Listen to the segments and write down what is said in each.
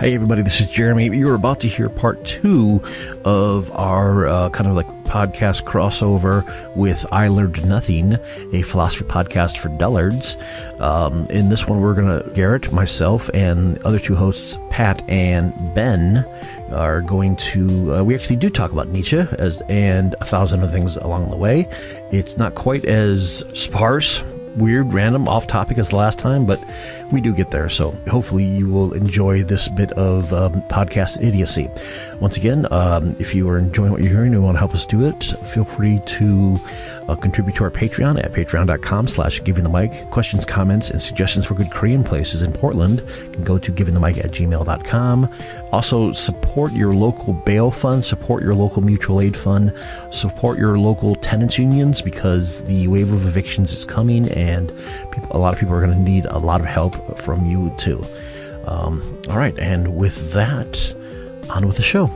Hey, everybody, this is Jeremy. You're about to hear part two of our uh, kind of like podcast crossover with I Learned Nothing, a philosophy podcast for dullards. Um, in this one, we're going to, Garrett, myself, and other two hosts, Pat and Ben, are going to, uh, we actually do talk about Nietzsche as, and a thousand other things along the way. It's not quite as sparse, weird, random, off topic as the last time, but we do get there. So hopefully you will enjoy this bit of um, podcast idiocy. Once again, um, if you are enjoying what you're hearing and want to help us do it, feel free to uh, contribute to our Patreon at patreon.com slash giving the mic. Questions, comments, and suggestions for good Korean places in Portland can go to givingthemic at gmail.com. Also, support your local bail fund, support your local mutual aid fund, support your local tenants unions because the wave of evictions is coming and people, a lot of people are going to need a lot of help from you too. Um, all right, and with that, on with the show.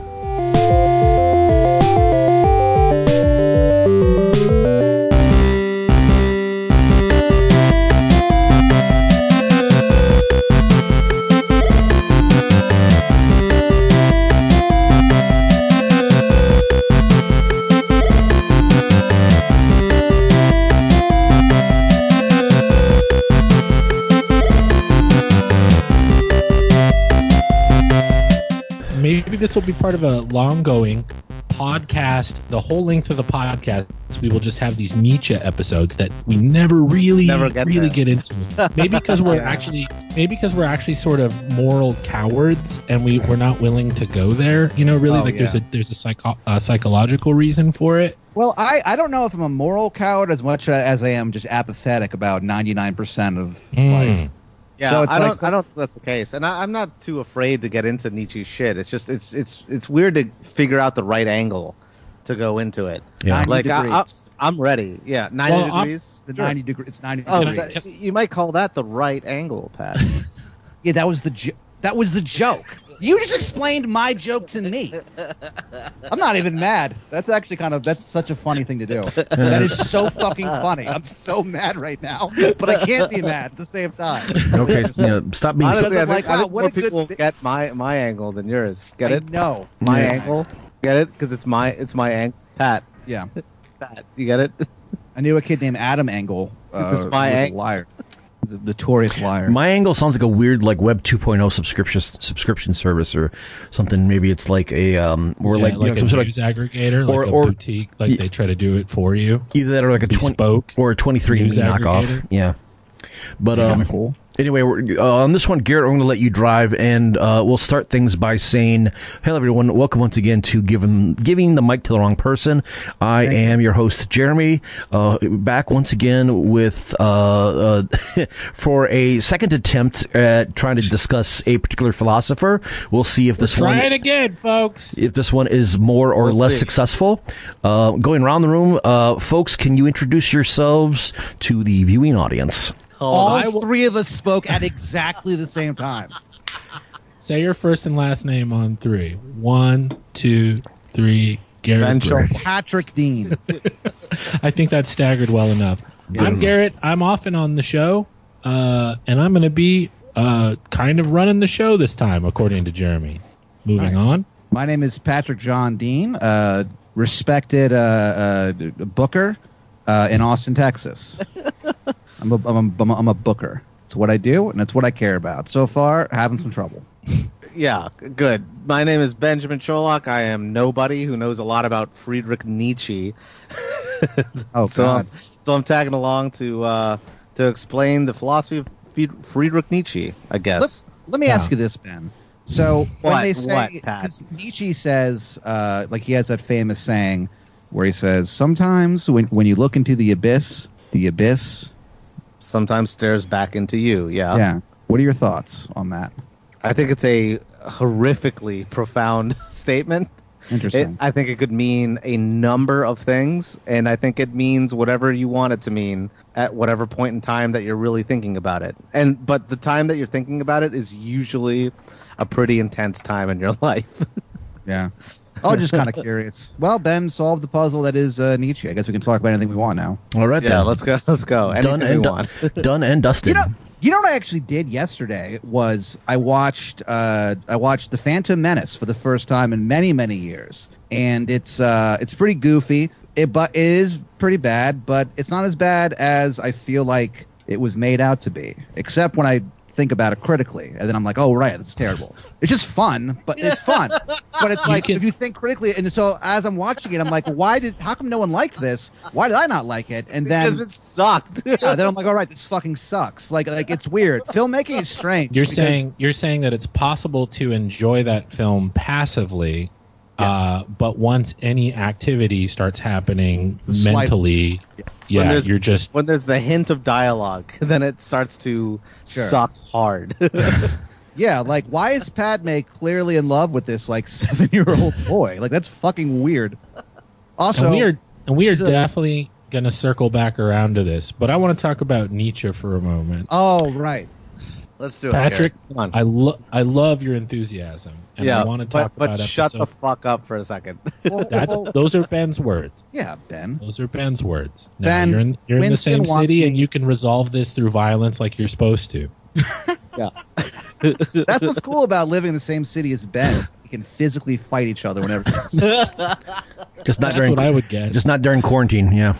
This will be part of a long going podcast the whole length of the podcast we will just have these Nietzsche episodes that we never really Never get really there. get into maybe because we're Yeah. actually maybe because we're actually sort of moral cowards and we we're not willing to go there you know really Oh, like there's a there's a psycho- uh, psychological reason for it Well, I, I don't know if I'm a moral coward as much as I am just apathetic about 99% of Mm. life. Yeah, So it's I don't. some- I don't think that's the case, and I, I'm not too afraid to get into Nietzsche's shit. It's just it's it's it's weird to figure out the right angle to go into it. Yeah. Like I, I, degrees. I'm ready. Yeah, ninety Well, I'm- degrees. the Sure. 90 degree, it's 90 Oh, degrees. that, you might call that the right angle, Pat. yeah, that was the jo- that was the joke. You just explained my joke to me. I'm not even mad. That's actually kind of that's such a funny thing to do. That is so fucking funny. I'm so mad right now, but I can't be mad at the same time. Okay, you know, stop being. Honestly, I I'm think, like, I think what more a good people bit- get my my angle than yours. Get it? No, My Yeah. angle. Get it? Because it's my it's my angle. Pat. Yeah. Pat. You get it? I knew a kid named Adam Engel. Uh, It's my who ang- liar. He's a notorious liar. My angle sounds like a weird like Web 2.0 subscription subscription service or something. Maybe it's like a um or Yeah, like, you know, a some sort of news aggregator like or- a or- boutique like Yeah. they try to do it for you either that or like a 20 bespoke or a 23 news knockoff. Yeah. But Kinda um, cool. Anyway, we're, uh, on this one, Garrett, I'm going to let you drive, and uh, we'll start things by saying, "Hello, everyone. Welcome once again to giving giving the mic to the wrong person. I Thank am your host, Jeremy, uh, back once again with uh, uh, for a second attempt at trying to discuss a particular philosopher. We'll see if this try one it again folks if this one is more or We'll less see. successful. Uh, going around the room, uh, folks, can you introduce yourselves to the viewing audience? All I will- three of us spoke at exactly the same time. Say your first and last name on three. One, two, three. Garrett. Ben Patrick Dean. I think that's staggered well enough. I'm Garrett. I'm often on the show, uh, and I'm going to be uh, kind of running the show this time, according to Jeremy. Moving Nice. on. My name is Patrick John Dean, uh, respected uh, uh, booker uh, in Austin, Texas. I'm a, I'm, a, I'm, a, I'm a booker. It's what I do, and it's what I care about. So far, having some trouble. Yeah, good. My name is Benjamin Cholak. I am nobody who knows a lot about Friedrich Nietzsche. Oh, so God. I'm, so I'm tagging along to uh, to explain the philosophy of Friedrich Nietzsche, I guess. Let me Yeah. ask you this, Ben. So when they say, What, Nietzsche says, uh, like he has that famous saying where he says, sometimes when, when you look into the abyss, the abyss. Sometimes stares back into you. Yeah. yeah. What are your thoughts on that? I think it's a horrifically profound statement. It, Interesting. I think it could mean a number of things, and I think it means whatever you want it to mean at whatever point in time that you're really thinking about it. And but the time that you're thinking about it is usually a pretty intense time in your life. yeah. I was just kind of curious. Well, Ben solved the puzzle that is uh, Nietzsche. I guess we can talk about anything we want now. All right, yeah, then. let's go. Let's go. Anything done we and want. done and dusted. You know, You know what I actually did yesterday was I watched uh, I watched The Phantom Menace for the first time in many many years, and it's uh, it's pretty goofy. It but it is pretty bad, but it's not as bad as I feel like it was made out to be. Except when I think about it critically, and then I'm like, oh right, this is terrible. It's just fun, but it's fun. But it's You like can- if you think critically, and so as I'm watching it, I'm like, why did? How come no one liked this? Why did I not like it? And then because it sucked. yeah, then I'm like, all right, this fucking sucks. Like, like it's weird. Filmmaking is strange. You're because- saying you're saying that it's possible to enjoy that film passively, uh, but once any activity starts happening Slight- mentally, yeah, there's- you're just when there's the hint of dialogue, then it starts to Sure. suck hard. yeah, like why is Padme clearly in love with this like seven year old boy? Like that's fucking weird. Also, and we are and we are she's a- definitely gonna circle back around to this, but I want to talk about Nietzsche for a moment. oh right, Let's do it, Patrick, Come on. I lo- I love your enthusiasm, and yeah, I want to but, talk but about shut the fuck up for a second. That's those are Ben's words. yeah, Ben. Those are Ben's words. Now, Ben, you're in you're in the same city, me- and you can resolve this through violence like you're supposed to. yeah, That's what's cool about living in the same city as Ben. You can physically fight each other whenever. Just not That's during what I would guess. just not during quarantine. Yeah.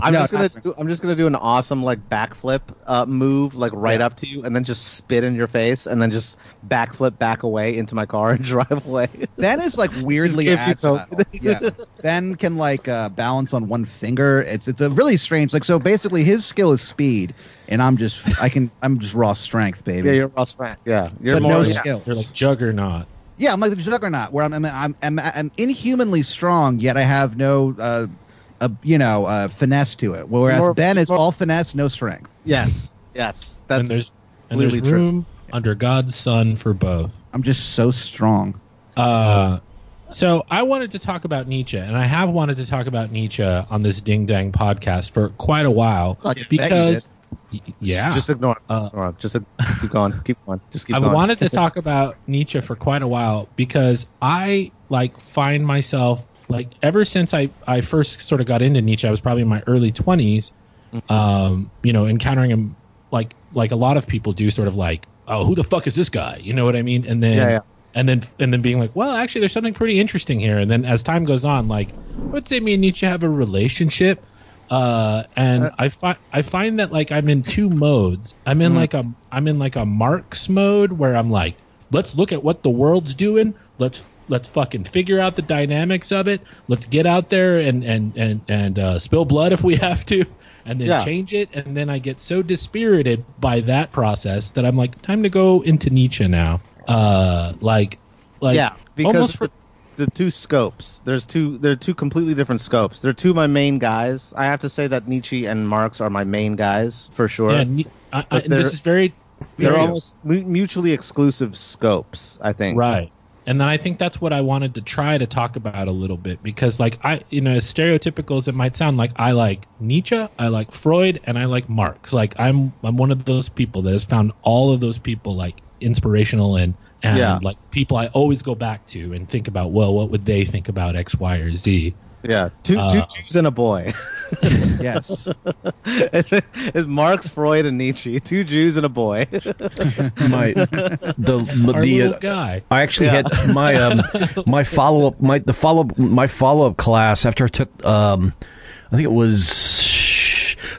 I'm No, just gonna do, I'm just gonna do an awesome like backflip uh, move like right Yeah. up to you and then just spit in your face and then just backflip back away into my car and drive away. Ben is like weirdly Just you agile. yeah, Ben can like uh, balance on one finger. It's it's a really strange. Like so, basically, his skill is speed, and I'm just I can I'm just raw strength, baby. yeah, you're raw strength. Yeah, you're but more no yeah. skills. You're like Juggernaut. Yeah, I'm like the Juggernaut, where I'm I'm I'm, I'm, I'm inhumanly strong, yet I have no, uh, uh, you know, uh, finesse to it. Whereas More- Ben is more- all finesse, no strength. Yes, yes. That's and there's and there's completely true. room under God's sun for both. I'm just so strong. Uh, so I wanted to talk about Nietzsche, and I have wanted to talk about Nietzsche on this Ding Dang podcast for quite a while I bet you because, yeah, Just ignore it. Just Uh, ignore it. Just uh, keep going. Keep going. Just keep going. I've wanted to talk about Nietzsche for quite a while because I like find myself like ever since I I first sort of got into Nietzsche, I was probably in my early 20s Mm-hmm. Um, you know, encountering him like like a lot of people do, sort of like, oh, who the fuck is this guy? You know what I mean? And then Yeah, yeah. and then and then being like, well, actually, there's something pretty interesting here. And then as time goes on, like, I would say me and Nietzsche have a relationship. Uh, and Uh, I find I find that like I'm in two modes. I'm in Mhm. like a I'm in like a Marx mode where I'm like, let's look at what the world's doing. Let's let's fucking figure out the dynamics of it. Let's get out there and and and and uh, spill blood if we have to, and then Yeah. change it. And then I get so dispirited by that process that I'm like, time to go into Nietzsche now. Uh, like, like yeah, because almost for- the, the two scopes. There's two. They're two completely different scopes. They're two of my main guys. I have to say that Nietzsche and Marx are my main guys for sure. yeah, I, I, this is very They're almost mutually exclusive scopes. I think. Right. And then I think that's what I wanted to try to talk about a little bit because, like, I, you know, as stereotypical as it might sound, like I like Nietzsche, I like Freud, and I like Marx. Like, I'm I'm one of those people that has found all of those people like inspirational and and Yeah. like people I always go back to and think about. Well, what would they think about X, Y, or Z? Yeah. Two two Uh, Jews and a boy. Yes. it's, it's Marx, Freud, and Nietzsche. Two Jews and a boy. My the Our the uh, guy. I actually Yeah. had my um my follow up my the follow my follow up class after I took um I think it was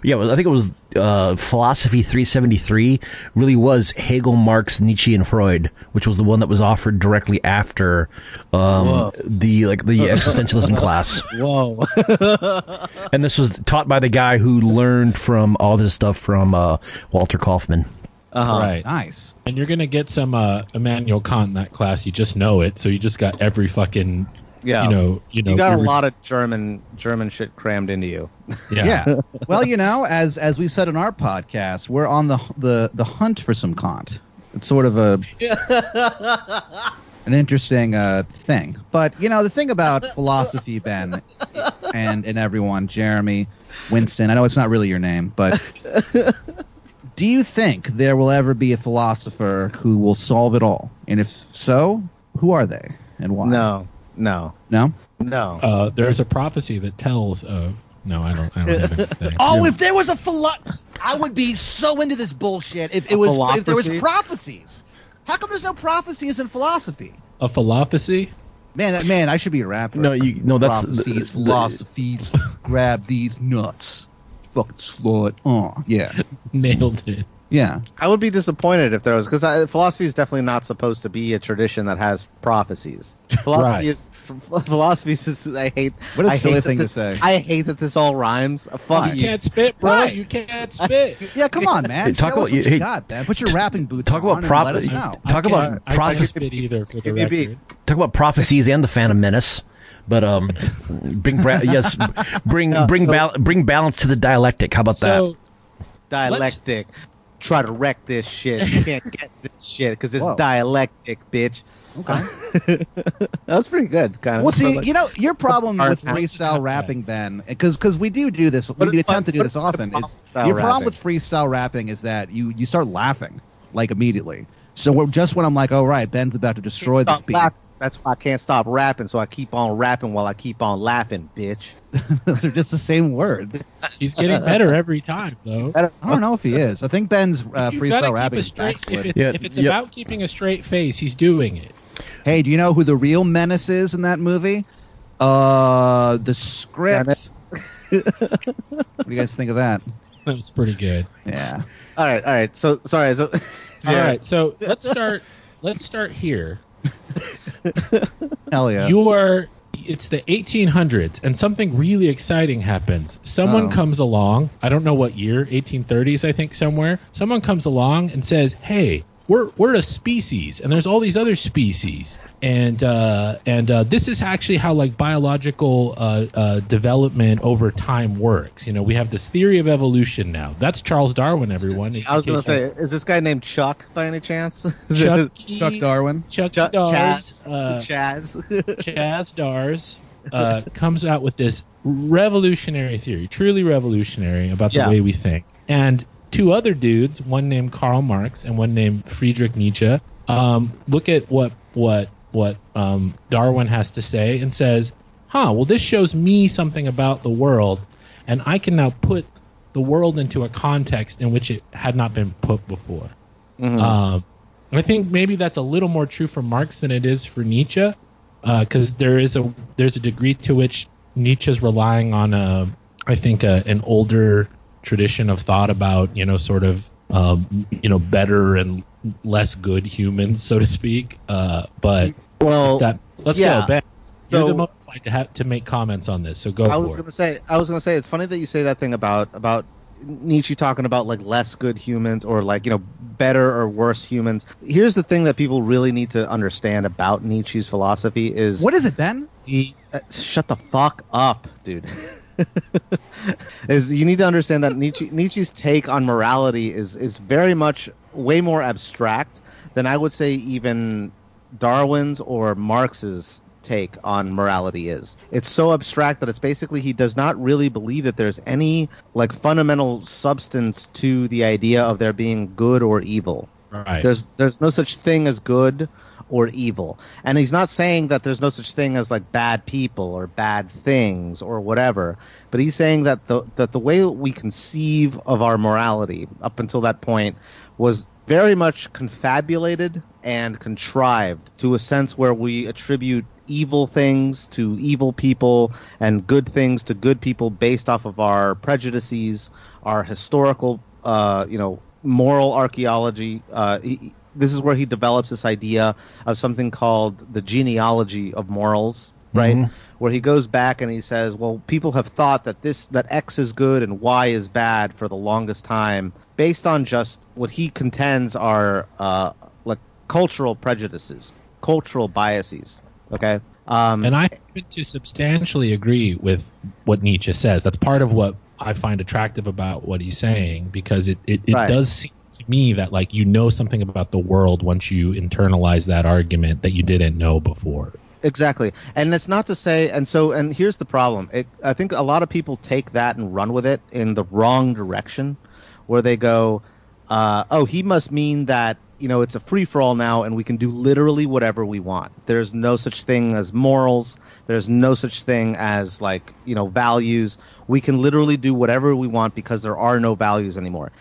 yeah I think it was uh, philosophy 373 really was Hegel Marx Nietzsche and Freud which was the one that was offered directly after um the like the existentialism class Whoa. and this was taught by the guy who learned from all this stuff from uh, Walter Kaufmann Uh-huh. Right. nice. And you're gonna get some uh, Immanuel Kant in that class. You just know it, so you just got every fucking Yeah. you know you know you got a lot of German German shit crammed into you. yeah. Yeah. well, you know, as as we said in our podcast, we're on the the the hunt for some Kant. It's sort of a an interesting uh, thing. But you know, the thing about philosophy, Ben, and and everyone, Jeremy, Winston. I know it's not really your name, but do you think there will ever be a philosopher who will solve it all? And if so, who are they and why? No. No. no. No. Uh, there's a prophecy that tells of No, I don't. I don't have anything. Oh, if there was a philo- I would be so into this bullshit if it A was if there was prophecies. How come there's no prophecies in philosophy? a philosophy. Man, that man, I should be a rapper. No, you- no, that's the- prophecies, the- philosophies. grab these nuts, fucking slut. Oh, yeah, Nailed it. Yeah. I would be disappointed if there was because philosophy is definitely not supposed to be a tradition that has prophecies. Philosophy Right. is philosophy is. I hate. What a I silly hate that thing to this- say. I hate that this all rhymes. Uh, Fuck. You can't spit, bro. Right. You can't spit. Yeah, come on, man. Hey, talk about- what you hey, got, man. Put your rapping boots talk on about and prop- let us know. Talk I about can't- I can't prophecy- either for the Give me a beat. record. Talk about prophecies and the Phantom Menace, but um, bring bra- yes, bring No, bring so- bal- bring balance to the dialectic. How about So dialectic. Try to wreck this shit. You can't get this shit because it's Whoa. dialectic, bitch. Okay. That was pretty good, kind of. Well, see, you know, your problem with house. freestyle rapping, Ben, because because we do do this, we do attempt to do this often. Is freestyle your problem rapping? with freestyle rapping is that you you start laughing like immediately. So we're, just when I'm like, oh right, Ben's about to destroy this Stop beat. laughing. That's why I can't stop rapping, so I keep on rapping while I keep on laughing, bitch. Those are just the same words. he's getting better every time, though. I don't know if he is. I think Ben's uh, freestyle rapping is straight. If it's, Yeah, if it's yeah. about keeping a straight face, he's doing it. Hey, do you know who the real menace is in that movie? Uh, the script. what do you guys think of that? That was pretty good. Yeah. all right, all right. So sorry. So All right, so let's start. Let's start here. Hell yeah. You are. It's the 1800s, and something really exciting happens. Someone Oh. comes along. I don't know what year, 1830s, I think somewhere. Someone comes along and says, "Hey, we're we're a species, and there's all these other species, and uh, and uh, this is actually how like biological uh, uh, development over time works. You know, we have this theory of evolution now. That's Charles Darwin, everyone. I was gonna say, is this guy named Chuck by any chance? Chucky, Chuck Darwin. Chuck Chuck Dars, Chaz. uh, Chaz. Chaz Dars uh, comes out with this revolutionary theory, truly revolutionary about the Yeah. way we think. And two other dudes, one named Karl Marx and one named Friedrich Nietzsche, um, look at what what what um, Darwin has to say and says, "Huh? Well, this shows me something about the world, and I can now put the world into a context in which it had not been put before." Mhm. Um, I think maybe that's a little more true for Marx than it is for Nietzsche, because there is a there's a degree to which Nietzsche's relying on a I think a, an older tradition of thought about you know sort of um, you know better and less good humans so to speak. Uh, but well, that let's yeah. go Ben. You're the most likely to have to make comments on this, so go I was gonna say, I was gonna say, it's funny that you say that thing about about Nietzsche talking about like less good humans or like you know better or worse humans. Here's the thing that people really need to understand about Nietzsche's philosophy is What is it, Ben? he uh, shut the fuck up, dude. is you need to understand that Nietzsche Nietzsche's take on morality is is very much way more abstract than I would say even Darwin's or Marx's take on morality is. It's so abstract that it's basically he does not really believe that there's any like fundamental substance to the idea of there being good or evil. right. There's there's no such thing as good or evil. And he's not saying that there's no such thing as like bad people or bad things or whatever. But he's saying that the that the way we conceive of our morality up until that point was very much confabulated and contrived to a sense where we attribute evil things to evil people and good things to good people based off of our prejudices, our historical, uh, you know, moral archaeology. Uh, this is where he develops this idea of something called the genealogy of morals, right? Mhm. Where he goes back and he says, "Well, people have thought that this that X is good and Y is bad for the longest time, based on just what he contends are uh, like cultural prejudices, cultural biases." Okay, um, And I happen to substantially agree with what Nietzsche says. That's part of what I find attractive about what he's saying because it, it, it Right. does seem to me that like you know something about the world once you internalize that argument that you didn't know before. Exactly, and it's not to say, and so, and here's the problem. It, I think a lot of people take that and run with it in the wrong direction, where they go, uh, "Oh, he must mean that you know it's a free for all now, and we can do literally whatever we want. There's no such thing as morals. There's no such thing as like you know values. We can literally do whatever we want because there are no values anymore.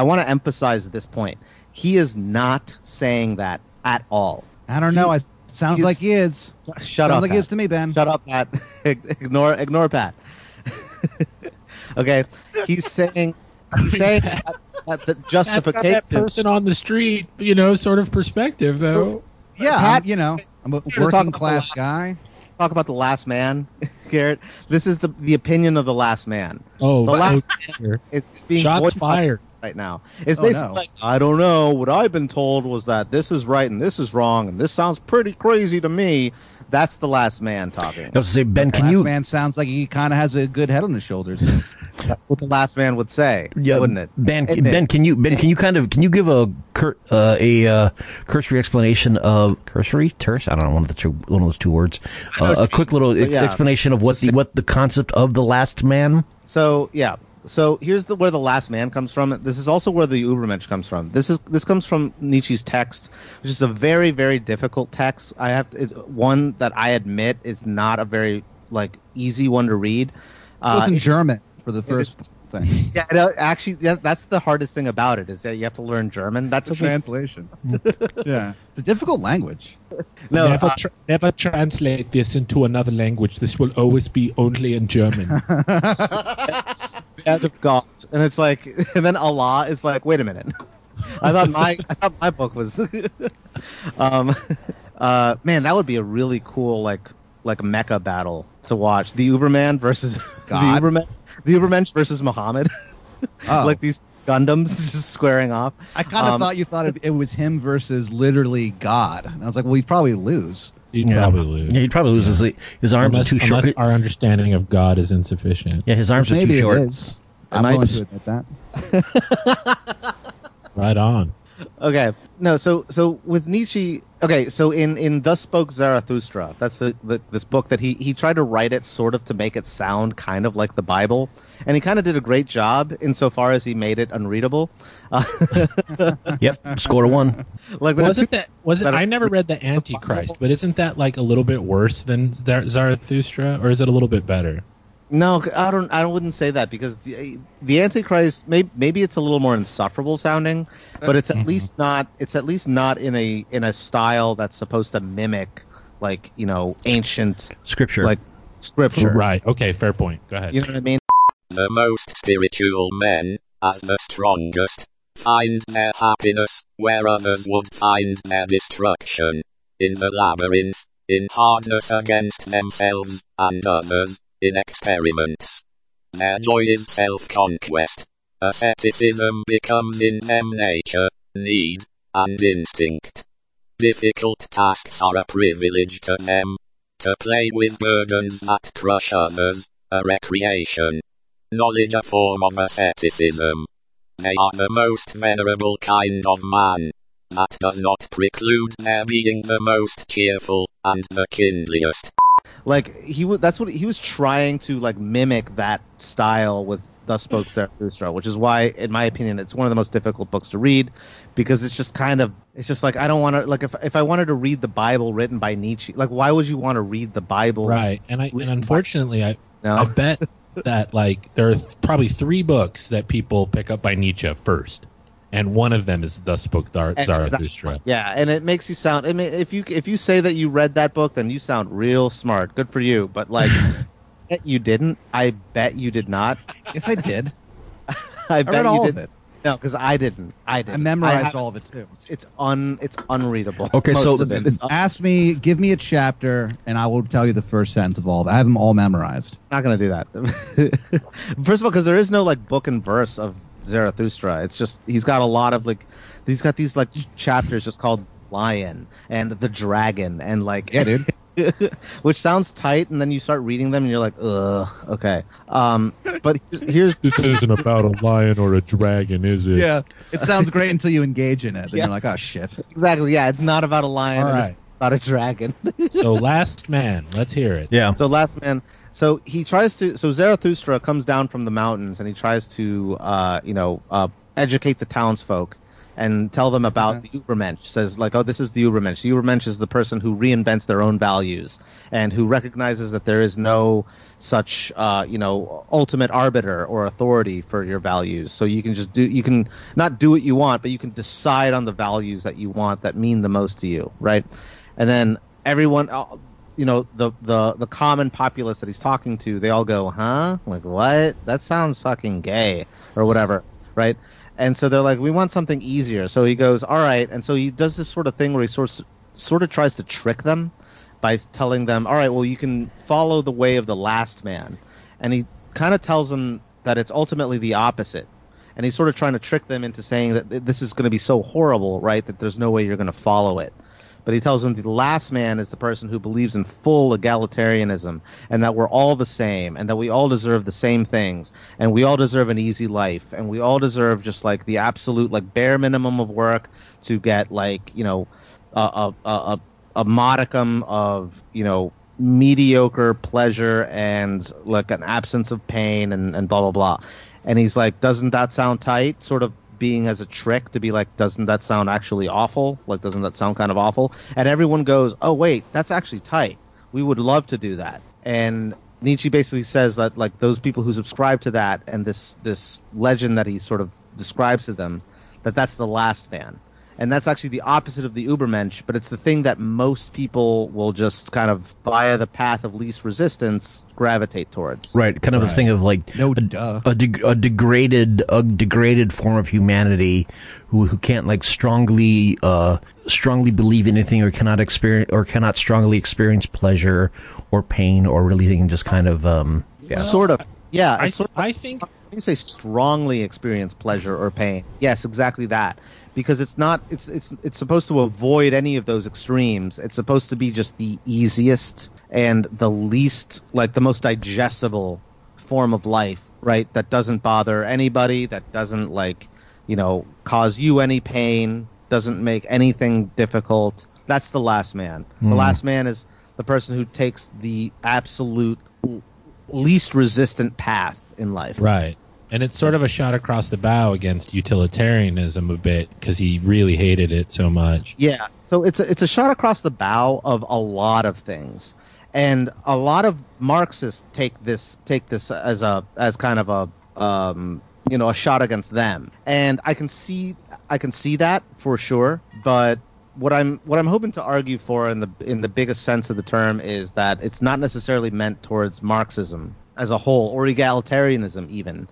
I want to emphasize this point. He is not saying that at all. I don't know. It sounds he's- like he is. Shut sounds up. like he Pat. is to me, Ben. Shut up, Pat. ignore, ignore Pat. okay, he's saying, he's saying that, that the That's that justification. person on the street, you know, sort of perspective though. Yeah, Pat- you know, I'm a We're talking working class the guy. Talk about the last man, Garrett. This is the the opinion of the last man. Oh, The last oh, It's being shots boycotted fired. Right now. It's Oh, basically no. like I don't know. What I've been told was that this is right and this is wrong, and this sounds pretty crazy to me. That's the last man talking. I was to say, Ben, can last you? man sounds like he kind of has a good head on his shoulders. That's what the last man would say, Yeah, wouldn't it? Ben, Admit. Ben, can you Ben, can you kind of can you give a cur, uh, a uh, cursory explanation of cursory terse? I don't know one of the two one of those two words. Uh, a quick little ex- yeah. explanation of what the what the concept of the last man. So yeah. So here's the where the last man comes from. This is also where the Ubermensch comes from. This is this comes from Nietzsche's text, which is a very very difficult text. I have is one that I admit is not a very like easy one to read. Well, it's in Uh, German for the first thing. yeah, no, actually, that, that's the hardest thing about it is that you have to learn German. That's a translation. yeah, it's a difficult language. no. never, uh, tra- never translate this into another language. This will always be only in German. Band of God, and it's like, and then Allah is like, wait a minute. I thought my I thought my book was, um, uh, man, that would be a really cool like like mecha battle to watch. The Uberman versus God. the Uberman, the Ubermensch versus Muhammad, Oh. like these Gundams just squaring off. I kind of Um, thought you thought it, it was him versus literally God. And I was like, well, he'd probably lose. You'd Yeah. probably lose. Yeah, he'd probably lose his his arms unless, are too short. unless our understanding of God is insufficient. yeah, his arms are Maybe too it short. is. I'm might willing just- to admit that. Right on. Okay. No, so so with Nietzsche, okay, so in in Thus Spoke Zarathustra, that's the, the this book that he he tried to write it sort of to make it sound kind of like the Bible, and he kind of did a great job insofar as he made it unreadable. Uh, Yep, score one. like the Wasn't that was it? that are- I never read the Antichrist, but isn't that like a little bit worse than Zarathustra, or is it a little bit better? No, I don't. I wouldn't say that because the the Antichrist maybe maybe it's a little more insufferable sounding, but it's at mm-hmm. least not. It's at least not in a in a style that's supposed to mimic like you know ancient Scripture. like scripture. Right. Okay. Fair point. Go ahead. You know what I mean? The most spiritual men, as the strongest, find their happiness where others would find their destruction. In the labyrinth, in hardness against themselves and others, in experiments. Their joy is self-conquest. Asceticism becomes in them nature, need, and instinct. Difficult tasks are a privilege to them. To play with burdens that crush others, a recreation. Knowledge a form of asceticism. They are the most venerable kind of man. That does not preclude their being the most cheerful and the kindliest. Like he was that's what he was trying to like mimic that style with thus spoke zarathustra which is why in my opinion it's one of the most difficult books to read because it's just kind of it's just like i don't want to like if, if i wanted to read the bible written by nietzsche like why would you want to read the bible Right. And I and Written by- unfortunately, I no I bet that like there are th- probably three books that people pick up by Nietzsche first, and one of them is Thus Spoke Zar- And it's not- Zarathustra. yeah and it makes you sound i mean if you if you say that you read that book then you sound real smart good for you but like I bet you didn't i bet you did not Yes, I did. i, I bet read all you of did it. no because i didn't i I didn't memorized have- all of it too. it's un it's unreadable. Okay, Most so- of it. It's, I'm Ask me, give me a chapter, and I will tell you the first sentence of all. of it. I have them all memorized. not gonna do that. First of all, because there is no like book and verse of Zarathustra. It's just he's got a lot of like he's got these like chapters just called Lion and the Dragon and like Yeah, dude. which sounds tight, and then you start reading them and you're like, ugh, okay. Um, but here's This isn't about a lion or a dragon, is it? yeah, it sounds great until you engage in it. Then Yes. you're like, oh shit. exactly yeah, it's not about a lion, All and right. it's about a dragon. So Last Man, let's hear it. yeah. So last man. So he tries to. So Zarathustra comes down from the mountains and he tries to, uh, you know, uh, educate the townsfolk. and tell them about Okay. the Ubermensch. Says like, oh, this is the Ubermensch. The Ubermensch is the person who reinvents their own values and who recognizes that there is no such, uh, you know, ultimate arbiter or authority for your values. So you can just do, you can not do what you want, but you can decide on the values that you want that mean the most to you, right? And then everyone, uh, you know, the the the common populace that he's talking to, they all go, "Huh? Like what? That sounds fucking gay or whatever." right? And so they're like, we want something easier. So he goes, all right. And so he does this sort of thing where he sort sort of tries to trick them by telling them, all right, well, you can follow the way of the last man. And he kind of tells them that it's ultimately the opposite. And he's sort of trying to trick them into saying that this is going to be so horrible, right, that there's no way you're going to follow it. But he tells them the last man is the person who believes in full egalitarianism and that we're all the same and that we all deserve the same things and we all deserve an easy life and we all deserve just like the absolute like bare minimum of work to get like you know a a a, a, modicum of you know mediocre pleasure and like an absence of pain and, and blah blah blah. And he's like doesn't that sound tight? Sort of being as a trick to be like doesn't that sound actually awful? Like doesn't that sound kind of awful? And everyone goes oh wait that's actually tight. We would love to do that. And nietzsche basically says that like those people who subscribe to that and this this legend that he sort of describes to them that that's the last man and that's actually the opposite of the ubermensch but it's the thing that most people will just kind of via the path of least resistance gravitate towards. Right, kind of a thing of like No a, duh. a, deg- a degraded a degraded form of humanity who who can't like strongly uh strongly believe anything or cannot experience or cannot strongly experience pleasure or pain or really they can just kind of um sort of. Yeah I, it's sort of I think you say strongly experience pleasure or pain yes exactly that because it's not it's it's it's supposed to avoid any of those extremes. It's supposed to be just the easiest and the least like the most digestible form of life right? That doesn't bother anybody that doesn't like you know cause you any pain doesn't make anything difficult. That's the last man. The hmm. last man is the person who takes the absolute least resistant path in life. Right, and it's sort of a shot across the bow against utilitarianism a bit because he really hated it so much. Yeah, so it's a, it's a shot across the bow of a lot of things, and a lot of Marxists take this take this as a as kind of a um, you know a shot against them, and I can see I can see that for sure. But what I'm what I'm hoping to argue for in the in the biggest sense of the term is that it's not necessarily meant towards Marxism as a whole or egalitarianism even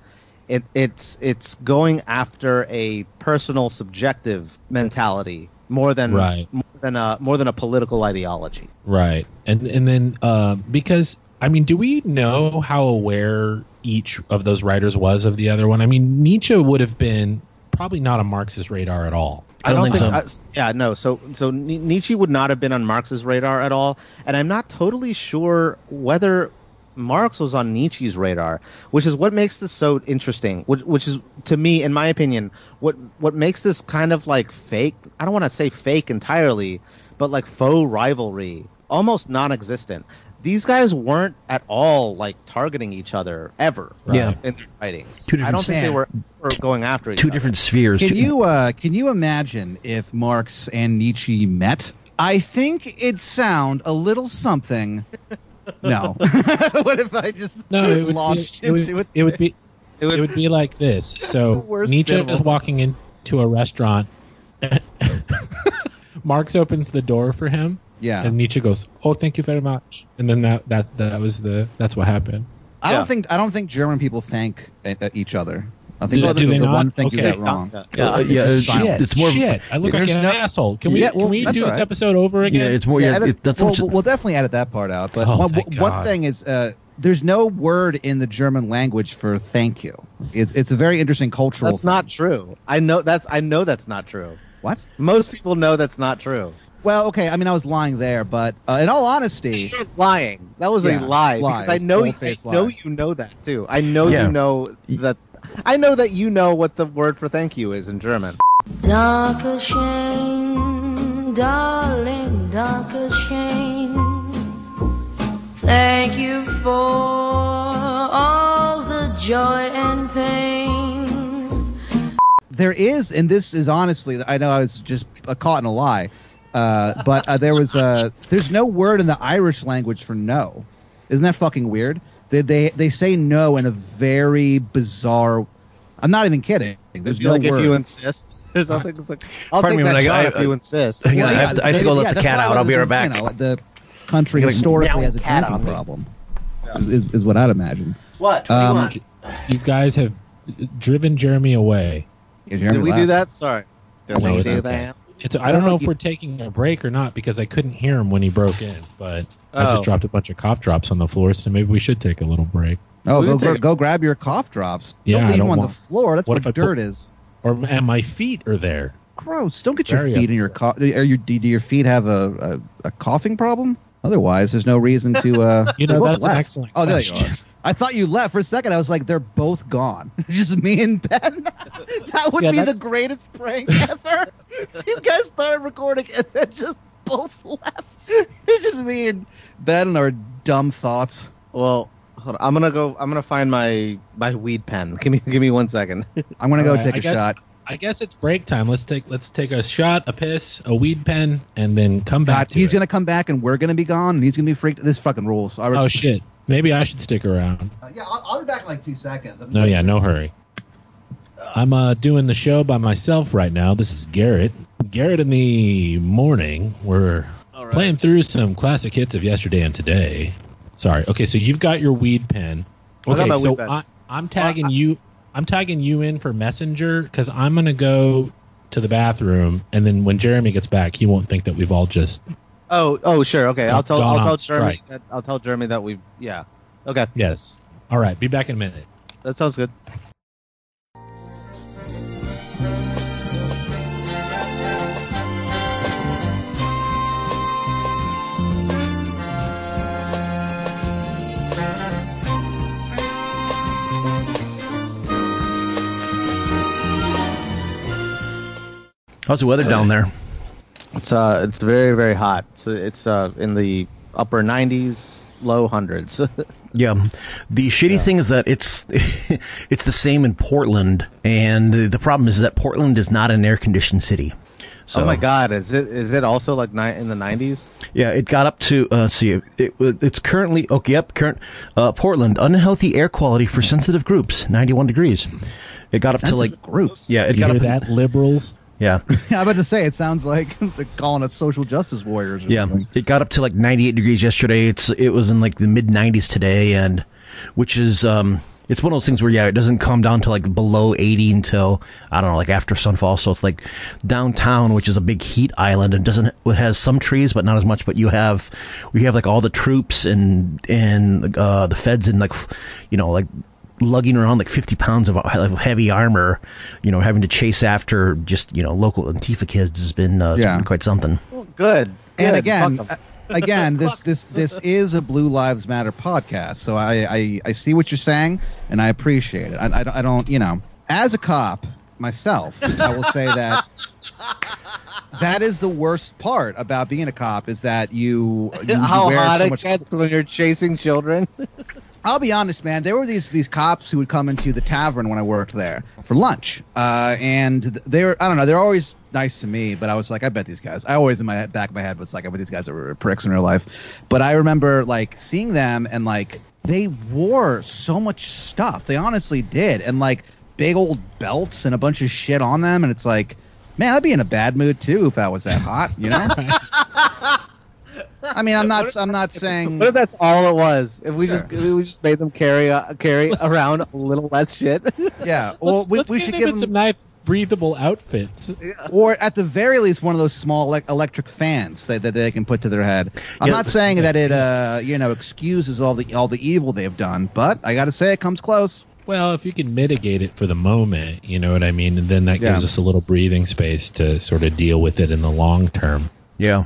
it, it's it's going after a personal subjective mentality more than Right. more than a more than a political ideology. Right, and and then uh, because I mean, do we know how aware each of those writers was of the other one? I mean, Nietzsche would have been probably not a Marxist radar at all. I don't think so. I- yeah, no. So so Nietzsche would not have been on Marx's radar at all, and I'm not totally sure whether Marx was on Nietzsche's radar, which is what makes this so interesting. Which, which is, to me, in my opinion, what what makes this kind of like fake. I don't want to say fake entirely, but like faux rivalry, almost non-existent. These guys weren't at all like targeting each other ever. Yeah. in their writings. Two different I don't think they stand- were, were going after each two other. different spheres. Can two- you uh, can you imagine if Marx and Nietzsche met? I think it'd sound a little something. No. what if I just No, it would launched be, it would, it? it would be It would- it would be like this. So Nietzsche minimal. is walking into a restaurant. Marx opens the door for him, Yeah. and Nietzsche goes, "Oh, thank you very much." And then that that that was the that's what happened. I Yeah. don't think I don't think German people thank uh, each other. I think Do- that's do the, the one thing do Okay. that wrong. Yeah. Uh, yeah, It's it's, it's more. Shit, I look like There's an no- asshole. Can we Yeah, well, can we do all this episode over again? Yeah, it's more. Yeah, edit- it, that's well, we'll, we'll definitely edit that part out. But Oh, one, thank one thing is, uh, there's no word in the German language for "thank you." It's, it's a very interesting cultural. That's not true. I know that's I know that's not true. what. Most people know that's not true. Well, okay. I mean, I was lying there, but uh, in all honesty, You're lying. That was Yeah, a lie lie. because I It's know I know lie. you know that too. I know Yeah. you know that. I know that you know what the word for thank you is in German. Danke schön, darling, danke schön. Thank you for all the joy and pain. there is, and this is honestly, I know I was just uh, caught in a lie, uh, but uh, there was uh, there's no word in the Irish language for no. Isn't that fucking weird? They they they say no in a very bizarre. I'm not even kidding. There's no like word. if you insist or something. It's like, I'll Pardon take me, that when I- shot I- if you insist. Hang on, Well, I have to, I have to go yeah, let the cat out. I I'll be right back. you know, the country like, historically has a cat drinking on me. problem. Is, is, is what I'd imagine. What? Um, You guys have driven Jeremy away. Yeah, Jeremy Did we do that? Sorry. Did No, we it's do okay. that? It's, I don't know if we're taking a break or not because I couldn't hear him when he broke in, but I Oh. just dropped a bunch of cough drops on the floor, so maybe we should take a little break. Oh, go, go, go grab your cough drops. Yeah, don't leave them on want- the floor. That's what what, if dirt put- is. Or and my feet are there. Gross. Don't get your Very feet in your cough. Are your do your feet have a, a, a coughing problem? Otherwise, there's no reason to. Uh, You know, they both that's an excellent Oh, there you question. are. I thought you left for a second. I was like, they're both gone. Just me and Ben. that would Yeah, be the greatest prank ever. you guys started recording and then just both left. It's just me and Ben and our dumb thoughts. Well, hold on. I'm gonna go. I'm gonna find my my weed pen. Give me give me one second. I'm gonna go Alright, take I a guess- shot. I guess it's break time. Let's take let's take a shot, a piss, a weed pen, and then come back. God, to he's it. gonna come back and we're gonna be gone and he's gonna be freaked. This fucking rules. I Oh shit! Maybe I should stick around. Uh, yeah, I'll, I'll be back in like two seconds. No, yeah, no hurry. I'm uh, doing the show by myself right now. This is Garrett. Garrett in the morning. We're playing through some classic hits of yesterday and today. Sorry. Okay, so you've got your weed pen. Okay, so pen. I, I'm tagging you. I'm tagging you in for messenger because I'm gonna go to the bathroom, and then when Jeremy gets back, he won't think that we've all just Oh oh sure okay. I'll tell I'll tell Jeremy strike. that I'll tell Jeremy that we yeah. Okay, yes. All right, be back in a minute. that sounds good. How's the weather down there? It's uh it's very very hot. So it's uh in the upper 90s, low hundreds. Yeah, the shitty thing is that it's it's the same in Portland, and the, the problem is that Portland is not an air conditioned city. So, oh my god, is it is it also like ni- in the 90s? Yeah, it got up to uh, see. It, it it's currently okay. Yep, current uh, Portland unhealthy air quality for sensitive groups, ninety one degrees. It got up to like groups. yeah, it You got hear up that, liberals? Yeah. I'm about to say it sounds like they're calling us social justice warriors. Or Yeah, something. it got up to like 98 degrees yesterday. It's it was in like the mid 90s today, and which is um, it's one of those things where yeah, it doesn't come down to like below 80 until I don't know, like after sunfall. So it's like downtown, which is a big heat island, and doesn't it has some trees, but not as much. But you have we have like all the troops and and uh, the feds and like you know like lugging around like 50 pounds of of heavy armor, you know, having to chase after just, you know, local Antifa kids has been, uh, Yeah. been quite something. Well, good. And Good. again, Fuck 'em. uh, again, this this this is a Blue Lives Matter podcast, so I I, I see what you're saying, and I appreciate it. I, I, don't- I don't, you know, as a cop myself, I will say that that is the worst part about being a cop is that you, you, you how wear hot so it much gets when you're chasing children. I'll be honest, man. There were these these cops who would come into the tavern when I worked there for lunch, uh, and they were I don't know they're always nice to me, but I was like I bet these guys. I always in my back of my head was like I bet these guys are pricks in real life, but I remember like seeing them and like they wore so much stuff. They honestly did, and like big old belts and a bunch of shit on them, and it's like. Man, I'd be in a bad mood too if I was that hot, you know. I mean, I'm not. I'm not saying. What if that's all it was? If we Sure. just if we just made them carry uh, carry around a little less shit. Yeah. Well, let's we, let's we should give them some nice, breathable outfits. or at the very least one of those small elec electric fans that, that they can put to their head. I'm Yeah. not saying that it uh you know excuses all the all the evil they've done, but I got to say it comes close. Well, if you can mitigate it for the moment, you know what I mean, and then that Yeah. gives us a little breathing space to sort of deal with it in the long term. Yeah.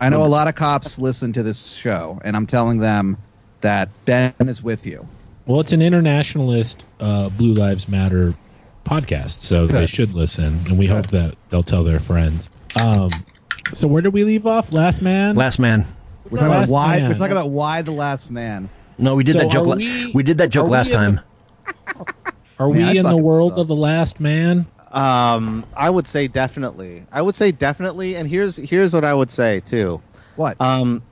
I know a lot of cops listen to this show, and I'm telling them that Ben is with you. Well, it's an internationalist uh, Blue Lives Matter podcast, so they should listen, and we hope that they'll tell their friends. Um, so where did we leave off? Last man. Last man. We're talking about why man. we're talking about why the last man. No, we did So that joke. are la- we- we, did that joke are we last in the- time. Are Man, we in the world suck. of the last man? Um, I would say definitely. I would say definitely, and here's here's what I would say too. What? Um,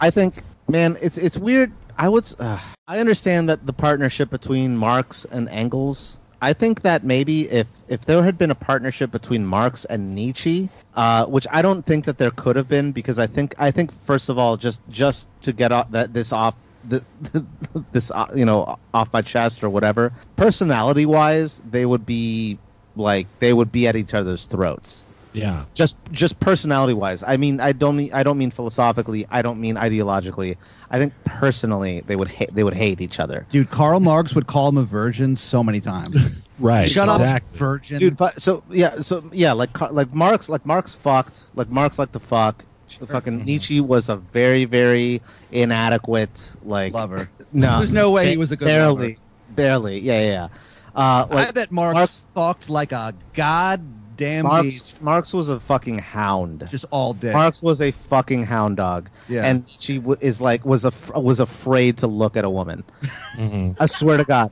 I think, man, it's it's weird. I would. Uh, I understand that the partnership between Marx and Engels. I think that maybe if if there had been a partnership between Marx and Nietzsche, uh, which I don't think that there could have been, because I think I think first of all, just just to get off that this off the, this uh, you know off my chest or whatever, personality wise, they would be like they would be at each other's throats Yeah. just just personality wise i mean i don't mean i don't mean philosophically i don't mean ideologically i think personally they would hate they would hate each other Dude, Karl Marx would call him a virgin so many times. Right. Shut up, virgin. dude but, so yeah so yeah like Car- like marx like marx fucked like marx liked to fuck fucking mm-hmm. nietzsche was a very very inadequate like lover. no There's no way he was a good barely lover. barely yeah yeah, yeah. Uh like I bet Marx, Marx- fucked like a goddamn marx beast marx was a fucking hound just all day. Marx was a fucking hound dog, Yeah. and she w- is like was af- was afraid to look at a woman. Mhm. I swear to God,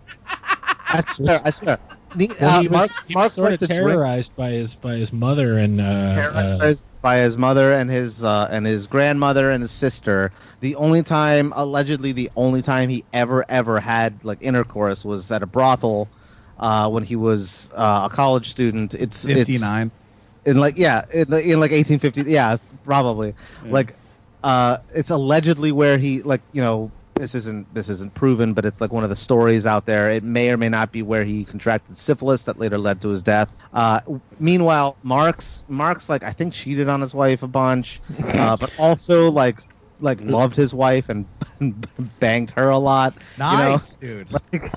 I swear, I swear. Ne- Well, uh, he was, Marx, he was Marx sort of to drink- terrorized by his by his mother and uh, uh, by, his, by his mother and his uh, and his grandmother and his sister. The only time, allegedly, the only time he ever ever had like intercourse was at a brothel uh, when he was uh, a college student. It's it's- 59. in like yeah in, the- in like 1850 yeah it's probably like uh it's allegedly where he like you know this isn't this isn't proven but it's like one of the stories out there it may or may not be where he contracted syphilis that later led to his death uh meanwhile marx marx like i think cheated on his wife a bunch uh, but also like like loved his wife and banged her a lot you know? Nice, dude. like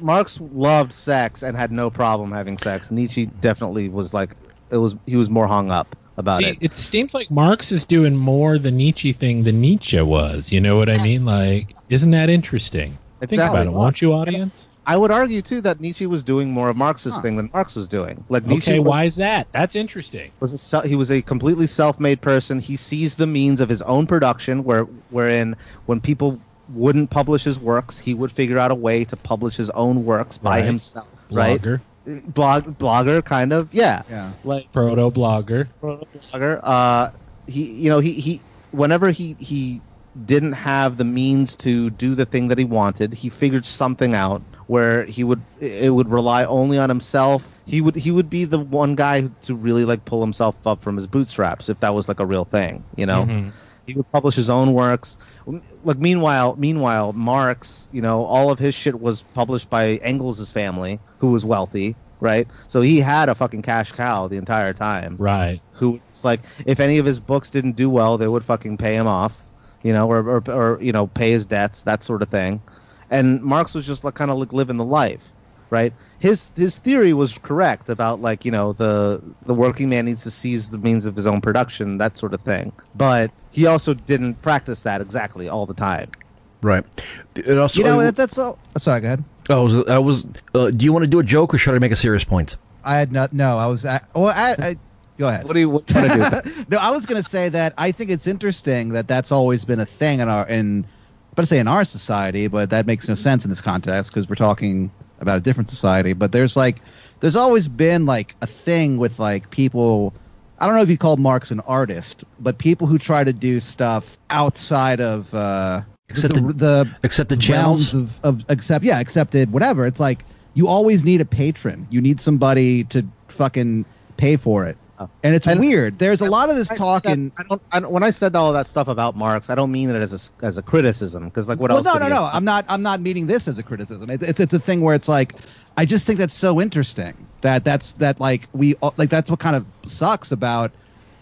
Marx loved sex and had no problem having sex. Nietzsche definitely was like it was he was more hung up about See, it. it seems like Marx is doing more the Nietzsche thing than Nietzsche was. You know what I mean? Like, isn't that interesting? Think about it, won't you, audience? I would argue too that Nietzsche was doing more of Marx's Huh. thing than Marx was doing. Like Nietzsche Okay, was, why is that? That's interesting. was a he was a completely self-made person. He sees the means of his own production, where wherein when people wouldn't publish his works, he would figure out a way to publish his own works by Right. himself. Right? Blogger, Blog blogger kind of yeah. Yeah. Like proto blogger. Proto blogger. Uh, he, you know, he, he, whenever he, he didn't have the means to do the thing that he wanted, he figured something out where he would, it would rely only on himself. He would, he would be the one guy to really like pull himself up from his bootstraps if that was like a real thing, you know. Mhm. He would publish his own works. Like meanwhile, meanwhile, Marx, you know, all of his shit was published by Engels' family, who was wealthy, right? So he had a fucking cash cow the entire time Right. who it's like if any of his books didn't do well, they would fucking pay him off, you know, or or, or you know, pay his debts, that sort of thing. And Marx was just like kind of like living the life, right? His his theory was correct about like you know the the working man needs to seize the means of his own production, that sort of thing. But he also didn't practice that exactly all the time. Right. It also, You know, that, that's all. Sorry, go ahead. I was. I was. Uh, do you want to do a joke or should I make a serious point? I had not. No, I was. At, well, I, I, go ahead. What do you what do you want to do? no, I was going to say that I think it's interesting that that's always been a thing in our in, but I say in our society, but that makes no sense in this context because we're talking about a different society. But there's like, there's always been like a thing with like people. I don't know if you call Marx an artist, but people who try to do stuff outside of uh, Accepted- the, the accepted channels? of, of accept yeah accepted whatever. It's like you always need a patron. You need somebody to fucking pay for it. Oh. And it's And- weird. There's a lot of this talk in I don't, I don't. When I said all that stuff about Marx, I don't mean it as a as a criticism because like what well, else? no, no, no. have- I'm not. I'm not meaning this as a criticism. It, it's it's a thing where it's like, I just think that's so interesting that that's that like we like that's what kind of sucks about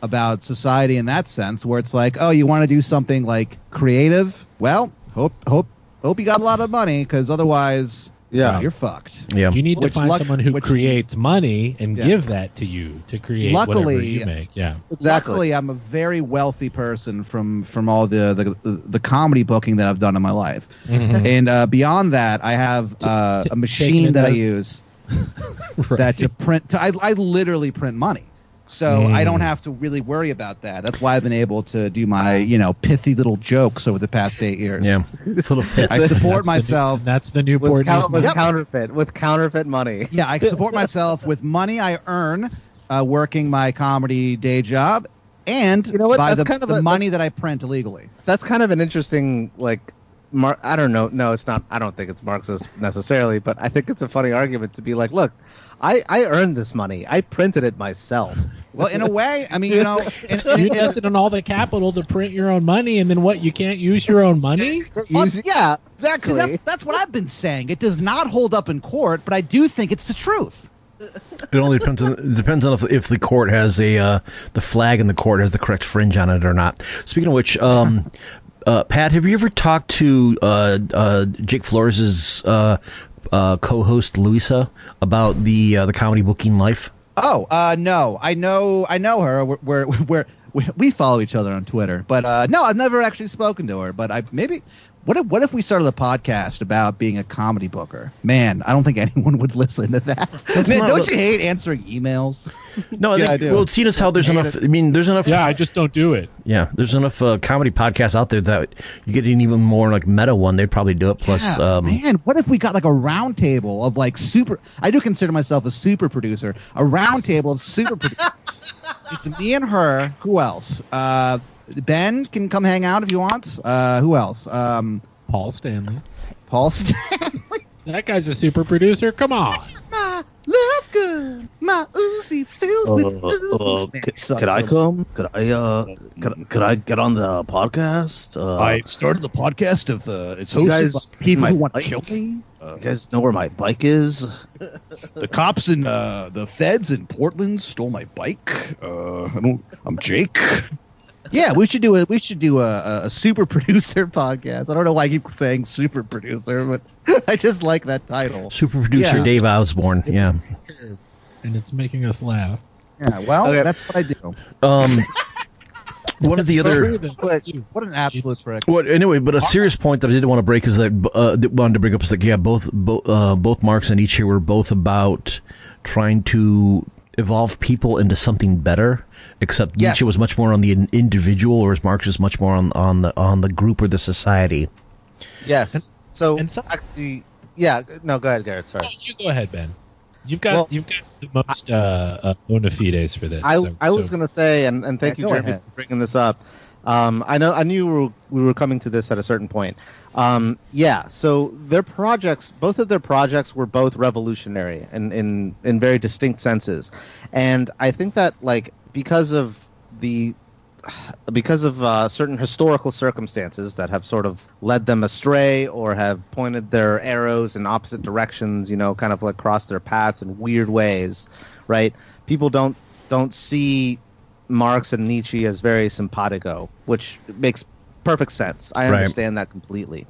about society in that sense where it's like, oh, you want to do something like creative? Well, hope hope hope you got a lot of money because otherwise, Yeah. you're fucked. Yeah. You need Which to find luck- someone who which- creates money and Yeah. give that to you to create whatever Luckily- you make. Yeah. Exactly. Luckily, I'm a very wealthy person from from all the the, the comedy booking that I've done in my life, Mhm. and uh, beyond that, I have uh, t- a machine taking it that I as- use that to print. To, I I literally print money. So I Mm. don't have to really worry about that. That's why I've been able to do my, you know, pithy little jokes over the past eight years. Yeah. Full of I support That's the new- myself. that's the with, Newport coun- News. with Month. counterfeit with counterfeit money. Yeah, I support myself with money I earn uh, working my comedy day job and You know what? by That's the, kind of the a- money that I print illegally. That's kind of an interesting like. Mar- I don't know. No, it's not. I don't think it's Marxist necessarily, but I think it's a funny argument to be like, look, I I earned this money. I printed it myself. Well, in a way, I mean, you know, in, in, you in- invested in all the capital to print your own money, and then what? You can't use your own money? Use- yeah, See, exactly. that's, that's what I've been saying. It does not hold up in court, but I do think it's the truth. It only depends on it depends on if, if the court has a uh, the flag in the court has the correct fringe on it or not. Speaking of which, um, uh, Pat, have you ever talked to uh, uh, Jake Flores' uh, co-host Louisa about the uh, the comedy booking life? Oh, uh, no, I know, I know her. We're, we're, we're we we follow each other on Twitter, but uh, no, I've never actually spoken to her. But I maybe what if what if we started a podcast about being a comedy booker? Man, I don't think anyone would listen to that. Man, not don't what- you hate answering emails? No, I Yeah, think, I do. well, seeing as how there's Hate enough. I mean, there's enough. Yeah, I just don't do it. Yeah, there's enough uh, comedy podcasts out there that you get an even more like meta one. They'd probably do it. Plus, Yeah, um, man, what if we got like a round table of like super? I do consider myself a super producer. A round table of super. produ- it's me and her. Who else? Uh, ben can come hang out if you want. Uh, who else? Um, Paul Stanley. Paul Stanley. That guy's a super producer. Come on. My love gun, my Uzi filled with ooze. Man, it sucks. Could I come? Could I uh could, could I get on the podcast? Uh I started the podcast of uh, it's You hosted guys by see people my who want to kill me. Uh, you guys know where my bike is? the cops and uh, the feds in Portland stole my bike. Uh, I don't. I'm Jake. Yeah, we should do a we should do a, a, a super producer podcast. I don't know why I keep saying super producer, but I just like that title. super producer Yeah. Dave Osborne. Yeah. And it's making us laugh. Yeah, well, Okay. that's what I do. Um, one of the so other. weird What an absolute prick. Well, anyway, but a serious point that I didn't want to break is that uh, wanted to bring up is that yeah, both both uh, both Marx and Nietzsche were both about trying to evolve people into something better. Except Yes. Nietzsche was much more on the in- individual, whereas Marx was much more on on the on the group or the society. Yes. So and some- actually, yeah. No, go ahead, Garrett. Sorry. you go ahead, Ben. You've got Well- you've got the most uh, uh, bona fides for this. I, so- I was so- going to say, and, and thank Yeah, you, Jeremy, ahead. for bringing this up. Um, I know I knew we were, we were coming to this at a certain point. Um, yeah, so their projects, both of their projects, were both revolutionary in, in in very distinct senses, and I think that like because of the because of uh, certain historical circumstances that have sort of led them astray or have pointed their arrows in opposite directions, you know, kind of like crossed their paths in weird ways, right? People don't don't see Marx and Nietzsche as very simpatico, which makes perfect sense. I Right. understand that completely.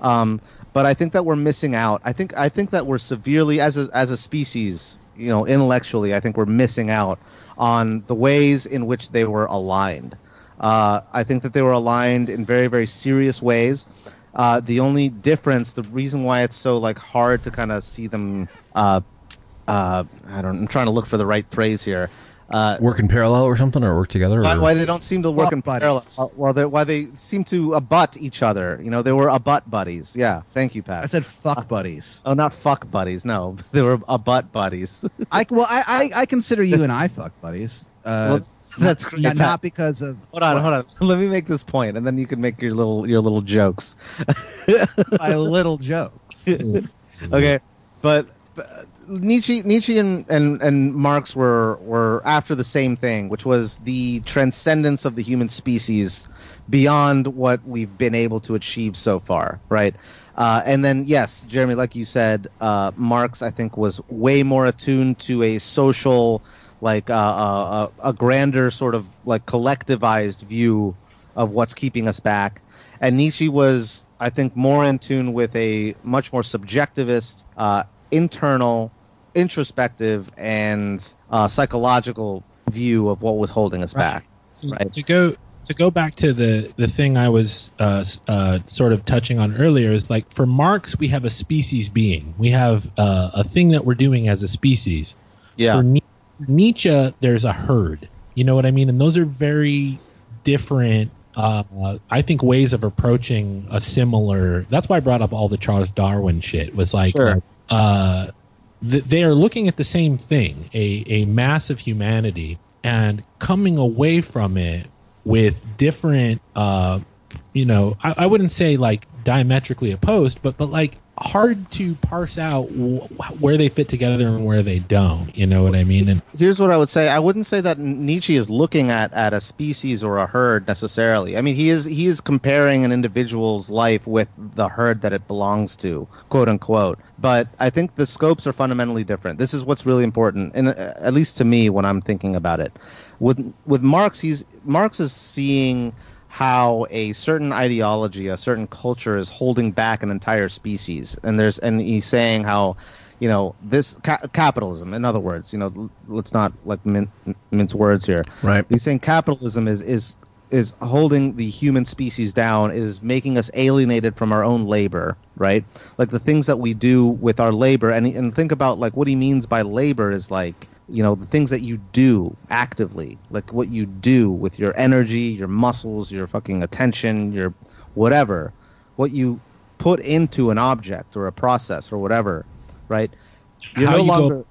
Um, but I think that we're missing out. I think I think that we're severely as a as a species, you know, intellectually, I think we're missing out on the ways in which they were aligned. Uh, I think that they were aligned in very very serious ways. Uh, the only difference, the reason why it's so like hard to kind of see them, uh, uh, I don't, I'm trying to look for the right phrase here. Uh, Work in parallel or something, or work together. why, or- why they don't seem to work Butt in buddies. parallel? Uh, Well, they, why they seem to abut each other? You know, they were abut buddies. Yeah, thank you, Pat. I said fuck buddies. oh, not fuck buddies. No, they were abut buddies. I well, I, I, I consider you and I fuck buddies. Uh, Well, that's great, not, Pat. not because of hold on, hold on. Let me make this point, and then you can make your little your little jokes. my little jokes. okay, but, but Nietzsche, Nietzsche and, and, and Marx were were after the same thing, which was the transcendence of the human species beyond what we've been able to achieve so far, right? Uh, and then, yes, Jeremy, like you said, uh, Marx, I think, was way more attuned to a social, like uh, uh, uh, a grander sort of like collectivized view of what's keeping us back. And Nietzsche was, I think, more in tune with a much more subjectivist, uh, internal, introspective, and uh, psychological view of what was holding us Right. back. So Right. To go to go back to the the thing I was uh, uh, sort of touching on earlier is like for Marx we have a species being. We have uh, a thing that we're doing as a species. Yeah. For, Nie- Nietzsche, there's a herd. You know what I mean? And those are very different. Uh, I think ways of approaching a similar. That's why I brought up all the Charles Darwin shit. Was like, Sure. Th- they are looking at the same thing, a a mass of humanity, and coming away from it with different. Uh, you know, I, I wouldn't say like diametrically opposed, but but like hard to parse out w- where they fit together and where they don't. You know what I mean? And Here's what I would say. I wouldn't say that Nietzsche is looking at, at a species or a herd necessarily. I mean, he is he is comparing an individual's life with the herd that it belongs to, quote unquote. But I think the scopes are fundamentally different. This is what's really important, and uh, at least to me when I'm thinking about it. With with Marx, he's Marx is seeing how a certain ideology, a certain culture is holding back an entire species, and there's and he's saying how, you know, this ca- capitalism. In other words, you know, l- let's not like min- mince words here. Right. He's saying capitalism is is is holding the human species down, is making us alienated from our own labor, right? Like the things that we do with our labor, and and think about like what he means by labor is like you know the things that you do actively like what you do with your energy your muscles your fucking attention your whatever what you put into an object or a process or whatever right? You're how no you longer go,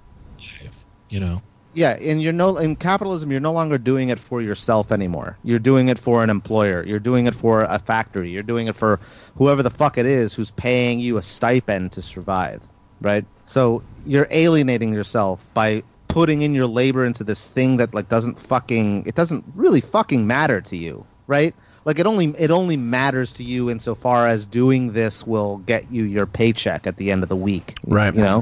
you know. yeah and you're no in capitalism you're no longer doing it for yourself anymore. You're doing it for an employer. You're doing it for a factory. You're doing it for whoever the fuck it is who's paying you a stipend to survive right? So you're alienating yourself by putting in your labor into this thing that like doesn't fucking it doesn't really fucking matter to you right? Like it only it only matters to you insofar as doing this will get you your paycheck at the end of the week Right. you know?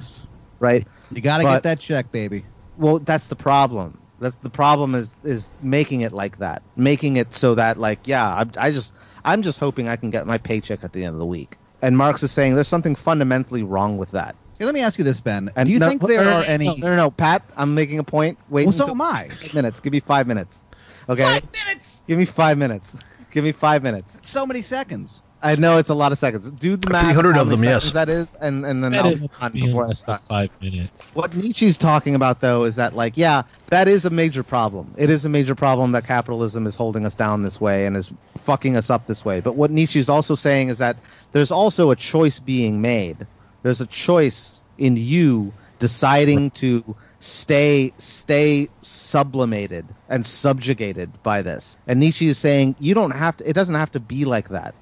Right? You got to But- get that check, baby. well that's the problem. That's the problem is is making it like that. Making it so that like yeah I, I just i'm just hoping i can get my paycheck at the end of the week. And marx is saying there's something fundamentally wrong with that Hey, let me ask you this, Ben. and Do you no- think there no, no, are any? no no no pat i'm making a point wait well, so until- am I. minutes give me five minutes okay Five minutes. give me five minutes give me five minutes So many seconds. i know it's a lot of seconds do the math 300 of them, yes. that is and and then i'll is on before i less than stop five minutes. what Nietzsche's talking about, though, is that, like, yeah, that is a major problem. It is a major problem that capitalism is holding us down this way and is fucking us up this way. But what Nietzsche's also saying is that there's also a choice being made. There's a choice in you deciding to stay stay sublimated and subjugated by this. And Nietzsche is saying you don't have to. It doesn't have to be like that.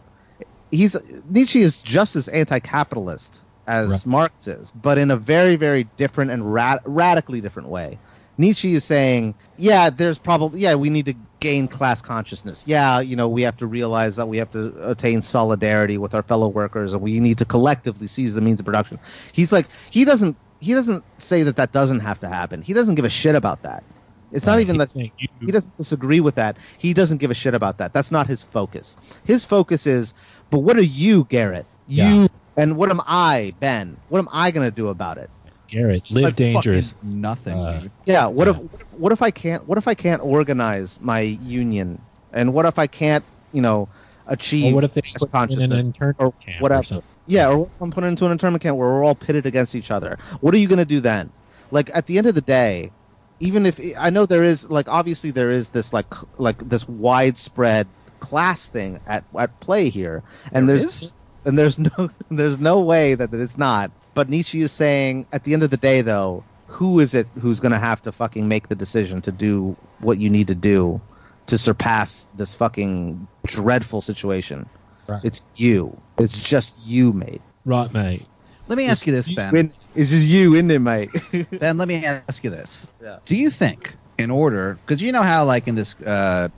He's Nietzsche is just as anti-capitalist as Right. Marx is, but in a very, very different and rad- radically different way. Nietzsche is saying, yeah, there's probably, yeah, we need to gain class consciousness. Yeah, you know, we have to realize that we have to attain solidarity with our fellow workers, and we need to collectively seize the means of production. He's like, he doesn't, he doesn't say that that doesn't have to happen. He doesn't give a shit about that. It's not Right, even that he doesn't disagree with that. He doesn't give a shit about that. That's not his focus. His focus is, but what are you, Garrett? You Yeah. and what am I, Ben? What am I going to do about it? Garrett, Just live like dangerous. Nothing. Uh, dude. Yeah. What Yeah. if what if what if I can't what if I can't organize my union? And what if I can't, you know, achieve Or what if they class put in an consciousness internment or camp or? Yeah, or what if I'm put into an internment camp where we're all pitted against each other. What are you going to do then? Like at the end of the day, even if I know there is like obviously there is this like like this widespread class thing at at play here, and There there's is? and there's no there's no way that it's not. But Nietzsche is saying at the end of the day, though, who is it who's going to have to fucking make the decision to do what you need to do to surpass this fucking dreadful situation? Right. It's you. It's just you, mate. Right, mate. Let me ask you this, Ben. Win- It's just you, isn't it, mate? Ben, let me ask you this. Yeah. Do you think, in order, because you know how, like in this uh,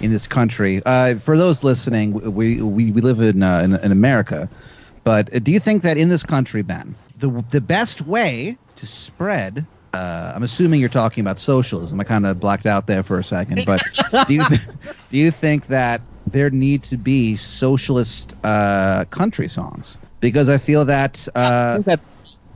in this country, uh, for those listening, we we, we live in, uh, in in America, but uh, do you think that in this country, Ben, the the best way to spread uh, I'm assuming you're talking about socialism. I kind of blacked out there for a second, but do you th- do you think that there need to be socialist uh, country songs? Because I feel that I uh, think that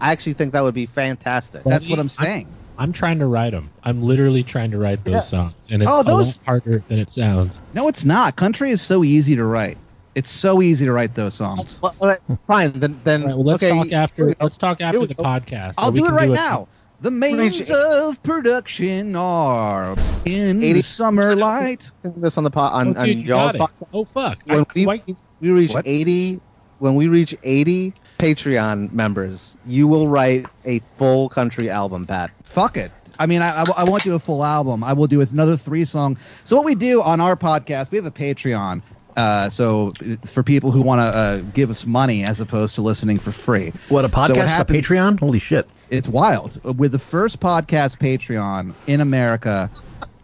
I actually think that would be fantastic. that's what I'm saying. I'm trying to write them. I'm literally trying to write those Yeah. songs, and it's Oh, a lot harder than it sounds. No, it's not. Country is so easy to write. It's so easy to write those songs. Well, all right, fine. Then, then All right, well, let's okay, talk after. here we go. Let's talk after the podcast. I'll do it right it- now. The means Reach- of production are in the 80 summer light. this on the pot on, oh, dude, you y'all's podcast. Oh fuck! When I, we, why- we reach What? 80 when we reach 80 patreon members you will write a full country album pat Fuck it. I mean, I, I, I won't do a full album. I will do another three song. So what we do on our podcast, we have a Patreon. Uh, so it's for people who want to uh, give us money as opposed to listening for free. What a podcast So what for happens- Patreon? Holy shit! It's wild. We're the first podcast Patreon in America,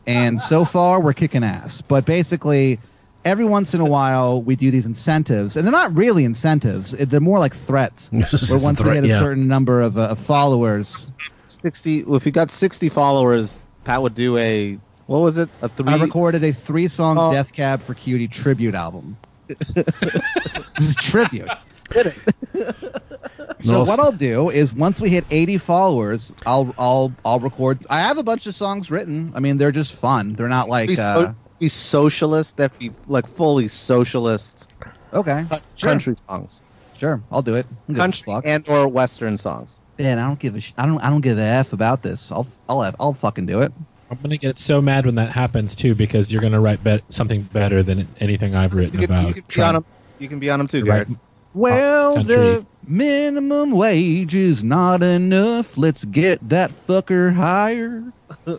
and so far we're kicking ass. But basically, every once in a while we do these incentives, and they're not really incentives. They're more like threats. This where is a once we threat, hit a yeah. certain number of, uh, of followers, 60 well, if you got 60 followers pat would do a what was it a three I recorded a three-song Oh. Death Cab for Cutie tribute album. this is tribute. So No, what I'll do is once we hit 80 followers, I'll I'll I'll record. I have a bunch of songs written. I mean, they're just fun. They're not like be, so, uh, be socialist that be like fully socialist okay, sure, country songs sure, I'll do it. I don't give a country fuck. and or western songs Man, I don't give a sh- I don't I don't give a f about this. I'll I'll I'll fucking do it. I'm gonna get so mad when that happens too, because you're gonna write bet something better than anything I've written you can, about. you can be on them you can be on them too Right. Garrett. Well, country. the minimum wage is not enough. Let's get that fucker higher.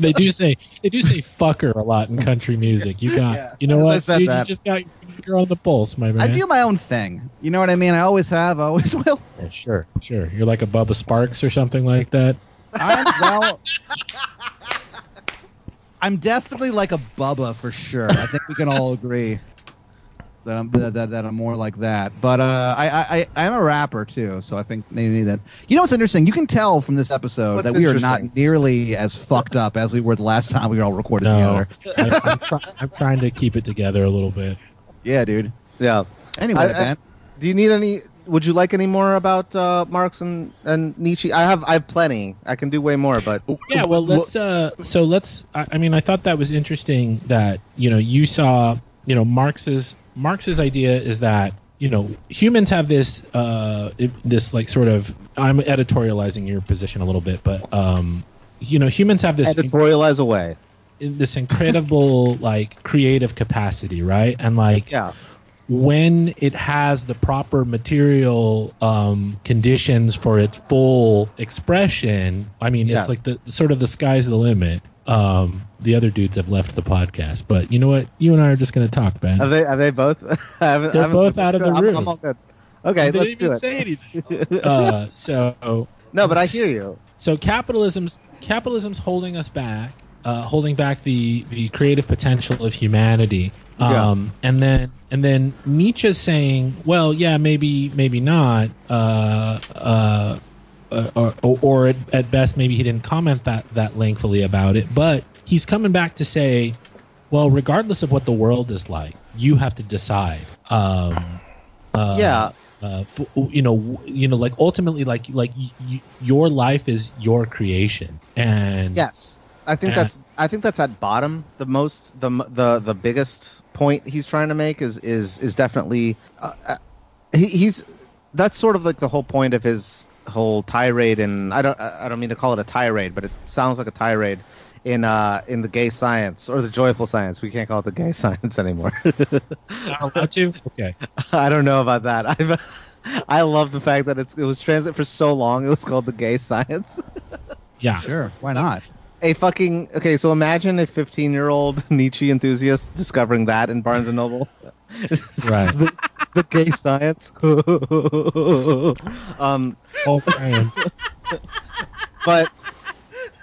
They do say they do say fucker a lot in country music. You got Yeah. you know I what? said Dude, that. you just got your finger on the pulse, my man. I do my own thing. You know what I mean? I always have. I always will. Yeah, sure, sure. You're like a Bubba Sparxxx or something like that. I'm well. I'm definitely like a Bubba for sure. I think we can all agree that I'm, that, that, that I'm more like that. But uh, I, I I I'm a rapper too, so I think maybe that. You know what's interesting? You can tell from this episode What's that we are not nearly as fucked up as we were the last time we all recorded No, together. I, I'm, try, I'm trying to keep it together a little bit. Yeah, dude. yeah Anyway, I- I- Ben. do you need any would you like any more about uh marx and and nietzsche i have i have plenty i can do way more but Yeah, well, let's. Uh, so let's. I, I mean, I thought that was interesting that you know you saw you know Marx's Marx's idea is that you know humans have this uh this like sort of I'm editorializing your position a little bit, but um you know humans have this editorialize away this incredible like creative capacity, right? And like yeah when it has the proper material um, conditions for its full expression, I mean, Yes. it's like the sort of the sky's the limit. Um, the other dudes have left the podcast, but you know what? You and I are just going to talk, Ben. Are they? Are they both? They're both out of the I'm, room. I'm all good. Okay, they let's do it. say anything. uh, so no, but I hear you. so capitalism's capitalism's holding us back, uh, holding back the the creative potential of humanity. Yeah. Um, and then and then Nietzsche's saying, well, yeah, maybe maybe not, uh, uh, or, or, at, at best maybe he didn't comment that that lengthily about it, but he's coming back to say, well, regardless of what the world is like, you have to decide. Um, uh, yeah, uh, f- you know, w- you know, like ultimately, like like y- y- your life is your creation, and yes. I think Yeah. that's. I think that's at bottom. The most, the the the biggest point he's trying to make is is is definitely. Uh, uh, he, he's. That's sort of like the whole point of his whole tirade, and I don't. I I don't mean to call it a tirade, but it sounds like a tirade. In uh in the gay science or the joyful science, we can't call it the gay science anymore. not allowed to. Okay, I don't know about that. I've, I love the fact that it's, it was transit for so long. It was called the gay science. yeah, Sure. Why not? A fucking okay. So imagine a 15 year old Nietzsche enthusiast discovering that in Barnes and Noble. right. the, the gay science. um, Oh man, but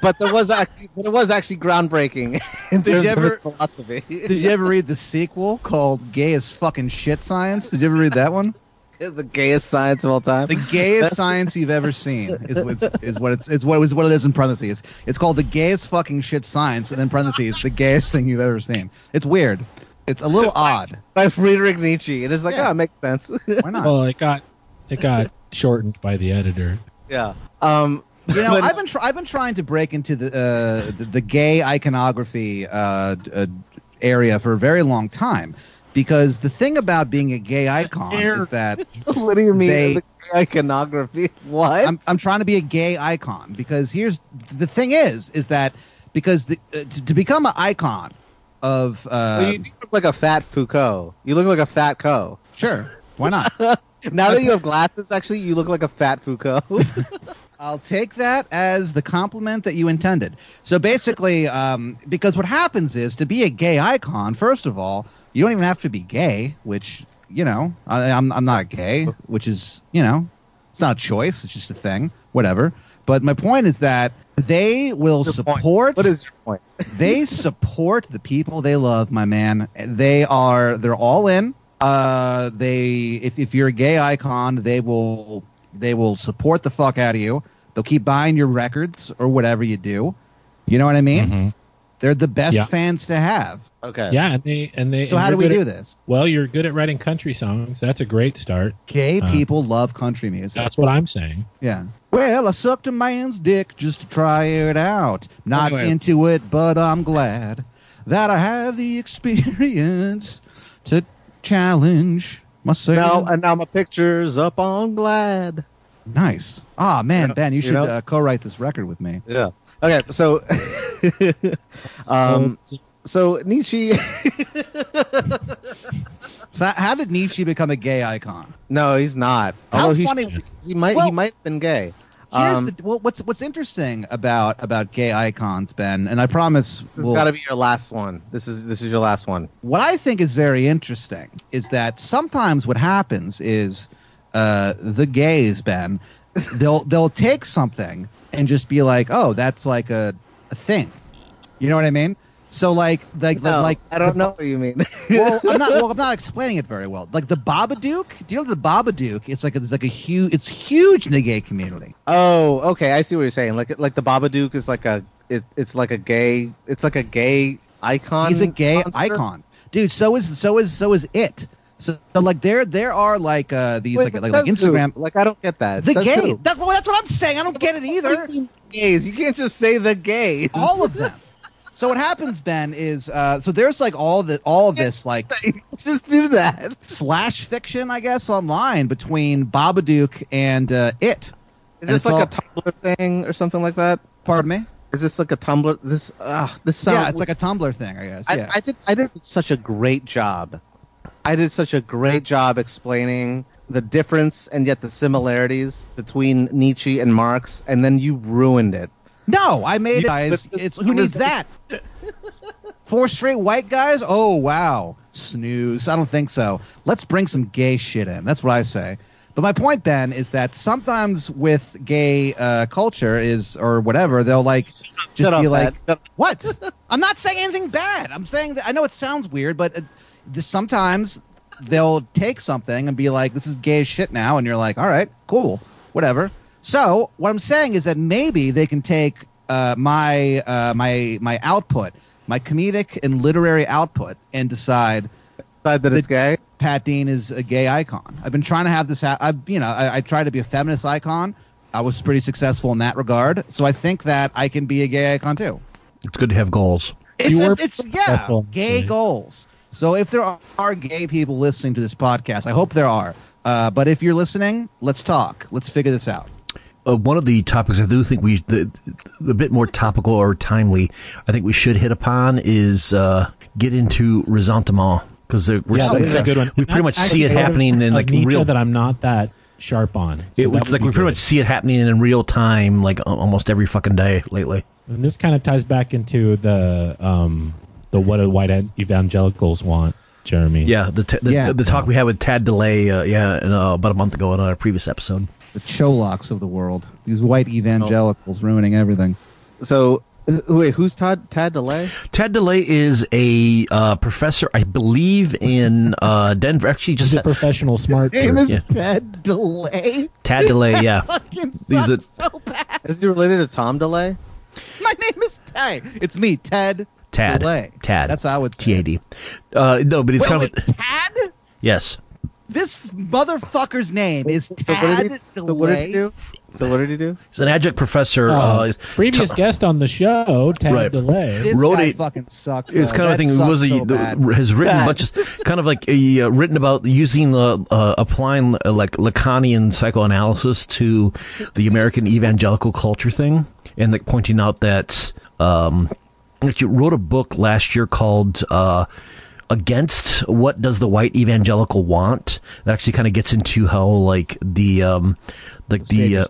but there was actually, but it was actually groundbreaking in Did you terms of ever- its philosophy. Did you ever read the sequel called "Gay as Fucking Shit Science"? Did you ever read that one? the gayest science of all time? The gayest science you've ever seen is what it's, is what it's it's what is what it is in parentheses. It's called the gayest fucking shit science, and then parentheses the gayest thing you've ever seen. It's weird. It's a little odd. By Friedrich Nietzsche. It is like, Yeah. oh, it makes sense. Why not? well, it got it got shortened by the editor. yeah. Um, You know, but- I've been tr- I've been trying to break into the uh, the, the gay iconography uh, d- uh, area for a very long time. Because the thing about being a gay icon is that what do you mean? They- the iconography? What? I'm, I'm trying to be a gay icon because here's the thing is is that because the, uh, to, to become an icon of uh, Well, you do look like a fat Foucault. You look like a fat Co. sure why not Now that you have glasses, actually, you look like a fat Foucault. I'll take that as the compliment that you intended. So basically, um, because what happens is to be a gay icon, first of all, you don't even have to be gay, which you know, I, I'm I'm not gay, which is you know, it's not a choice, it's just a thing, whatever. But my point is that they will Your point. support. what is your point? they support the people they love, my man. They are they're all in. Uh, they if if you're a gay icon, they will they will support the fuck out of you. They'll keep buying your records or whatever you do. You know what I mean? Mhm. They're the best Yeah. fans to have. Okay. Yeah, and they and they. So and how do we do at- this? Well, you're good at writing country songs. That's a great start. Gay Uh, people love country music. That's what I'm saying. Yeah. Well, I sucked a man's dick just to try it out. Not Anyway. into it, but I'm glad that I have the experience to challenge myself. Now and now my pictures up on Glad. nice. Ah, man, Yeah, Ben, you you should uh, co-write this record with me. Yeah. Okay. So, um, So- so Nietzsche. So how did Nietzsche become a gay icon? no, he's not. How Although he, funny. he might. Well- he might have been gay. Here's Um, the, well, what's what's interesting about about gay icons, Ben, and I promise this we'll, got to be your last one. This is this is your last one. what I think is very interesting is that sometimes what happens is uh, the gays, Ben, they'll they'll take something and just be like, oh, that's like a, a thing. You know what I mean? So like like No, like I don't know what you mean. well, I'm not. Well, I'm not explaining it very well. Like the Babadook. Do you know the Babadook? It's like it's like a huge. It's huge in the gay community. oh, okay. I see what you're saying. Like like the Babadook is like a. It, it's like a gay. It's like a gay icon. He's a gay monster? icon, dude. So is so is so is it. So, so like there there are like uh these Wait, like like, like says who? Instagram. Like I don't get that. The Says gay. who? That's well, that's what I'm saying. I don't get it either. you gays. You can't just say the gays. All of them. So what happens, Ben, is uh, so there's like all the all of this like just do that. slash fiction, I guess, online between Babadook and uh, it. Is And this like all- a Tumblr thing or something like that? Pardon me. Is this like a Tumblr? This uh, this sounds. yeah, it's like a Tumblr thing, I guess. I, Yeah. I did. I did such a great job. I did such a great job explaining the difference and yet the similarities between Nietzsche and Marx, and then you ruined it. No, I made it, guys. It's who needs that? Four straight white guys? Oh wow, snooze. I don't think so. Let's bring some gay shit in. That's what I say. But my point, Ben, is that sometimes with gay uh, culture is or whatever, they'll like just Shut be up, like, Matt. "What? I'm not saying anything bad. I'm saying that I know it sounds weird, but uh, th- sometimes they'll take something and be like, "This is gay as shit now," and you're like, "All right, cool, whatever." So what I'm saying is that maybe they can take uh, my uh, my my output, my comedic and literary output, and decide Decide that it's gay. Pat Dean is a gay icon. I've been trying to have this. Ha- I, you know, I, I tried to be a feminist icon. I was pretty successful in that regard. So I think that I can be a gay icon too. It's good to have goals. It's, You a- were it's yeah, gay goals. So if there are, are gay people listening to this podcast, I hope there are. Uh, but if you're listening, let's talk. Let's figure this out. Uh, one of the topics I do think we the, the bit more topical or timely. I think we should hit upon is uh, get into resentment because we're yeah, so- that's a good one. We pretty much see it actually of- happening in like real. that I'm not that sharp on. So it that was would like be we pretty good. much see it happening in real time, like almost every fucking day lately. And this kind of ties back into the um the what do white evangelicals want, Jeremy. Yeah, the t- the, Yeah. the talk we had with Tad Delay, uh, yeah, in, uh, about a month ago on our previous episode. The Cholocks of the world. These white evangelicals ruining everything. So wait, who's Todd Tad Delay? Tad Delay is a uh, professor, I believe, in uh, Denver. Actually, just He's a professional smart Name is person. Ted Delay. Tad Delay, yeah. Fucking These are- so bad. Is he related to Tom Delay? My name is Ted. It's me, Ted Tad. Delay. Tad. That's how I would say. T A D. Uh, no, but he's Wait, kind wait, of Tad? yes. This motherfucker's name is So what did Tad he, so what did he Delay. do? So what did he do? He's an adjunct professor. Uh, Uh, previous t- guest on the show, Tad Right. Delay. This wrote guy a- fucking sucks. It's though. kind of That thing. sucks Was he so the, bad. has written Bad. bunches, kind of like a, uh, written about using the uh, applying uh, like Lacanian psychoanalysis to the American evangelical culture thing, and like pointing out that um, actually wrote a book last year called. Uh, against what does the white evangelical want that actually kind of gets into how like the um like the uh,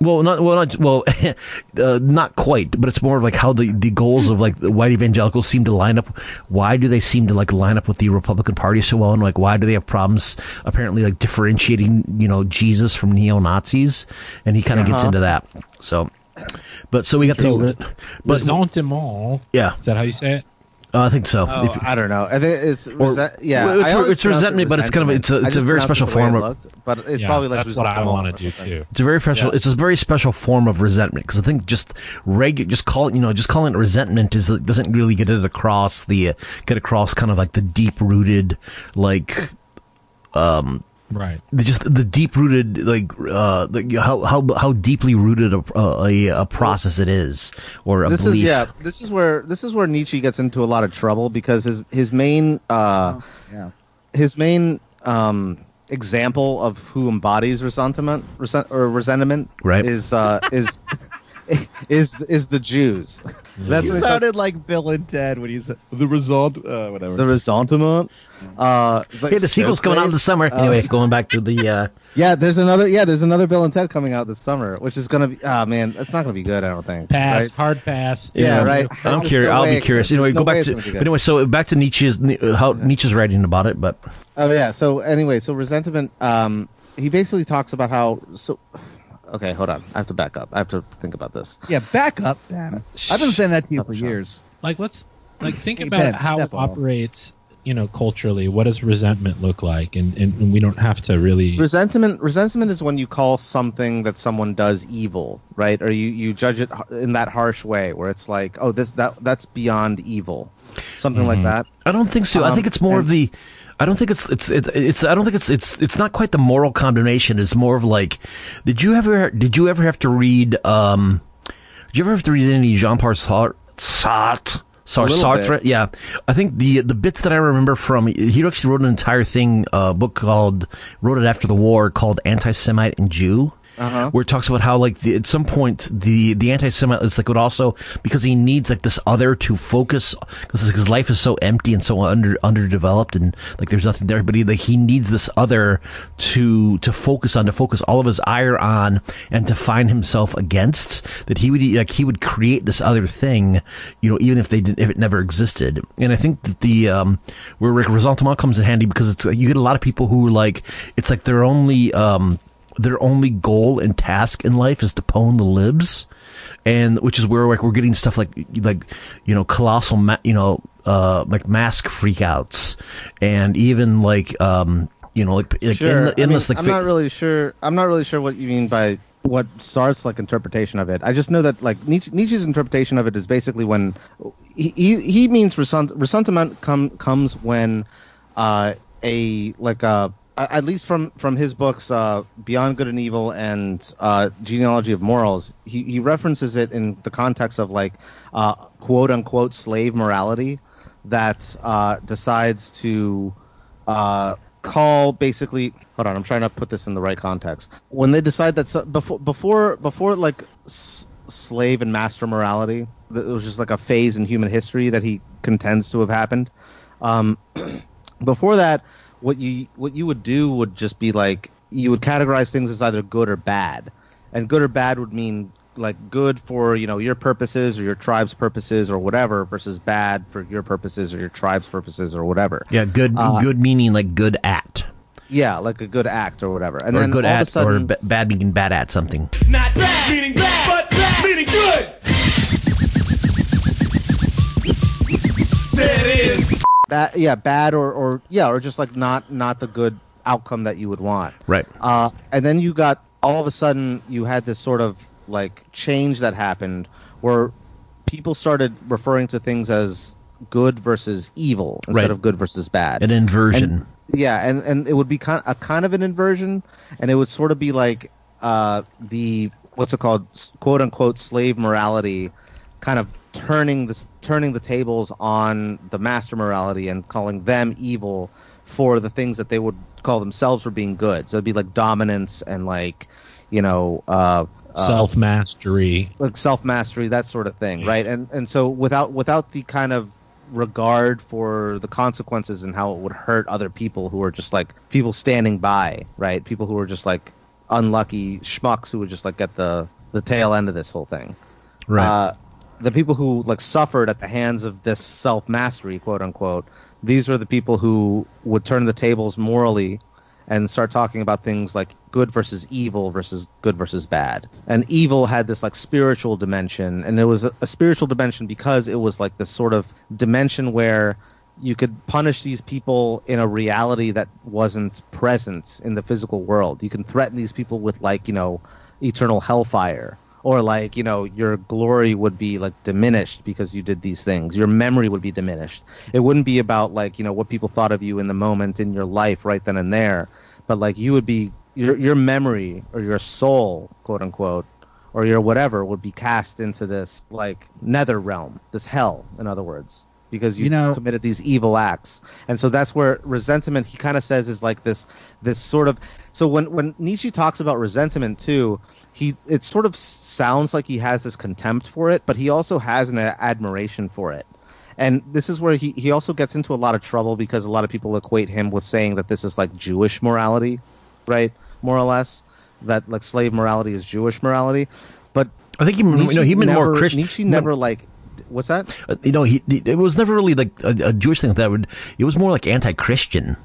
well, not well, not well, uh, not quite, but it's more of like how the, the goals of like the white evangelicals seem to line up. Why do they seem to like line up with the Republican Party so well, and like why do they have problems apparently like differentiating you know Jesus from neo Nazis? And he kind of gets Uh-huh. into that. So, but so we got So, the, but Ressentiment. yeah, Is that how you say it? uh, I think so. Oh, If- I don't know. I think it's resent, yeah. well, it's I re- always it's pronounce it resentment, but it's kind of- it's a- it's a very special form of- looked, but it's Yeah, probably like that's what I want to do too. It's a very special. Yeah. It's a very special form of resentment because I think just regular, just call it, you know, just calling it resentment is doesn't really get it across the uh, get across kind of like the deep rooted like Right. the just the deep rooted like uh like how how how deeply rooted a a, a process it is or a This belief. is yeah. This is where this is where Nietzsche gets into a lot of trouble because his his main uh Yeah. his main um example of who embodies resentment resent, or resentment Right. is uh is is is the Jews. That's You what he starts- sounded like Bill and Ted when he said the result, uh, whatever. the resentment. Uh, like, Hey, the sequel's coming out in the summer. Uh, Anyway, going back to the uh, Yeah, there's another. Yeah, there's another Bill and Ted coming out this summer, which is gonna be. Ah, man, it's not gonna be good. I don't think. Pass. Right? Hard pass. Yeah, right. I'm There's curious. no I'll be curious. Anyway, no go back to. But anyway, so back to Nietzsche's uh, how Nietzsche's writing about it. But Oh yeah. So anyway, so resentment. Um, he basically talks about how. So, okay, hold on. I have to back up. I have to think about this. yeah, back up, Dan. I've been saying that to you for years. Like let's like think Hey, about Ben, how it step operates. You know, culturally, what does resentment look like? And and, and we don't have to really. Resentment. Resentment is when you call something that someone does evil, right? Or you you judge it in that harsh way, where it's like, oh, this that that's beyond evil, something like that. I don't think so. I Um, think it's more of the. I don't think it's it's it's, it's I don't think it's it's it's not quite the moral condemnation. It's more of like, did you ever did you ever have to read um, did you ever have to read any Jean Paul Sartre? Sartre? Sar- Sartre? bit. Yeah, I think the the bits that I remember from he actually wrote an entire thing, uh, book called wrote it after the war called Anti-Semite and Jew. Uh-huh. Where it talks about how, like, the, at some point, the the anti-Semite is like would also because he needs like this other to focus because his life is so empty and so under underdeveloped and like there's nothing there. But he like he needs this other to to focus on to focus all of his ire on and to find himself against. That he would like he would create this other thing, you know, even if they did if it never existed. And I think that the um where Rick Resentment comes in handy because it's you get a lot of people who are like it's like their only um their only goal and task in life is to pwn the libs, and which is where like we're getting stuff like like you know colossal ma- you know uh like mask freakouts, and even like um you know like like Sure. endless, endless I like am not really sure. I'm not really sure what you mean by what Sartre's like interpretation of it. I just know that like Nietzsche, Nietzsche's interpretation of it is basically when he he, he means resent, resentment come comes when uh, a like a at least from from his books uh, Beyond Good and Evil and uh, Genealogy of Morals, he he references it in the context of like uh, quote unquote slave morality that uh, decides to uh, call basically hold on i'm trying to put this in the right context. When they decide that so, before before before like s- slave and master morality it was just like a phase in human history that he contends to have happened um, before that what you what you would do would just be like you would categorize things as either good or bad and good or bad would mean like good for you know your purposes or your tribe's purposes or whatever versus bad for your purposes or your tribe's purposes or whatever yeah good uh, good meaning like good at yeah, like a good act or whatever. And or then good all at of a sudden, or b- bad meaning bad at something. Not bad, meaning bad, but bad, meaning good. There it is. Bad, yeah, bad or, or yeah, or just like not not the good outcome that you would want. Right. Uh, and then you got all of a sudden you had this sort of like change that happened where people started referring to things as good versus evil instead Right. of good versus bad. An inversion. yeah, and and it would be kind a kind of an inversion, and it would sort of be like uh, the what's it called, quote unquote, slave morality, kind of turning the turning the tables on the master morality and calling them evil for the things that they would call themselves for being good. So it'd be like dominance and like you know uh, uh, Self mastery. like self mastery, that sort of thing, right? And and so without without the kind of regard for the consequences and how it would hurt other people who are just like people standing by, right? People who are just like unlucky schmucks who would just like get the the tail end of this whole thing. Right. Uh, the people who like suffered at the hands of this self mastery, quote unquote, these were the people who would turn the tables morally and start talking about things like good versus evil versus good versus bad. And evil had this like spiritual dimension, and it was a, a spiritual dimension because it was like this sort of dimension where you could punish these people in a reality that wasn't present in the physical world. You can threaten these people with like, you know, eternal hellfire or like, you know, your glory would be like diminished because you did these things. Your memory would be diminished. It wouldn't be about like, you know, what people thought of you in the moment in your life right then and there, but like you would be your your memory or your soul, quote unquote, or your whatever would be cast into this like nether realm, this hell, in other words, because you, You know- committed these evil acts. And so that's where resentment he kind of says is like this this sort of so when when Nietzsche talks about resentment too, he it sort of sounds like he has this contempt for it, but he also has an admiration for it. And this is where he, he also gets into a lot of trouble because a lot of people equate him with saying that this is like Jewish morality, right? More or less. That like slave morality is Jewish morality. But I think he, you know, he meant never, more Christian. Nietzsche never like what's that? Uh, you know, he, he it was never really like a, a Jewish thing that would. It was more like anti-Christian,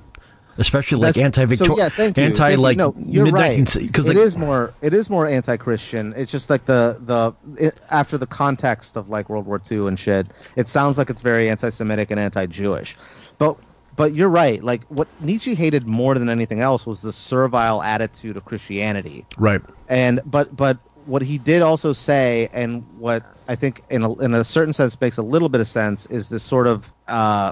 especially like That's- anti-Victorian, So yeah, thank you. anti Thank you. like no, you're mid right. because It like is more it is more anti-Christian. It's just like the the it, after the context of like World War II and shit, it sounds like it's very anti-Semitic and anti-Jewish. But but you're right. Like what Nietzsche hated more than anything else was the servile attitude of Christianity right. and but but what he did also say and what i think in a, in a certain sense makes a little bit of sense is this sort of uh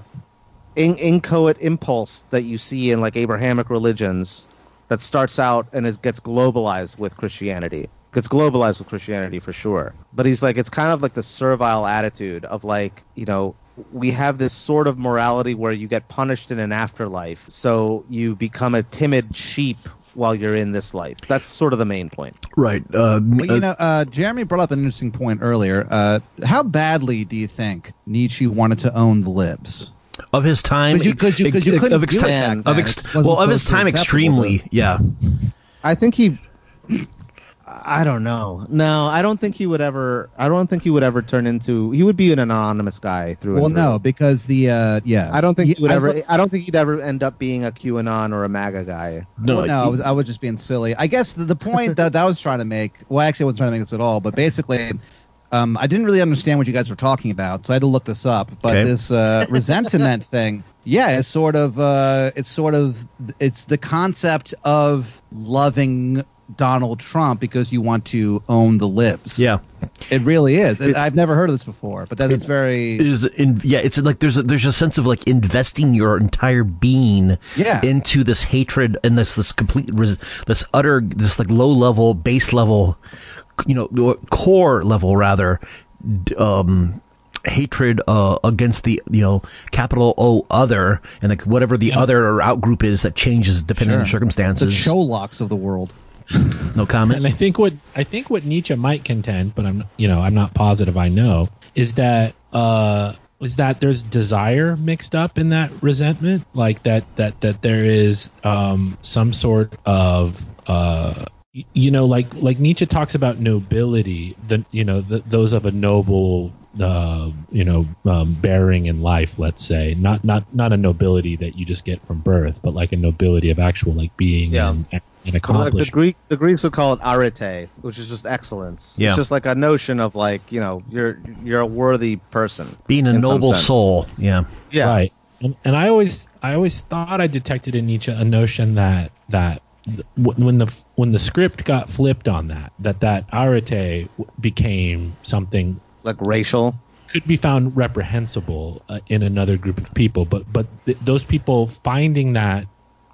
in, inchoate impulse that you see in like abrahamic religions that starts out and is gets globalized with christianity gets globalized with christianity for sure. But he's like it's kind of like the servile attitude of like you know we have this sort of morality where you get punished in an afterlife so you become a timid sheep while you're in this life that's sort of the main point Right. Uh, Well, you know, uh, Jeremy brought up an interesting point earlier. Uh, how badly do you think Nietzsche wanted to own the libs? of his time, 'Cause you- 'cause you- 'cause you of couldn't ex- do it of ex- well, of his time, extremely, but- yeah. I think he. I don't know. No, I don't think he would ever. I don't think he would ever turn into. He would be an anonymous guy through. Well, and through. no, because the uh, yeah, I don't think he would I ever. thought- I don't think he'd ever end up being a QAnon or a MAGA guy. No, well, no, I was, I was just being silly. I guess the, the point that, that I was trying to make, well, actually, I wasn't trying to make this at all, but basically, um, I didn't really understand what you guys were talking about, so I had to look this up. But Okay. this uh, resentment thing, yeah, it's sort of, uh, it's sort of, it's the concept of loving Donald Trump because you want to own the libs. yeah. it really is. And I've never heard of this before, but that is very. It is in, yeah, it's like there's a, there's a sense of like investing your entire being Yeah. into this hatred and this this complete res, this utter this like low level base level, you know, core level rather, um, hatred uh, against the you know capital O other and like whatever the other or outgroup is that changes depending on Sure. the circumstances. the Sholocks of the world. No comment. And I think what I think what Nietzsche might contend, but I'm you know I'm not positive I know, is that uh, is that there's desire mixed up in that resentment, like that that that there is um, some sort of uh, you know like like Nietzsche talks about nobility, the you know the, those of a noble uh, you know um, bearing in life, let's say not not not a nobility that you just get from birth, but like a nobility of actual like being Yeah. and, and Like the. Greek, the Greeks would call it arete, which is just excellence. Yeah. It's just like a notion of like you know you're you're a worthy person. Being a noble soul, yeah. Yeah. Right. And, and I always I always thought I detected in Nietzsche a notion that that when the when the script got flipped on that that that arete became something Like racial. could be found reprehensible uh, in another group of people but but th- those people finding that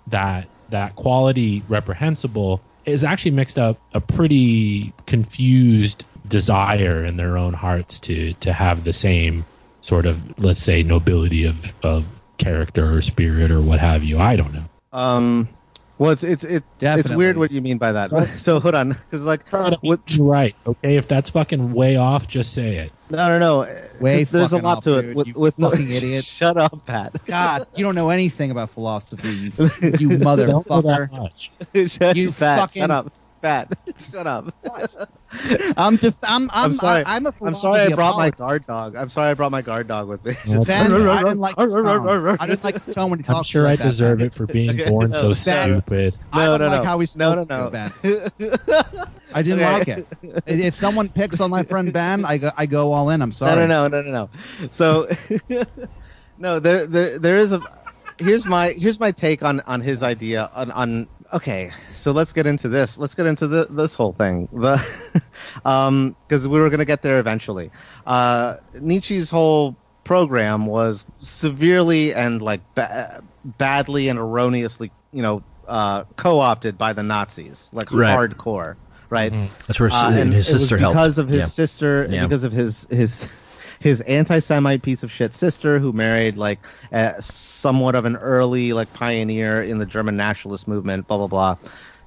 that that quality reprehensible is actually mixed up a pretty confused desire in their own hearts to to have the same sort of let's say nobility of of character or spirit or what have you. I don't know. Um, well, it's it's it, it's weird what you mean by that. so hold on, because like what, right. Okay, if that's fucking way off, just say it. no no no, Way there's a lot off, to it dude, with you with fucking idiot. Shut up, Pat. God, you don't know anything about philosophy, you, you Don't know that motherfucker. You Pat. fucking- Shut up, Pat. Shut up. I'm def- I'm I'm I'm sorry. I, am a I'm sorry I philosophy brought my guard dog. I'm sorry I brought my guard dog with me. Well, Ben, I didn't like his tone. I didn't like his tone when he talked. I'm sure like I that, deserve Ben. it for being Okay, born so no, stupid. I No, don't no, like no. how he No, no, no. Ben. I didn't Okay. like it. If someone picks on my friend Ben, I go, I go all in. I'm No, sorry. no, no, no, no, no. So, no, there, there, there is a. Here's my here's my take on on his idea on on. Okay, so let's get into this. Let's get into the, this whole thing. The, um, because we were gonna get there eventually. Uh, Nietzsche's whole program was severely and like ba- badly and erroneously, you know, uh, co-opted by the Nazis, like Right. hardcore, right? That's where Uh, his it was sister helped. because of his Yeah. sister, Yeah. because of his his his anti-Semite piece of shit sister who married like somewhat of an early like pioneer in the German nationalist movement. Blah blah blah.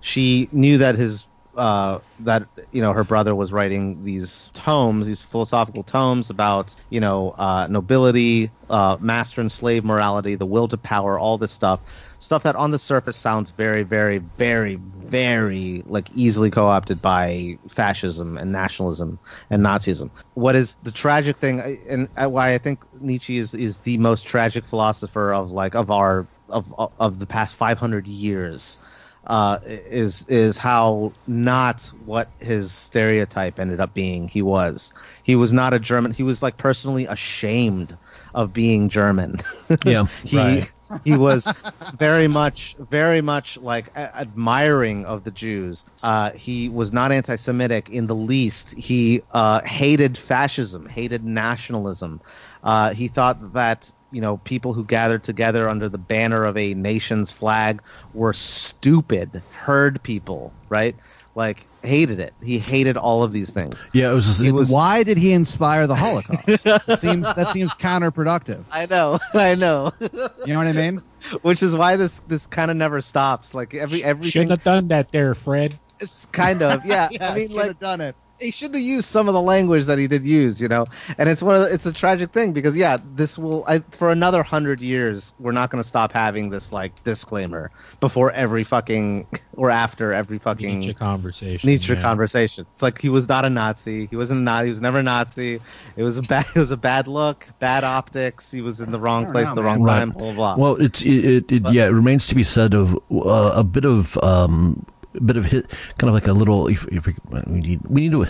She knew that his uh, that you know her brother was writing these tomes, these philosophical tomes about you know uh, nobility, uh, master and slave morality, the will to power, all this stuff, stuff that on the surface sounds very, very, very, very like easily co-opted by fascism and nationalism and Nazism. What is the tragic thing, and uh, why I think Nietzsche is is the most tragic philosopher of like of our of of the past 500 years uh, is is how not what his stereotype ended up being. He was he was not a German. He was like personally ashamed of being German. Yeah, he right. He was very much very much like a- admiring of the Jews. Uh, he was not anti-Semitic in the least. He uh, hated fascism, hated nationalism. Uh, he thought that you know people who gathered together under the banner of a nation's flag were stupid herd people, right? Like hated it. He hated all of these things. Yeah, it was. Just, He was- Why did he inspire the Holocaust? that seems that seems counterproductive. I know, I know. You know what I mean? Which is why this this kind of never stops. Like every everything. Shouldn't have done that there, Fred. It's kind of yeah. I mean, like done it. He should have used some of the language that he did use, you know. And it's one of the, it's a tragic thing because yeah, this will I, for another hundred years we're not going to stop having this like disclaimer before every fucking or after every fucking Nietzsche conversation. Nietzsche yeah. conversation. It's like he was not a Nazi. He wasn't a Nazi. He was never a Nazi. It was a bad. It was a bad look, bad optics. He was in the wrong place, know, at the man. wrong Right. time. Blah blah blah. Well, it's it, it, it yeah. It remains to be said of uh, a bit of um, a bit of hit, kind of like a little. If, if we, we need we need to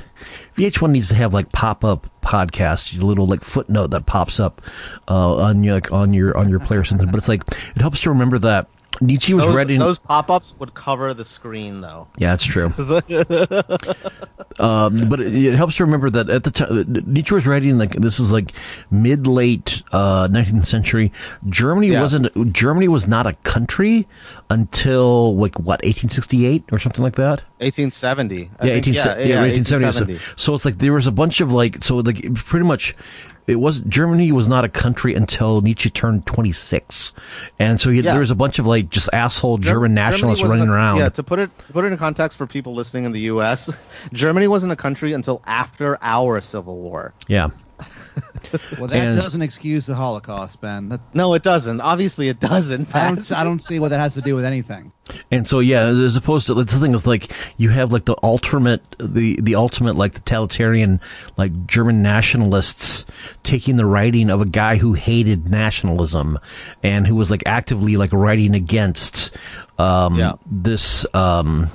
VH1 needs to have like pop up podcasts, a little like footnote that pops up uh, on your like, on your on your player or something. But it's like it helps to remember that Nietzsche was those, writing. those pop-ups would cover the screen though. Yeah, that's true. um, but it, it helps to remember that at the time, Nietzsche was writing like this is like mid late uh, 19th century. Germany Yeah. wasn't. Germany was not a country until like what 1868 or something like that. 1870. I yeah, think, 18, yeah, yeah, yeah, 1870. So, so it's like there was a bunch of like so like pretty much. It was Germany was not a country until Nietzsche turned 26, and so he, Yeah. there was a bunch of like just asshole Ger- German nationalists running a- around. Yeah, to put it to put it in context for people listening in the U.S., Germany wasn't a country until after our Civil War. yeah. Well, that And- doesn't excuse the Holocaust, Ben. That, No, it doesn't. Obviously, it doesn't. I don't. I don't see what that has to do with anything. And so yeah, as opposed to the thing is like you have like the ultimate the the ultimate like totalitarian like German nationalists taking the writing of a guy who hated nationalism and who was like actively like writing against um Yeah. this um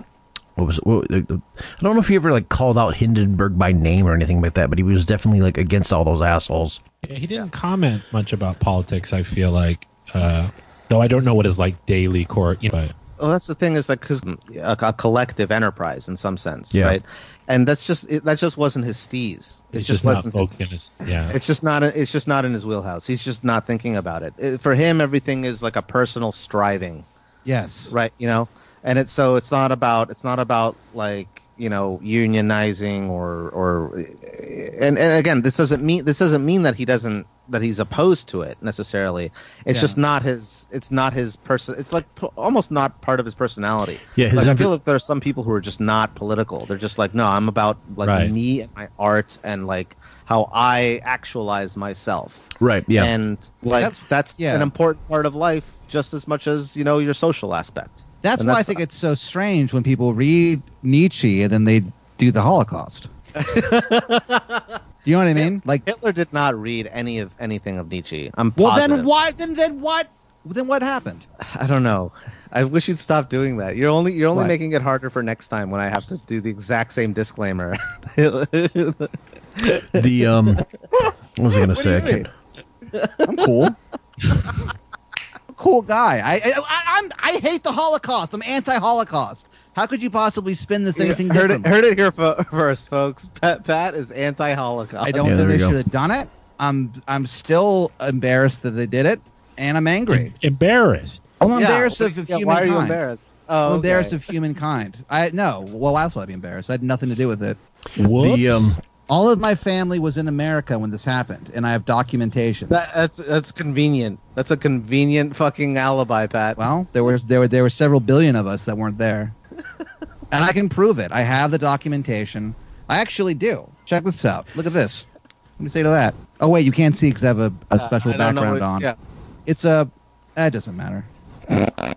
what was it? What, I don't know if he ever like called out Hindenburg by name or anything like that, but he was definitely like against all those assholes. Yeah, he didn't comment much about politics. I feel like, uh, though I don't know what his like daily court. You know, but Well, that's the thing is like because a, a collective enterprise in some sense, Yeah. right? And that's just it, that just wasn't his steez. It it's just just not wasn't. His, focused. Yeah, it's just not. It's just not in his wheelhouse. He's just not thinking about it. It- For him, everything is like a personal striving. Yes. right you know and it's so it's not about it's not about like you know unionizing or or and, and again this doesn't mean this doesn't mean that he doesn't that he's opposed to it necessarily it's Yeah. just not his it's not his person it's like p- almost not part of his personality Yeah, his like, i feel like there are some people who are just not political they're just like no i'm about like Right. me and my art and like how i actualize myself Right. Yeah. and like that's- that's, yeah. an important part of life just as much as you know your social aspect That's And why I think it's so strange when people read Nietzsche and then they do the Holocaust. you know what I mean? Like, Hitler did not read any of anything of Nietzsche. I'm well, positive. then why? Then then what? Then what happened? I don't know. I wish you'd stop doing that. You're only you're only What? making it harder for next time when I have to do the exact same disclaimer. the um, what was I going to say? I can't. I'm cool. cool guy. I, I I I'm I hate the Holocaust. I'm anti-Holocaust. How could you possibly spin this anything heard it heard it here fo- first, folks. Pat, Pat is anti-Holocaust. I don't Yeah, think they should have done it. I'm I'm still embarrassed that they did it, and I'm angry. Embarrassed. I'm Yeah, embarrassed of, yeah, of Why humankind. are you embarrassed? Oh, I'm okay. embarrassed of humankind. I no. Well, why else would I be embarrassed? I had nothing to do with it. Whoops. The um, All of my family was in America when this happened, and I have documentation. That, that's that's convenient. That's a convenient fucking alibi, Pat. well, there was there were there were several billion of us that weren't there, and I can prove it. I have the documentation. I actually do. Check this out. Look at this. Let me say to that. Oh wait, you can't see because I have a, a Uh, special I background what- on. Yeah. It's a. That doesn't matter.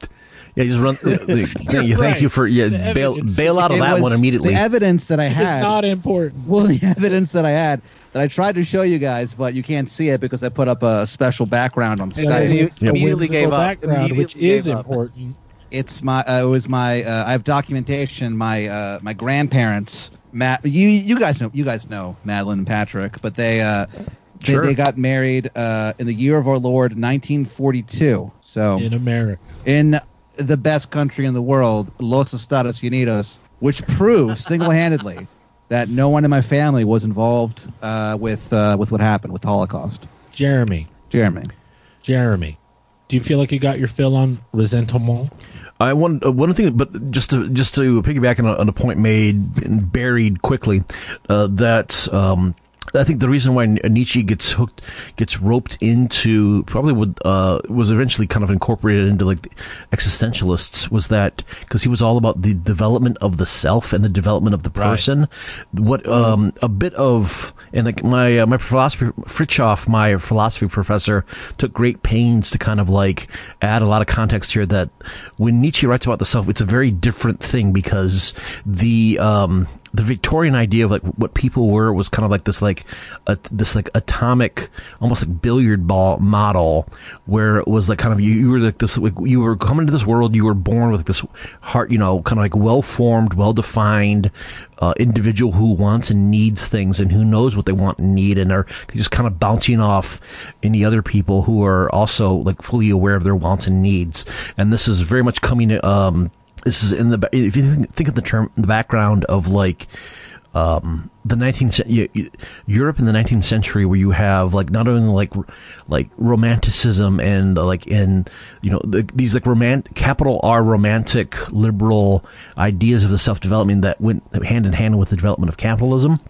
yeah, just run. The, thank you, thank Right. you for yeah. The Bail, evidence. bail out of It that was one immediately. The evidence that I It's had. not important. Well, the evidence that I had that I tried to show you guys, but you can't see it because I put up a special background on And Skype. then you It's the immediately gave up. background, which is gave up. important. It's my. Uh, it was my. Uh, I have documentation. My uh, my grandparents. Matt, you you guys know you guys know Madeline and Patrick, but they uh, they, they got married uh, in the year of our Lord 1942. So in America. in the best country in the world, Los Estados Unidos, which proves single-handedly that no one in my family was involved uh, with uh, with what happened with the Holocaust. Jeremy, Jeremy, Jeremy, do you feel like you got your fill on resentment? I one uh, one thing, but just to just to piggyback on a, on a point made and buried quickly, uh, that um, I think the reason why Nietzsche gets hooked, gets roped into probably would uh, was eventually kind of incorporated into like the existentialists was that because he was all about the development of the self and the development of the Right. person. What um, a bit of and like my uh, my philosophy Fritjof, my philosophy professor, took great pains to kind of like add a lot of context here. That when Nietzsche writes about the self, it's a very different thing because the um, the Victorian idea of like what people were was kind of like this like this like atomic, almost like billiard ball model, where it was like kind of you, you were like this like you were coming to this world, you were born with this heart, you know, kind of like well formed, well defined uh, individual who wants and needs things and who knows what they want and need and are just kind of bouncing off any other people who are also like fully aware of their wants and needs. And this is very much coming. Um, this is in the if you think, of the term the background of like um, the 19th cen- y- y- Europe in the 19th century, where you have like not only like like romanticism and uh, like in you know the, these like romantic capital R romantic liberal ideas of the self development that went hand in hand with the development of capitalism.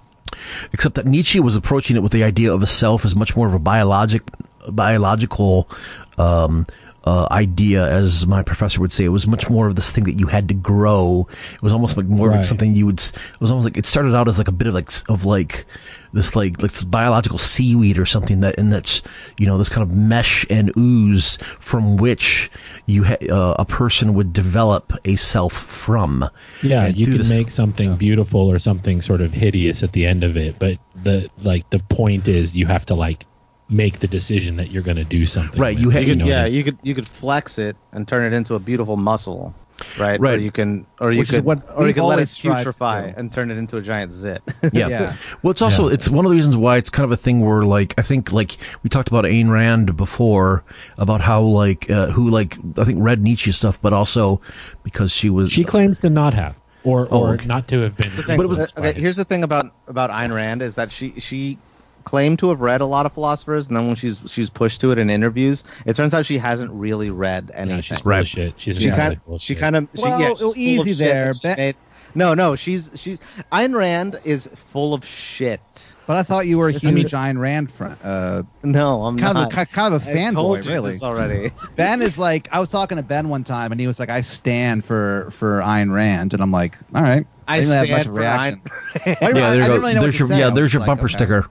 Except that Nietzsche was approaching it with the idea of a self as much more of a biologic biological um, uh, idea, as my professor would say. It was much more of this thing that you had to grow. It was almost like more like something you would. It was almost like it started out as like a bit of like of like this like like biological seaweed or something that and that's you know this kind of mesh and ooze from which you ha- uh, a person would develop a self from. Yeah, And you can this- make something beautiful or something sort of hideous at the end of it, but the like the point is you have to like make the decision that you're going to do something. Right, with you it, ha- You could, know, yeah, and- you could you could flex it and turn it into a beautiful muscle, right? Right. Or you can, or you Which could, what or you could let it always putrefy and turn it into a giant zit. Yeah. Yeah. Well, it's also Yeah. it's one of the reasons why it's kind of a thing where like I think like we talked about Ayn Rand before about how like uh, who like I think read Nietzsche stuff, but also because she was she claims to not have or Oh, or okay. not to have been. But it was- okay, here's the thing about about Ayn Rand is that she she claimed to have read a lot of philosophers, and then when she's she's pushed to it in interviews, it turns out she hasn't really read anything. No, she's full of shit. She's she entirely kind of of she kind of she, Well, yeah, she's full of easy shit there. that she made- no, no, she's she's Ayn Rand is full of shit. But I thought you were a huge Ayn Rand fan. Uh, No, I'm kind not. of a, kind of a told fanboy, really. this already. Ben is like, I was talking to Ben one time, and he was like, "I stand for for Ayn Rand," and I'm like, "All right." I didn't have stand much of a for reaction. Ayn- I- I- yeah, there I you didn't go. really know there's your yeah, there's your like, bumper okay. sticker.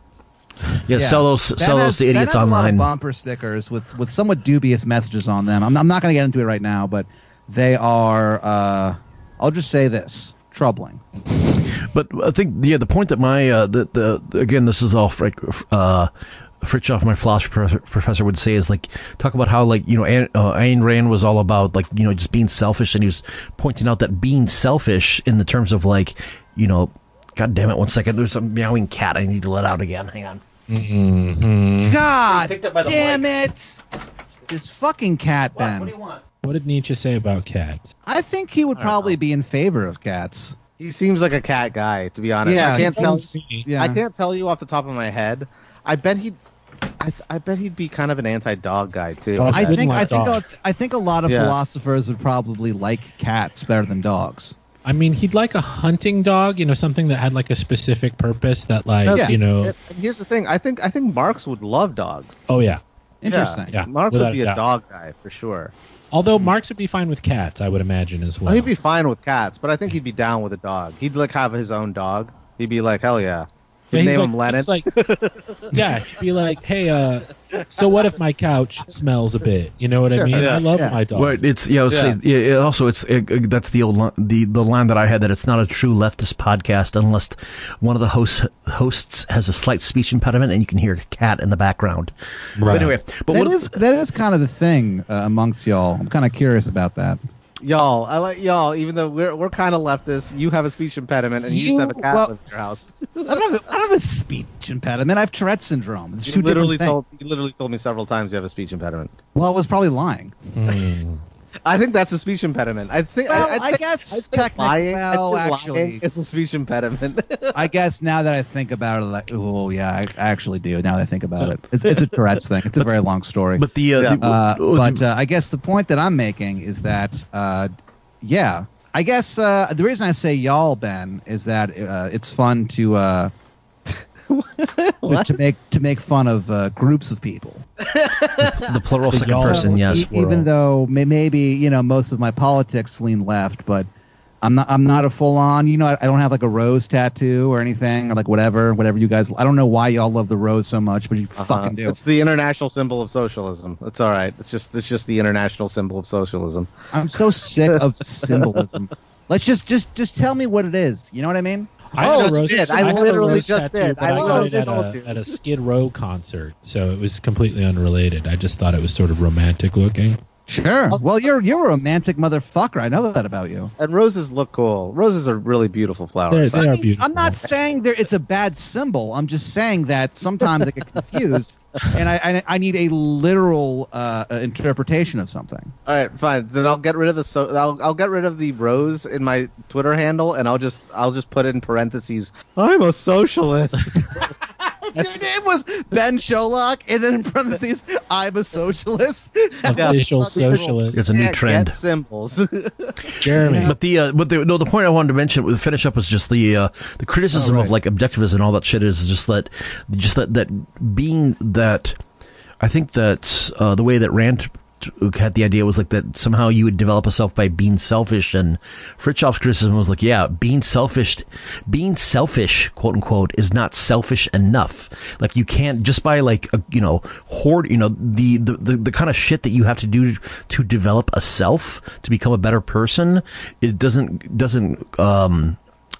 Yeah, sell those sell has, those to idiots has a lot of online. bumper stickers with with somewhat dubious messages on them. I'm, I'm not going to get into it right now, but they are. Uh, I'll just say this: troubling. But I think yeah, the point that my uh, the, the again this is all Frank, uh, Fritjof, my philosophy professor, would say is like talk about how like you know Ayn, uh, Ayn Rand was all about like you know just being selfish, and he was pointing out that being selfish in the terms of like you know, God damn it, one second, there's a meowing cat I need to let out again. Hang on. Mm-hmm. God picked up by the damn it! This fucking cat, Ben. want? What did Nietzsche say about cats? I think he would probably be in favor of cats. He seems like a cat guy, to be honest. Yeah, I can't tell. Yeah. I can't tell you off the top of my head. I bet he'd. I, I bet he'd be kind of an anti-dog guy too. I wouldn't think I think a. I think a lot of Yeah. philosophers would probably like cats better than dogs. I mean, he'd like a hunting dog, you know, something that had like a specific purpose that, like, No, you know, And- and here's the thing. I think I think Marx would love dogs. oh yeah. Interesting. Yeah, Marx without would be a a doubt. dog guy for sure. Although Marx would be fine with cats, I would imagine as oh, well. Well, he'd be fine with cats, but I think he'd be down with a dog. He'd like have his own dog. He'd be like, hell yeah. He'd Yeah, name like- him Lennon. he's like, yeah, he'd be like, hey, uh, so what if my couch smells a bit? You know what I mean? Yeah. I love Yeah. my dog. Well, it's yeah. I was Yeah. saying- yeah, it also, it's it, it- that's the old the the line that I had that it's not a true leftist podcast unless one of the hosts hosts has a slight speech impediment and you can hear a cat in the background. But Right. anyway, but That what, is that is kind of the thing uh, amongst y'all. I'm kind of curious about that. Y'all, I like y'all. Even though we're we're kind of leftists, you have a speech impediment, and you, used to have a cat well- live in your house. I don't have a, I don't have a speech impediment. I have Tourette's syndrome. It's You two literally different things. told you literally told me several times you have a speech impediment. Well, I was probably lying. Hmm. I think that's a speech impediment. I think Well, I, I'd I guess I'd say technic- lying. I'd well, lying actually- is a speech impediment. I guess now that I think about it, like, oh yeah, I I actually do. Now that I think about it, it's, it's a Tourette's thing. It's a very long story. but the, uh, Yeah. Uh, oh, but uh, I guess the point that I'm making is that, uh, yeah, I guess uh, the reason I say y'all, Ben, is that uh, it's fun to, uh, to to make to make fun of uh, groups of people. the plural the second person, yes. E- even though may- maybe you know most of my politics lean left, but I'm not. I'm not a full on. You know, I, I don't have like a rose tattoo or anything, or like whatever, whatever you guys. I don't know why y'all love the rose so much, but you fucking do. Uh-huh. It's the international symbol of socialism. It's all right. It's just it's just the international symbol of socialism. I'm so sick of symbolism. Let's just just just tell me what it is. You know what I mean? I Oh, just did. I a literally just did. I I, got it at a, at a Skid Row concert, so it was completely unrelated. I just thought it was sort of romantic looking. Sure. Well, you're you're a romantic motherfucker. I know that about you. And roses look cool. Roses are really beautiful flowers. They're- they are beautiful. I'm not saying there it's a bad symbol. I'm just saying that sometimes I get confused, and I I, I need a literal uh, uh, interpretation of something. All right, fine. Then I'll get rid of the so I'll I'll get rid of the rose in my Twitter handle, and I'll just I'll just put in parentheses. I'm a socialist. Your name was Ben Sholok, and then in parentheses, I'm a socialist. Official socialist. it's a new Can't trend. Get symbols. Jeremy. But the uh, but the no the point I wanted to mention with finish up was just the uh, the criticism Oh, right. of like objectivism and all that shit is just that just that that being that I think that uh, the way that Rand had the idea was like that somehow you would develop a self by being selfish and Fritjof's criticism was like yeah being selfish being selfish quote unquote is not selfish enough. Like you can't just by like a, you know hoard you know the, the the the kind of shit that you have to do to develop a self to become a better person it doesn't doesn't um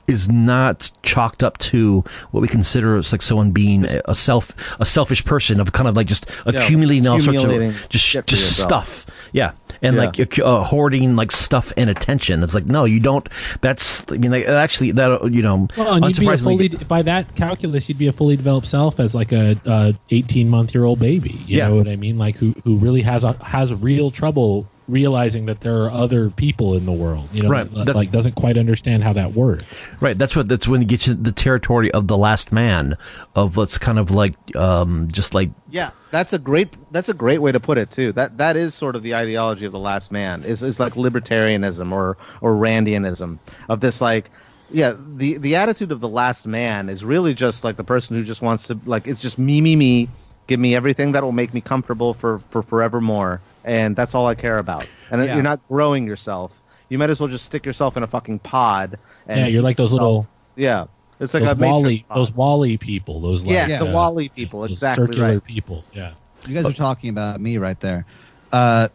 is not chalked up to what we consider as like someone being a, a self a selfish person of kind of like just accumulating all sorts of just just yourself. stuff yeah and Yeah. like uh, hoarding like stuff and attention it's like no you don't that's i mean like, actually that you know Well, and you'd be a fully by that calculus, you'd be a fully developed self as like a, a eighteen month year old baby. You Yeah. know what I mean? Like who who really has a has real trouble realizing that there are other people in the world. You know, Right. that, That- like doesn't quite understand how that works. Right. That's what. That's when you get to the territory of the last man. Of what's kind of like, um, just like Yeah, that's a great that's a great way to put it too. That that is sort of the ideology of the last man. Is is like libertarianism or or Randianism of this like yeah, the the attitude of the last man is really just like the person who just wants to like it's just me me me, give me everything that will make me comfortable for for forevermore and that's all I care about. And Yeah. you're not growing yourself. You might as well just stick yourself in a fucking pod and yeah, you're like those yourself- little Yeah. It's like those a WALL-E those WALL-E people. Those like, yeah, the uh, WALL-E people, those exactly circular right. people. Yeah. You guys are talking about me right there. Uh,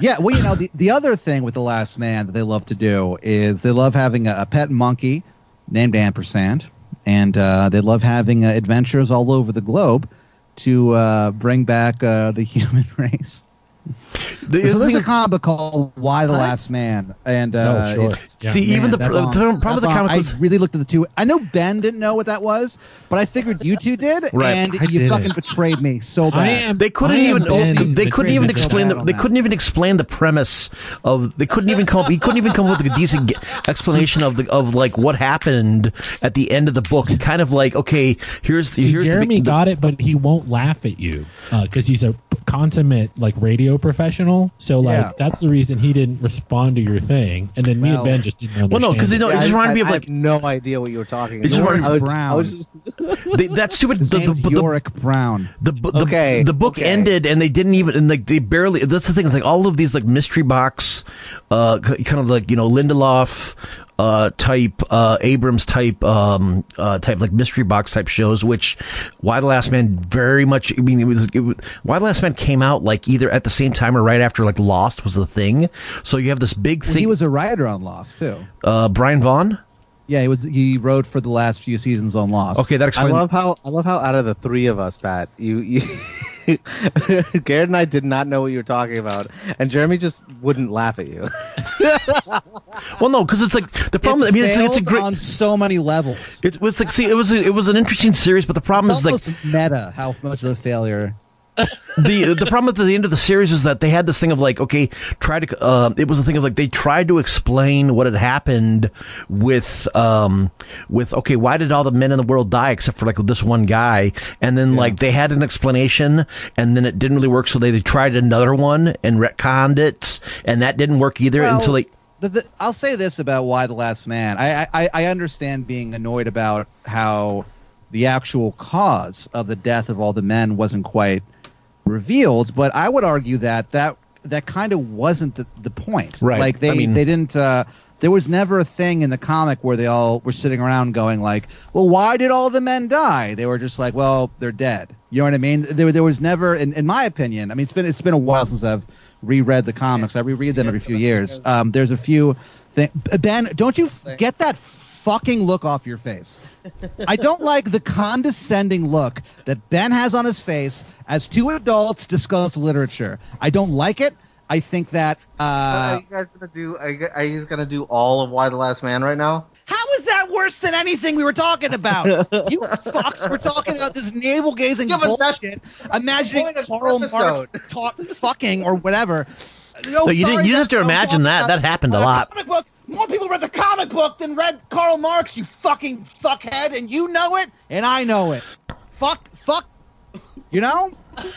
yeah, well, you know, the, the other thing with The Last Man that they love to do is they love having a, a pet monkey named Ampersand, and uh, they love having uh, adventures all over the globe to uh, bring back uh, the human race. The, so there's a comic book called Y the Last Man, and uh, oh, sure. Yeah. See, even the Man, pr- that the problem with the comic bomb- was I really looked at the two. I know Ben didn't know what that was, but I figured you two did, Right. and I you didn't. fucking betrayed me so bad. I am. They couldn't I am even. Ben they couldn't even me so explain. The, they that. couldn't even explain the premise of. They couldn't even come. up He couldn't even come up with a decent explanation of the of like what happened at the end of the book. Kind of like, okay, here's the See, here's Jeremy the, the, got it, but he won't laugh at you because he's a consummate like radio professional. Professional, so like Yeah. that's the reason he didn't respond to your thing, and then me and Ben just didn't understand. Well, no, because it. you know, it Yeah, just I- reminded me of I like have no idea what you were talking It just about. reminded- I was- Brown. Just- they, that stupid. His The, the, the, Yorick Brown. the, the, Okay, the book okay. ended and they didn't even and like they barely that's the thing is like all of these like mystery box uh kind of like you know lindelof uh type uh abrams type um uh type like mystery box type shows which Y the last man very much i mean it was, it was Y the last man came out like either at the same time or right after like lost was the thing so you have this big Well, thing he was a writer on Lost too. uh brian vaughan Yeah, he was. He wrote for the last few seasons on Lost. okay that explains. I love how I love how out of the three of us, Pat, you, you Garrett and I did not know what you were talking about, and Jeremy just wouldn't laugh at you. well no because it's like the problem i mean it's, it's a great on so many levels. it was like see it was a, it was an interesting series but the problem It's is like meta how much of a failure. The the problem at the end of the series is that they had this thing of like okay try to uh, it was a thing of like they tried to explain what had happened with um with okay why did all the men in the world die except for like this one guy and then like they had an explanation and then it didn't really work so they, they tried another one and retconned it and that didn't work either Well, until they The, the, I'll say this about Y the Last Man. I, I I understand being annoyed about how the actual cause of the death of all the men wasn't quite revealed, but I would argue that that that kind of wasn't the, the point. Right. Like they I mean- they didn't. Uh, there was never a thing in the comic where they all were sitting around going like, "Well, why did all the men die?" They were just like, "Well, they're dead." You know what I mean? There, there was never, in, in my opinion. I mean, it's been it's been a while since I've reread the comics. I reread them every few years. Um, there's a few things. Ben, don't you f- get that fucking look off your face? I don't like the condescending look that Ben has on his face as two adults discuss literature. I don't like it. I think that. Uh, are you guys gonna do? Are you, are you gonna do all of Y the Last Man right now? How is that worse than anything we were talking about? you fucks were talking about this navel gazing Yeah, but that's bullshit, imagining point of the Karl episode. Marx talk, fucking or whatever. No, No, you didn't- sorry, you that's have to imagine that. That happened a lot. comic book. More people read the comic book than read Karl Marx. You fucking fuckhead, and you know it, and I know it. Fuck, fuck. You know.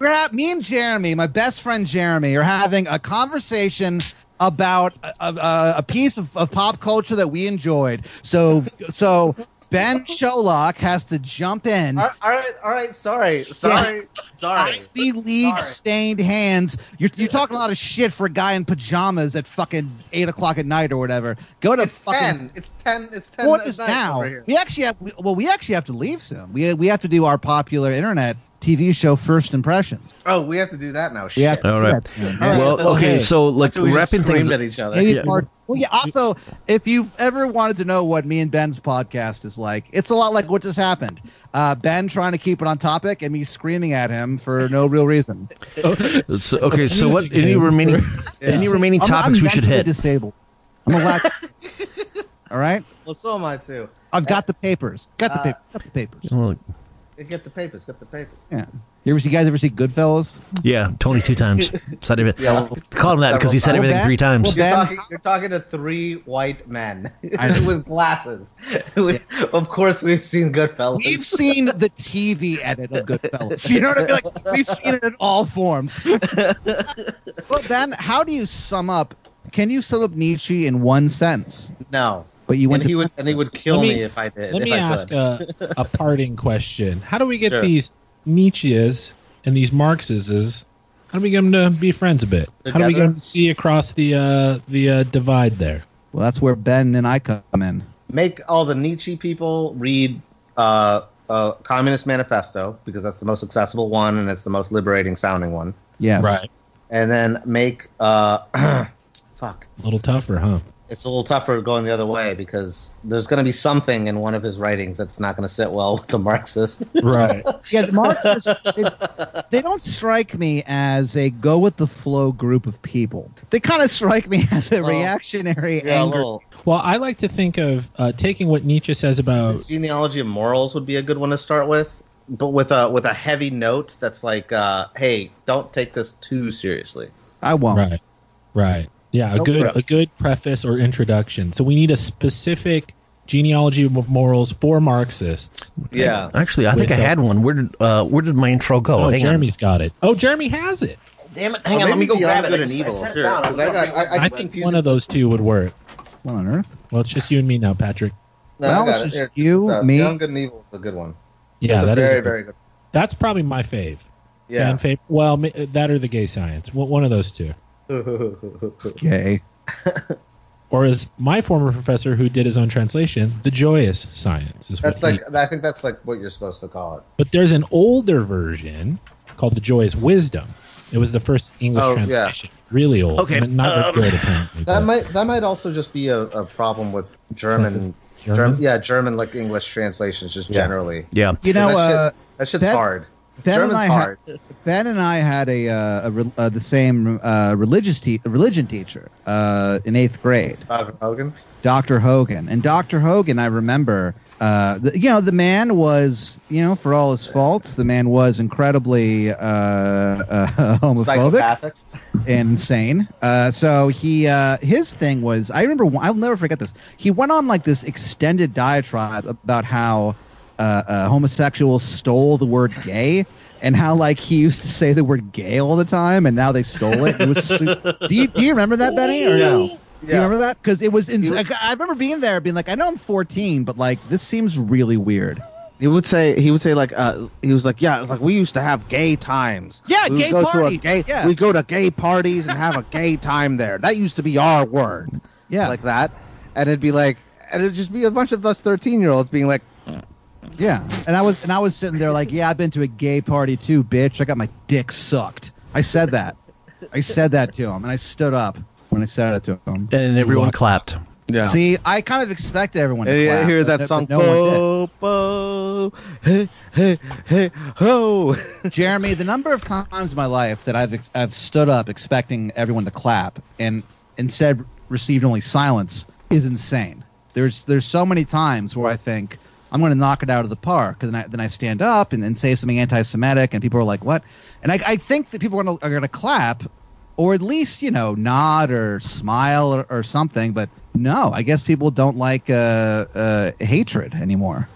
We're me and Jeremy, my best friend Jeremy, are having a conversation about a, a, a piece of, of pop culture that we enjoyed. So, so Ben Sholok has to jump in. All all right, all right. Sorry, sorry, sorry. Ivy League Sorry. stained hands. You're, you're talking a lot of shit for a guy in pajamas at fucking eight o'clock at night or whatever. Go to It's fucking. ten. It's ten. It's ten. What at is night now? We actually have. Well, we actually have to leave soon. We we have to do our popular internet TV show First Impressions. Oh, we have to do that now. We Shit. have to All do right. that soon. All right, well well, okay so like After we just wrapping things at each other. Maybe Yeah. part- well, yeah. Also, if you've ever wanted to know what me and Ben's podcast is like, it's a lot like what just happened. Uh, ben trying to keep it on topic and me screaming at him for no real reason. So, okay, so what? Any game. remaining any remaining I'm- topics I'm we should mentally hit? Disabled. I'm allowed. All right. Well, so am I too. I've got the papers. Got the Uh, papers. Got the papers. Well, Get the papers. Get the papers. Yeah. You ever see you guys ever see Goodfellas? Yeah, Tony two times. Said it. Yeah, well, Call him that because he said everything Ben- three times. well, You're talking, you're talking to three white men with glasses. We- of course, we've seen Goodfellas. We've seen the TV edit of Goodfellas. You know what I mean? Like we've seen it in all forms. well, Ben, how do you sum up? Can you sum up Nietzsche in one sentence? no, But you went and to he would and he would kill me- me, if I did. Let me ask a, a parting question. How do we get Sure. these Nietzsche's and these Marxes? Is how do we get them to be friends a bit? How do we get them to see across the uh, the uh, divide there? Well, that's where Ben and I come in. make all the Nietzsche people read uh, uh, Communist Manifesto because that's the most accessible one and it's the most liberating sounding one. Yes. Right. And then make uh, fuck. A little tougher, huh? It's a little tougher going the other way because there's going to be something in one of his writings that's not going to sit well with the Marxist. Right. Yeah, the Marxists, they, they don't strike me as a go with the flow group of people. They kind of strike me as a Well, reactionary yeah, a anger. little well, I like to think of uh, taking what Nietzsche says about the genealogy of morals would be a good one to start with, but with a with a heavy note that's like, uh, hey, don't take this too seriously. I won't. right, right, yeah, a Nope. good a good preface or introduction. So we need a specific genealogy of morals for Marxists. Yeah. Actually, I think I had one. Where did uh, where did my intro go? Oh, Hang Jeremy's got it. Oh, Jeremy has it. Damn it! Oh, Hang on, let me go grab Beyond it. Good and just- I evil. it Sure, I got. I, I, I think one it. of those two would work. What on earth? Well, it's just you and me now, Patrick. No, well, it's just Here, you, uh, me. Beyond Good and Evil is a good one. Yeah, it's a that is very a very good. That's probably my fave. Yeah. Fan fave. Well, that or the gay science. One one of those two. Gay. Or as my former professor, who did his own translation, the joyous science is what That's like he- I think that's like what you're supposed to call it. But there's an older version called the joyous wisdom. It was the first English Oh, yeah. translation. Really old. Okay, and not um, very good apparently. That but- might that might also just be a, a problem with German, German? German, yeah, German like English translations just generally. Yeah. You know, that, shit- uh, that shit's Ben- hard. Ben German's and I hard. Had, ben and I had a, uh, a re- uh, the same uh, religious te- religion teacher uh, in eighth grade, Dr. Hogan. Dr. Hogan. And Dr. Hogan, I remember, uh, the, you know, the man was, you know, for all his faults, the man was incredibly uh, uh, homophobic. Psychopathic. and insane. Uh, so he uh, his thing was I remember I'll never forget this. He went on like this extended diatribe about how uh, uh, homosexuals stole the word gay. And how like he used to say the word gay all the time, and now they stole it. It was do, you, do you remember that, Benny, or no? Do you remember that? Because it was. Ins- He I, remember being there, being like, I know I'm 14, but like this seems really weird. He would say he would say like uh he was like yeah like we used to have gay times. Yeah, we gay go parties, to a gay yeah. we go to gay parties and have a gay time there. That used to be our word. Yeah, like that, and it'd be like, and it'd just be a bunch of us thirteen-year-olds being like, Yeah, and I was and I was sitting there like, yeah, I've been to a gay party too, bitch. I got my dick sucked. I said that. I said that to him, and I stood up when I said it to him. And everyone clapped. yeah, See, I kind of expected everyone to Hey, clap, hear that no- song, but no one did. bo, bo, hey, hey, hey, ho. Jeremy, the number of times in my life that I've ex- I've stood up expecting everyone to clap and instead received only silence is insane. There's there's so many times where I think I'm going to knock it out of the park, and then I, then I stand up and, and say something anti-Semitic, and people are like, "What?" And I, I think that people are going to are going to clap, or at least you know nod or smile or, or something. But no, I guess people don't like uh, uh, hatred anymore.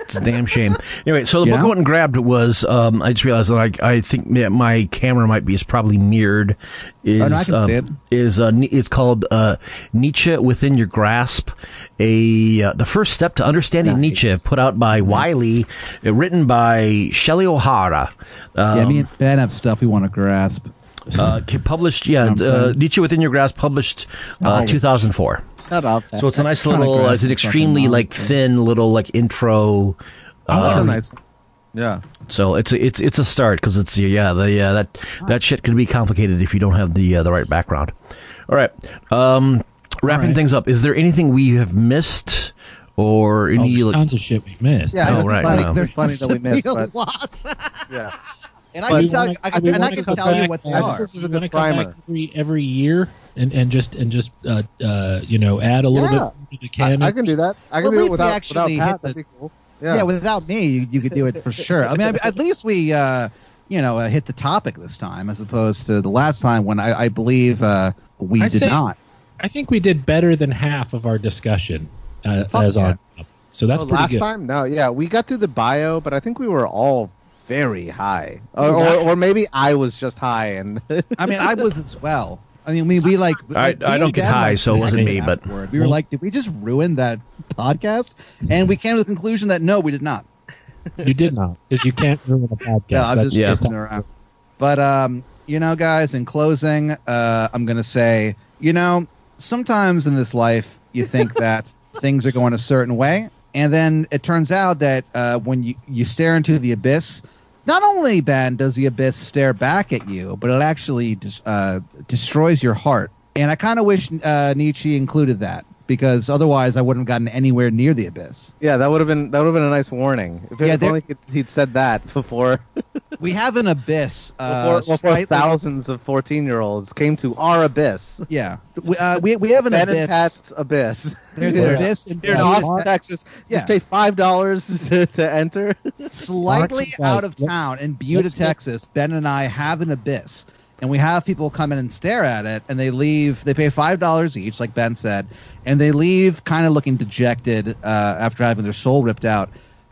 It's a damn shame. Anyway, so the You book I went and grabbed was. Um, I just realized that I, I think that my camera might be is probably mirrored. Is Oh, no, I can um, see it. is uh, it's called uh, Nietzsche within your grasp. A uh, the first step to understanding Nice. Nietzsche, put out by Wiley, uh, written by Shelley O'Hara. Um, yeah, me and Ben have stuff we want to grasp. Uh, published. Yeah, You know uh. Nietzsche within your grasp, published uh, Oh. 2004. Shut up. So it's a nice little. grasp It's an extremely like thin little like intro. Oh, That's a um, nice. Yeah, So it's a, it's it's a start because it's yeah the yeah that that shit can be complicated if you don't have the uh, the right background. All right, um, wrapping right. things up. Is there anything we have missed or Oh, any? there's like, tons of shit we've missed. yeah. Oh, there's right, plenty, no. there's plenty that we missed, but Lots. yeah. And I Do can tell, wanna- I do and I can come tell you what they are. This is a we wanna good come back primer. every, every year and, and just and just uh, uh, you know add a little Yeah. bit to the I. I can do that. I can Well, at do least it we without actually without hit Pat. the- That'd be cool. Yeah. Yeah. without me, you, you could do it for sure. I mean, at least we uh, you know, uh, hit the topic this time as opposed to the last time when I, I believe uh, we I did say- not. I think we did better than half of our discussion uh, Fuck as yeah. on. So that's Oh, pretty last good. time? No, yeah, we got through the bio, but I think we were all very high, or, or, or maybe I was just high and I mean, I was as well. I mean, we, we like. I- like, I don't get high, so it wasn't me, but- afterward. we were like, did we just ruin that podcast? And we came to the conclusion that no, we did not. You did not, because you can't ruin a podcast. Yeah, I'm That's just just joking around. But um, you know, guys, in closing, uh, I'm gonna say, you know, sometimes in this life, you think that things are going a certain way, and then it turns out that uh, when you you stare into the abyss, not only Ben does the abyss stare back at you, but it actually uh, destroys your heart. And I kind of wish uh, Nietzsche included that because otherwise I wouldn't have gotten anywhere near the abyss. yeah, that would have been that would have been a nice warning. If, Yeah, only he'd, he'd said that before We have an abyss. Uh, before, before slightly- thousands of fourteen year olds came to our abyss. Yeah, we, uh, we, we have an Ben and abyss. Pat's abyss. There's an Yeah. abyss in Here in Yeah. Austin, Texas, Yeah. just pay five dollars to, to enter. slightly Mark's out of town in Buda, let's get- Texas. Ben and I have an abyss, and we have people come in and stare at it, and they leave. They pay five dollars each, like Ben said, and they leave kind of looking dejected uh, after having their soul ripped out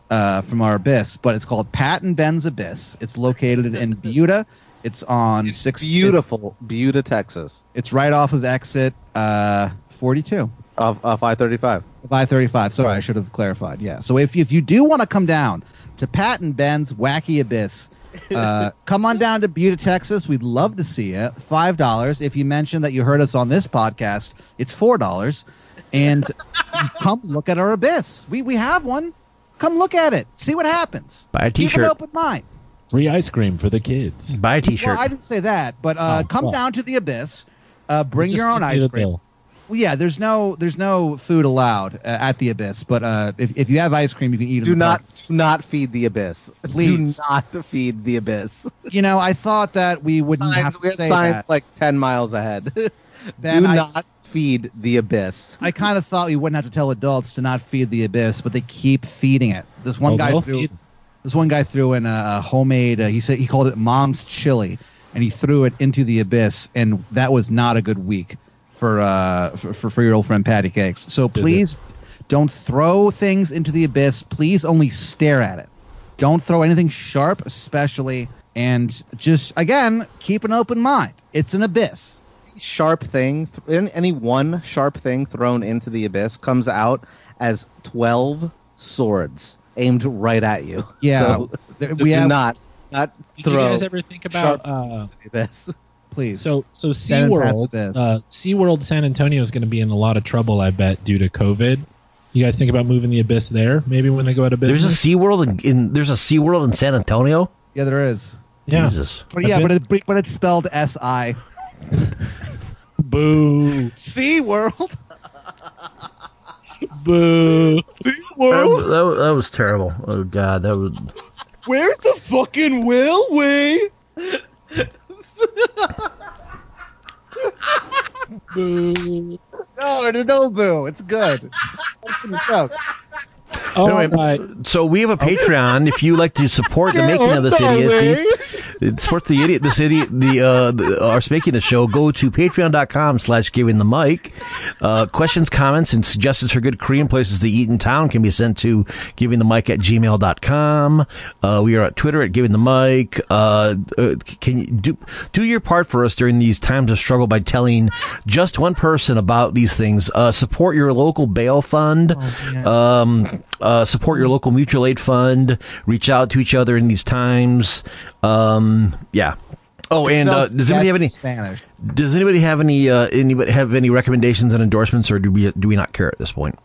uh, from our abyss. But it's called Pat and Ben's Abyss. It's located in Buda. It's on six. Beautiful, Buda, Texas, It's, it's right off of exit uh, forty-two. of uh, five thirty five. By 35. Sorry, I should have clarified. Yeah. So if, if you do want to come down to Pat and Ben's Wacky Abyss, uh, come on down to Buda, Texas. We'd love to see you. Five dollars. If you mention that you heard us on this podcast, it's four dollars. And come look at our abyss. We we have one. Come look at it. See what happens. Buy a Keep T-shirt. an open mind. Free ice cream for the kids. Buy a T-shirt. Well, I didn't say that, but uh, Oh, come well. down to the abyss. Uh, bring Just your own send me ice the cream. bill. Well, yeah, there's no there's no food allowed uh, at the abyss, but uh, if if you have ice cream, you can eat. it Do in not, park. do not feed the abyss. Please. Do not feed the abyss. You know, I thought that we wouldn't have Signs, to we have say signs that. like ten miles ahead. Ben, do I- not feed the abyss. I kind of thought we wouldn't have to tell adults to not feed the abyss, but they keep feeding it. This one Oh, guy threw. feed- This one guy threw in a, a homemade. Uh, he said he called it mom's chili, and he threw it into the abyss, and that was not a good week for uh for for, for your old friend Patty Cakes. So please don't throw things into the abyss. Please only stare at it. Don't throw anything sharp, especially, and just again keep an open mind. It's an abyss. Sharp thing, th- any- any one sharp thing thrown into the abyss comes out as twelve swords aimed right at you. Yeah, so, there- so we do have- not not Did throw. you guys ever think about sharp uh, into. Please. so so San and SeaWorld uh, SeaWorld San Antonio is going to be in a lot of trouble I bet due to COVID. You guys think about moving the abyss there maybe when they go out of business. There's a business? SeaWorld in, in there's a SeaWorld in San Antonio. yeah, there is. yeah. Jesus. But yeah, but it, but it's spelled S I. Boo. Sea World. Boo. That, was- that, was- that was terrible. Oh god, that was. Where's the fucking railway? Boo. No, there's no boo. It's good. It's in the joke. All Anyway, right. So we have a Patreon. If you like to support the making of this idiot, support the idiot, this idiot, the uh, the, us making the show. Go to patreon.com slash giving the mic. Uh, questions, comments, and suggestions for good Korean places to eat in town can be sent to giving the mic at gmail.com. Uh, we are at Twitter at giving the mic. Uh, uh, can you do do your part for us during these times of struggle by telling just one person about these things? Uh, support your local bail fund. um, uh, support your local mutual aid fund. Reach out to each other in these times. Um, yeah. Oh, and uh, does anybody have any? Spanish? Does anybody have any? Uh, anybody have any recommendations and endorsements, or do we do we not care at this point?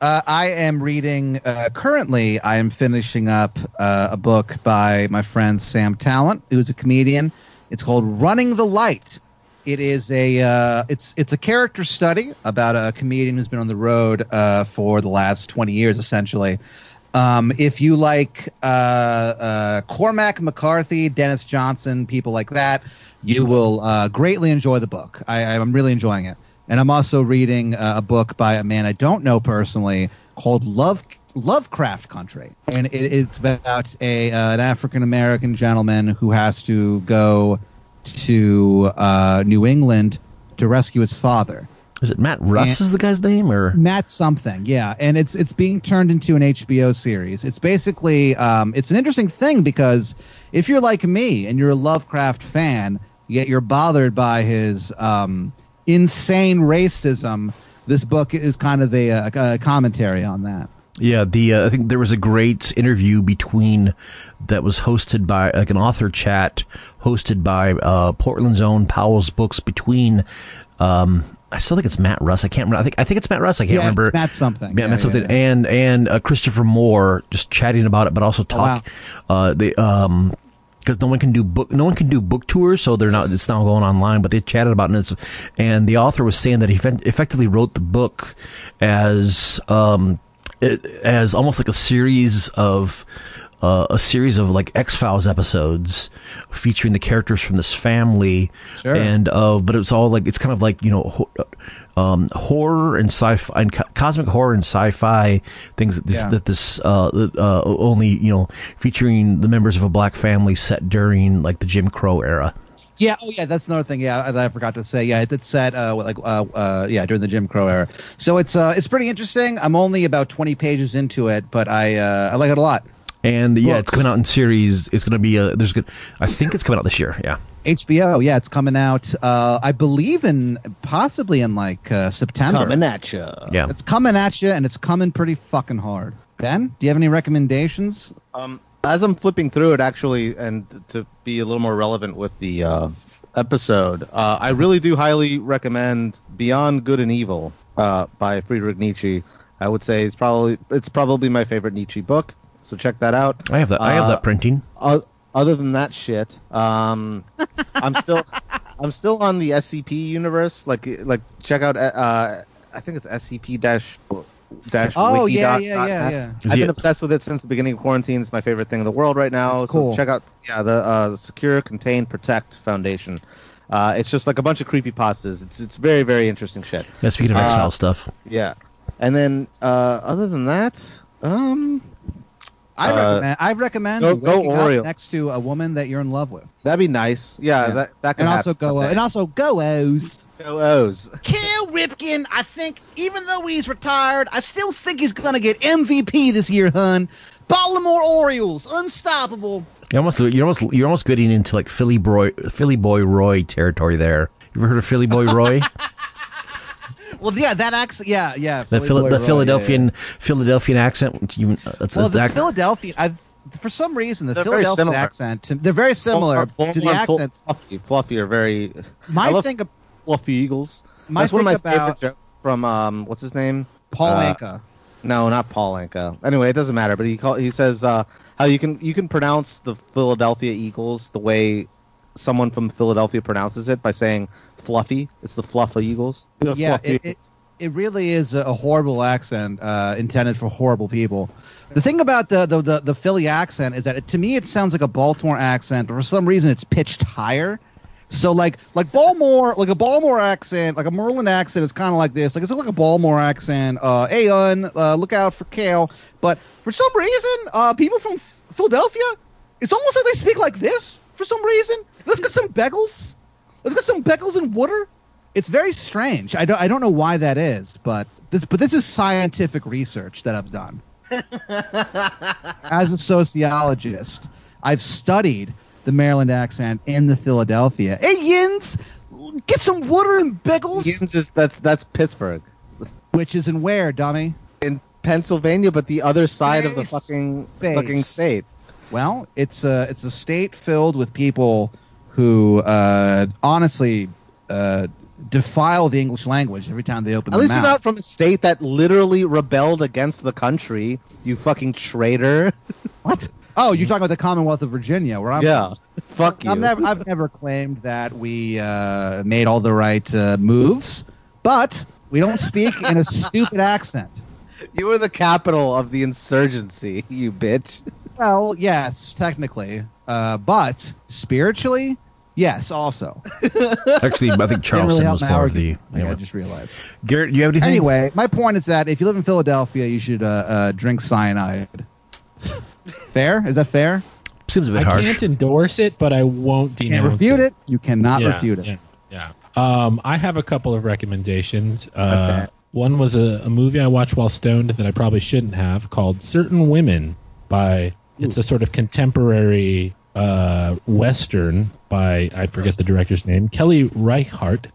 Uh, I am reading uh, currently. I am finishing up uh, a book by my friend Sam Tallent, who's a comedian. It's called Running the Light. It is a uh, it's it's a character study about a comedian who's been on the road uh, for the last twenty years, essentially. Um, if you like uh, uh, Cormac McCarthy, Denis Johnson, people like that, you will uh, greatly enjoy the book. I, I'm really enjoying it. And I'm also reading uh, a book by a man I don't know personally called Love Lovecraft Country, and it, it's about a uh, an African American gentleman who has to go to uh, New England to rescue his father. Is it Matt Russ? And- is the guy's name or? Matt something, yeah, and it's it's being turned into an HBO series. It's basically um, it's an interesting thing because if you're like me and you're a Lovecraft fan, yet you're bothered by his um, insane racism, this book is kind of a, a, a commentary on that. Yeah, the uh, I think there was a great interview between that was hosted by like an author chat hosted by uh, Portland's own Powell's Books between. Um, I still think it's Matt Russ. I can't remember. I think I think it's Matt Russ. I can't Yeah, remember. it's Matt something. Yeah, Yeah, Matt something. yeah. And and uh, Christopher Moore just chatting about it, but also talk. uh, they um because no one can do book no one can do book tours, so they're not it's not going online. But they chatted about it, and, and the author was saying that he fe- effectively wrote the book as um it, as almost like a series of uh, a series of like X Files episodes featuring the characters from this family, Sure. and uh, but it's all like it's kind of like you know. Ho- um, horror and sci-fi and co- cosmic horror and sci-fi things that this Yeah. that this uh, uh, only you know featuring the members of a black family set during like the Jim Crow era. Yeah, oh yeah, that's another thing. Yeah, that I forgot to say. Yeah, it's set uh, like uh, uh, yeah during the Jim Crow era. So it's uh, it's pretty interesting. I'm only about 20 pages into it, but I uh, I like it a lot. And yeah, it's coming out in series. It's going to be a there's good. I think it's coming out this year. Yeah. HBO, yeah, it's coming out. Uh, I believe in possibly in like uh, September. Coming at you. Yeah. It's coming at you, and it's coming pretty fucking hard. Ben, do you have any recommendations? Um, as I'm flipping through it, actually, and to be a little more relevant with the uh, episode, uh, I really do highly recommend Beyond Good and Evil uh, by Friedrich Nietzsche. I would say it's probably it's probably my favorite Nietzsche book. So check that out. I have that. I have Uh, that printing. o- other than that shit, um, I'm still I'm still on the SCP universe. Like like check out uh, I think it's SCP dash dash. Oh wiki yeah, yeah, yeah, yeah. I've he been a- obsessed with it since the beginning of quarantine. It's my favorite thing in the world right now. That's cool. Check out yeah the uh, Secure, Contain, Protect Foundation. Uh, it's just like a bunch of creepy pastas. It's it's very very interesting shit. Yeah, speaking of uh, X Files stuff, Yeah, and then uh, other than that, um, I Uh, recommend. I recommend go- go waking up Oreo. next to a woman that you're in love with, that'd be nice. Yeah, Yeah. that that can and also go. Uh, someday. and also go O's. Go O's. Cal Ripken, I think, even though he's retired, I still think he's gonna get MVP this year, hun. Baltimore Orioles, unstoppable. you're almost you're almost you're almost getting into like Philly boy Philly boy Roy territory there. You ever heard of Philly boy Roy? Well, yeah, that accent. Yeah, yeah. the Philly Phil- boy the Roy, Philadelphian yeah, Philadelphian accent. You, that's, yeah. Well, the that- Philadelphia. I've for some reason the They're very Philadelphia similar. accent. They're very similar Baltimore- to the Baltimore and Fl- accents. Fluffy, Fluffy are very. My I love thing, ab- Fluffy Eagles. my That's one of my about favorite jokes from um, what's his name? Paul uh, Anka. No, not Paul Anka. Anyway, it doesn't matter. But he call, he says uh, how you can you can pronounce the Philadelphia Eagles the way someone from Philadelphia pronounces it by saying fluffy. It's the Fluffy Eagles. The Yeah, Fluffy it, it, it really is a, a horrible accent uh, intended for horrible people. The thing about the, the, the, the Philly accent is that it, to me it sounds like a Baltimore accent, but for some reason it's pitched higher. So like like Baltimore, like a Baltimore accent, like a Merlin accent is kind of like this. Like it's like a Baltimore accent. Uh, hey, un, uh, look out for Kale. But for some reason, uh, people from F- Philadelphia, it's almost like they speak like this. For some reason, let's get some bagels. Let's get some bagels and water. It's very strange. I don't I don't know why that is, but this but this is scientific research that I've done. As a sociologist, I've studied the Maryland accent in the Philadelphia. Hey Yins, get some water and bagels. Yins is that's that's Pittsburgh Which is in where, dummy? in Pennsylvania, but the other side of the fucking Face. fucking state. Well, it's a it's a state filled with people who uh, honestly uh, defile the English language every time they open At least you're not from a state that literally rebelled against the country. You fucking traitor. What? Oh, you're talking about the Commonwealth of Virginia, where I'm yeah. Fuck you. I've never, I've never claimed that we uh, made all the right uh, moves, but we don't speak in a stupid accent. You were the capital of the insurgency, you bitch. Well, yes, technically, uh, but spiritually, Yes, also. Actually, I think Charleston really was my part of the. argument. Yeah, I just realized. Garrett, do you have anything? Anyway, my point is that if you live in Philadelphia, you should uh, uh, drink cyanide. fair? Is that fair? seems a bit I harsh. can't endorse it, but I won't You denounce can't refute it. You cannot Yeah, refute it. Yeah, yeah. Um, I have a couple of recommendations. Uh, Okay. One was a, a movie I watched while stoned that I probably shouldn't have called Certain Women by, it's a sort of contemporary uh, Western by, I forget the director's name, Kelly Reichardt,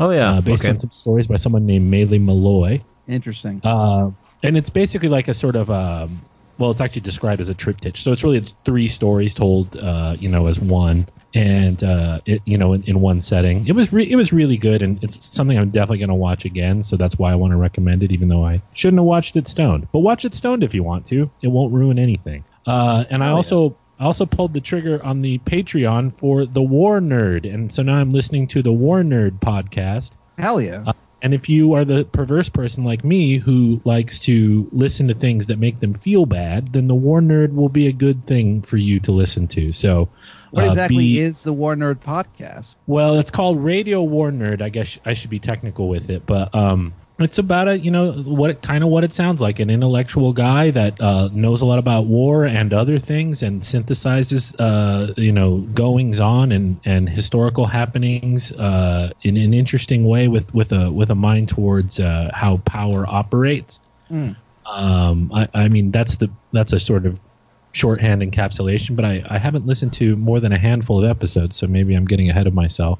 oh yeah. uh, based okay. on some stories by someone named Maile Meloy. Interesting. Uh, and it's basically like a sort of um, well, it's actually described as a triptych. So it's really three stories told, uh, you know, as one, and uh, it, you know, in, in one setting. It was re- it was really good, and it's something I'm definitely going to watch again. So that's why I want to recommend it, even though I shouldn't have watched it stoned. But watch it stoned if you want to. It won't ruin anything. Uh, and I also. I also pulled the trigger on the Patreon for the War Nerd, and so now I'm listening to the War Nerd podcast. Hell yeah. Uh, and if you are the perverse person like me who likes to listen to things that make them feel bad, then the War Nerd will be a good thing for you to listen to. So, what uh, exactly be- is the War Nerd podcast? well, it's called Radio War Nerd. I guess I should be technical with it, but um, it's about a you know what it, kind of what it sounds like an intellectual guy that uh, knows a lot about war and other things and synthesizes uh, you know goings on and, and historical happenings uh, in an interesting way with, with a with a mind towards uh, how power operates. Hmm. Um, I, I mean that's the that's a sort of shorthand encapsulation, but I, I haven't listened to more than a handful of episodes, so maybe I'm getting ahead of myself.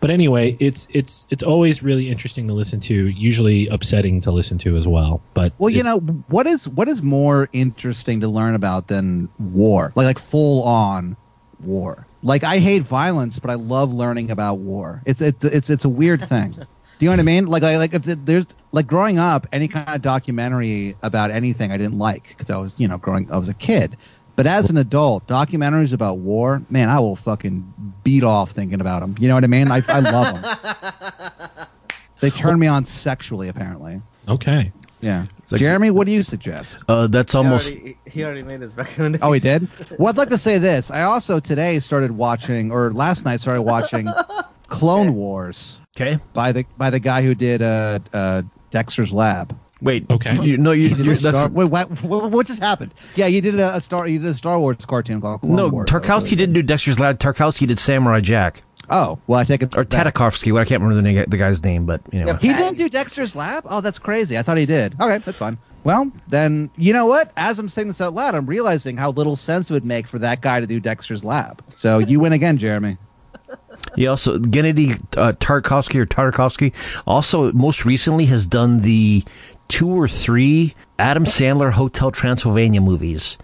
But anyway, it's it's it's always really interesting to listen to, usually upsetting to listen to as well. But Well, you know what is what is more interesting to learn about than war, like like full on war. Like I hate violence, but I love learning about war. It's it's it's it's a weird thing. Do you know what I mean? Like like, like if there's like growing up, any kind of documentary about anything I didn't like because I was you know growing I was a kid. But as an adult, documentaries about war, man, I will fucking beat off thinking about them. You know what I mean? I I love them. they turn me on sexually, apparently. okay. Yeah. like- Jeremy, what do you suggest? Uh, that's He almost. already, he already made his recommendation. Oh, he did? Well, I'd like to say this. I also today started watching, or last night started watching Clone Wars Okay. by the by the guy who did uh, uh, Dexter's Lab. Wait. Okay. You, no, you. You a Star, wait, what, what, what just happened? Yeah, you did a, a Star. You did a Star Wars cartoon called Clone no, Wars. Tarkowski really didn't do Dexter's Lab. Tarkowski did Samurai Jack. Oh, well, I take it. Or back. Tatakovsky. Well, I can't remember the, name, the guy's name, but anyway. He didn't do Dexter's Lab? Oh, that's crazy. I thought he did. Okay, that's fine. Well, then, you know what? As I'm saying this out loud, I'm realizing how little sense it would make for that guy to do Dexter's Lab. So you win again, Jeremy. He also Gennady uh, Tarkovsky or Tarkovsky also most recently has done the two or three Adam Sandler Hotel Transylvania movies,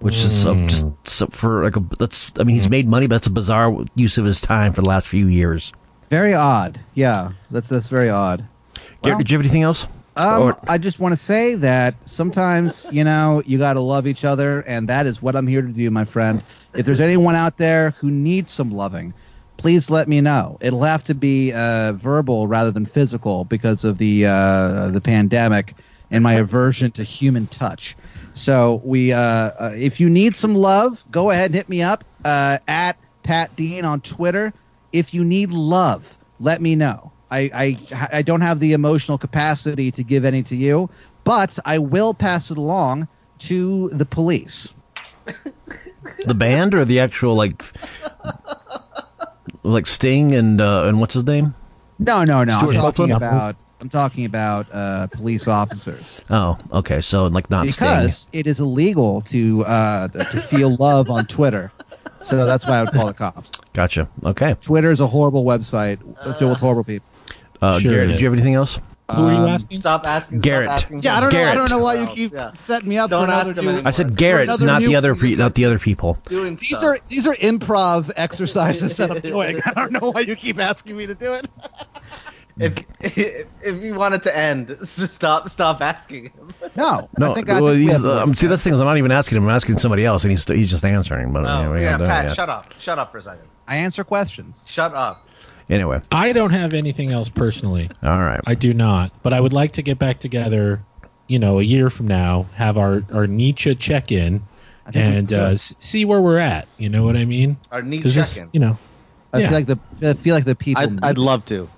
which is uh, just so for like a that's I mean he's made money, but that's a bizarre use of his time for the last few years. Very odd. Yeah, that's that's very odd. Garrett, Well- did you have anything else? Um, Or- I just want to say that sometimes, you know, you got to love each other, and that is what I'm here to do, my friend. If there's anyone out there who needs some loving, please let me know. It'll have to be uh, verbal rather than physical because of the uh, the pandemic and my aversion to human touch. So we, uh, uh, if you need some love, go ahead and hit me up uh, at Pat Dean on Twitter. If you need love, let me know. I, I I don't have the emotional capacity to give any to you, but I will pass it along to the police. The band or the actual like like Sting and uh, and what's his name? No, no, no. Stewart I'm talking Copeland? about I'm talking about uh, police officers Oh, okay. So like not because Sting. it is illegal to uh, to feel love on Twitter. So that's why I would call the cops. Gotcha. Okay. Twitter is a horrible website filled with horrible people. Uh, Sure Garrett, it did you have anything else? Who are you Um, asking? Stop asking. Garrett. Stop asking Yeah, I don't Garrett. know. I don't know why you Well, keep yeah. setting me up Don't for ask another him new- I said For Garrett, not new- the other pe- not the other people. Doing These stuff. are these are improv exercises that I'm doing. I don't know why you keep asking me to do it. If, if if you want it to end, stop stop asking him. No, No, I think I well, think we he's, have uh, more um, to see, say. that's the thing is I'm not even asking him. I'm asking somebody else, and he's he's just answering. But Oh, anyway, yeah, Pat, yeah. shut up. Shut up for a second. I answer questions. Shut up. Anyway, I don't have anything else personally. all right. I do not, but I would like to get back together. You know, a year from now, have our our Nietzsche check in and uh, see where we're at. You know what I mean? Our need Because this, check-in. you know, I Yeah. feel like the I feel like the people. I'd, I'd love to.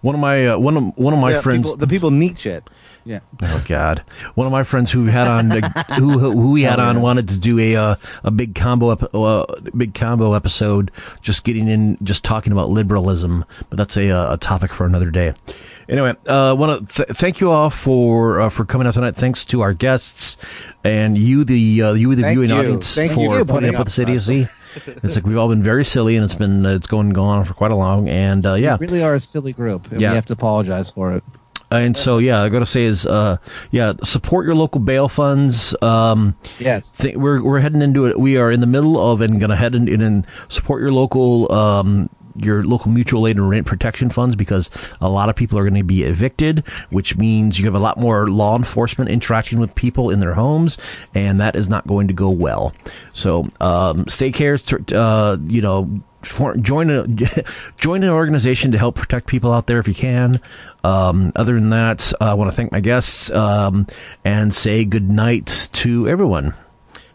One of my uh, one of one of my Yeah, friends. people- the people need shit. Yeah. Oh God! One of my friends who had on who who we had on wanted to do a uh, a big combo ep- uh, big combo episode, just getting in, just talking about liberalism. But that's a uh, a topic for another day. Anyway, uh, want to th- thank you all for uh, for coming out tonight. Thanks to our guests and you, the uh, you, the Thank viewing you. audience, Thank for you putting up with the idiocy. it's like we've all been very silly, and it's been it's going going on for quite a long. And uh, yeah, We really are a silly group, and Yeah. we have to apologize for it. And so yeah, I got to say is uh, yeah, support your local bail funds. Um, Yes. th- we're we're heading into it. We are in the middle of and going to head in, in and support your local um, your local mutual aid and rent protection funds because a lot of people are going to be evicted, which means you have a lot more law enforcement interacting with people in their homes, and that is not going to go well. So um, stay care. Uh, you know. For, join a join an organization to help protect people out there if you can. Um, other than that, uh, I want to thank my guests um, and say good night to everyone.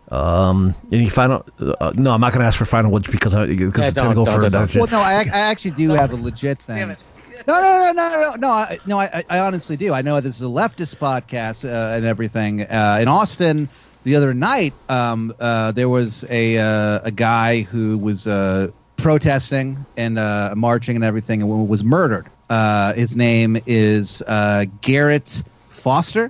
Um, any final? Uh, no, I'm not going to ask for final words because I, because Yeah, it's going to don't- go don't- further. Well, no, I, I actually do have a legit thing. No, no, no, no, no, no. I, no, I, I honestly do. I know this is a leftist podcast uh, and everything. Uh, in Austin, the other night, um, uh, there was a uh, a guy who was uh, protesting and uh, marching and everything, and was murdered. Uh, his name is uh, Garrett Foster,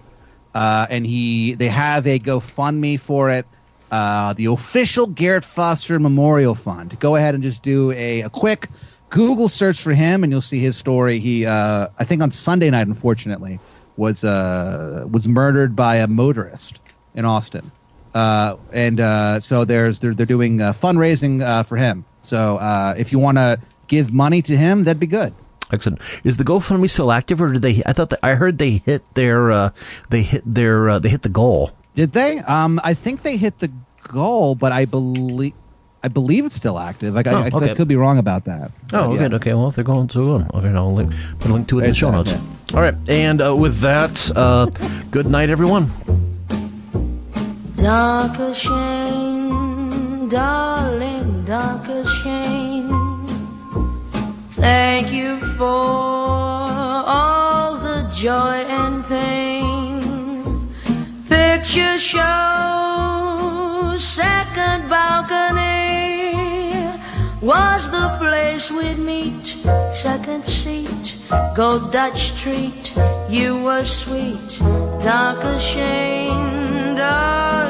uh, and he they have a GoFundMe for it. Uh, the official Garrett Foster Memorial Fund. Go ahead and just do a, a quick Google search for him, and you'll see his story. He, uh, I think, on Sunday night, unfortunately, was was murdered by a motorist in Austin, and so there's they're they're doing fundraising for him. So if you want to give money to him, that'd be good. Excellent. Is the GoFundMe still active, or did they? I thought that I heard they hit their uh, they hit their uh, they hit the goal. Did they? Um, I think they hit the goal, but I believe I believe it's still active. Like, I, Oh, I- I, okay. could be wrong about that. Oh, But, yeah. good. Okay, well, if they're going so good, okay, I'll link, put a link to it in the show notes. yeah. All right, and uh, with that, uh, good night, everyone. Darker shame, darling, darker shame. Thank you for all the joy and pain. Picture show, second balcony was the place we'd meet. Second seat, go Dutch treat. You were sweet, darker shame, darling,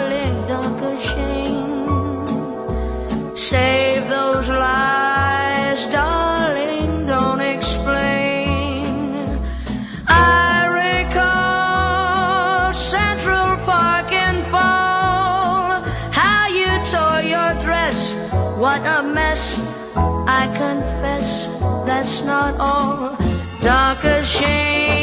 all. Darker shame,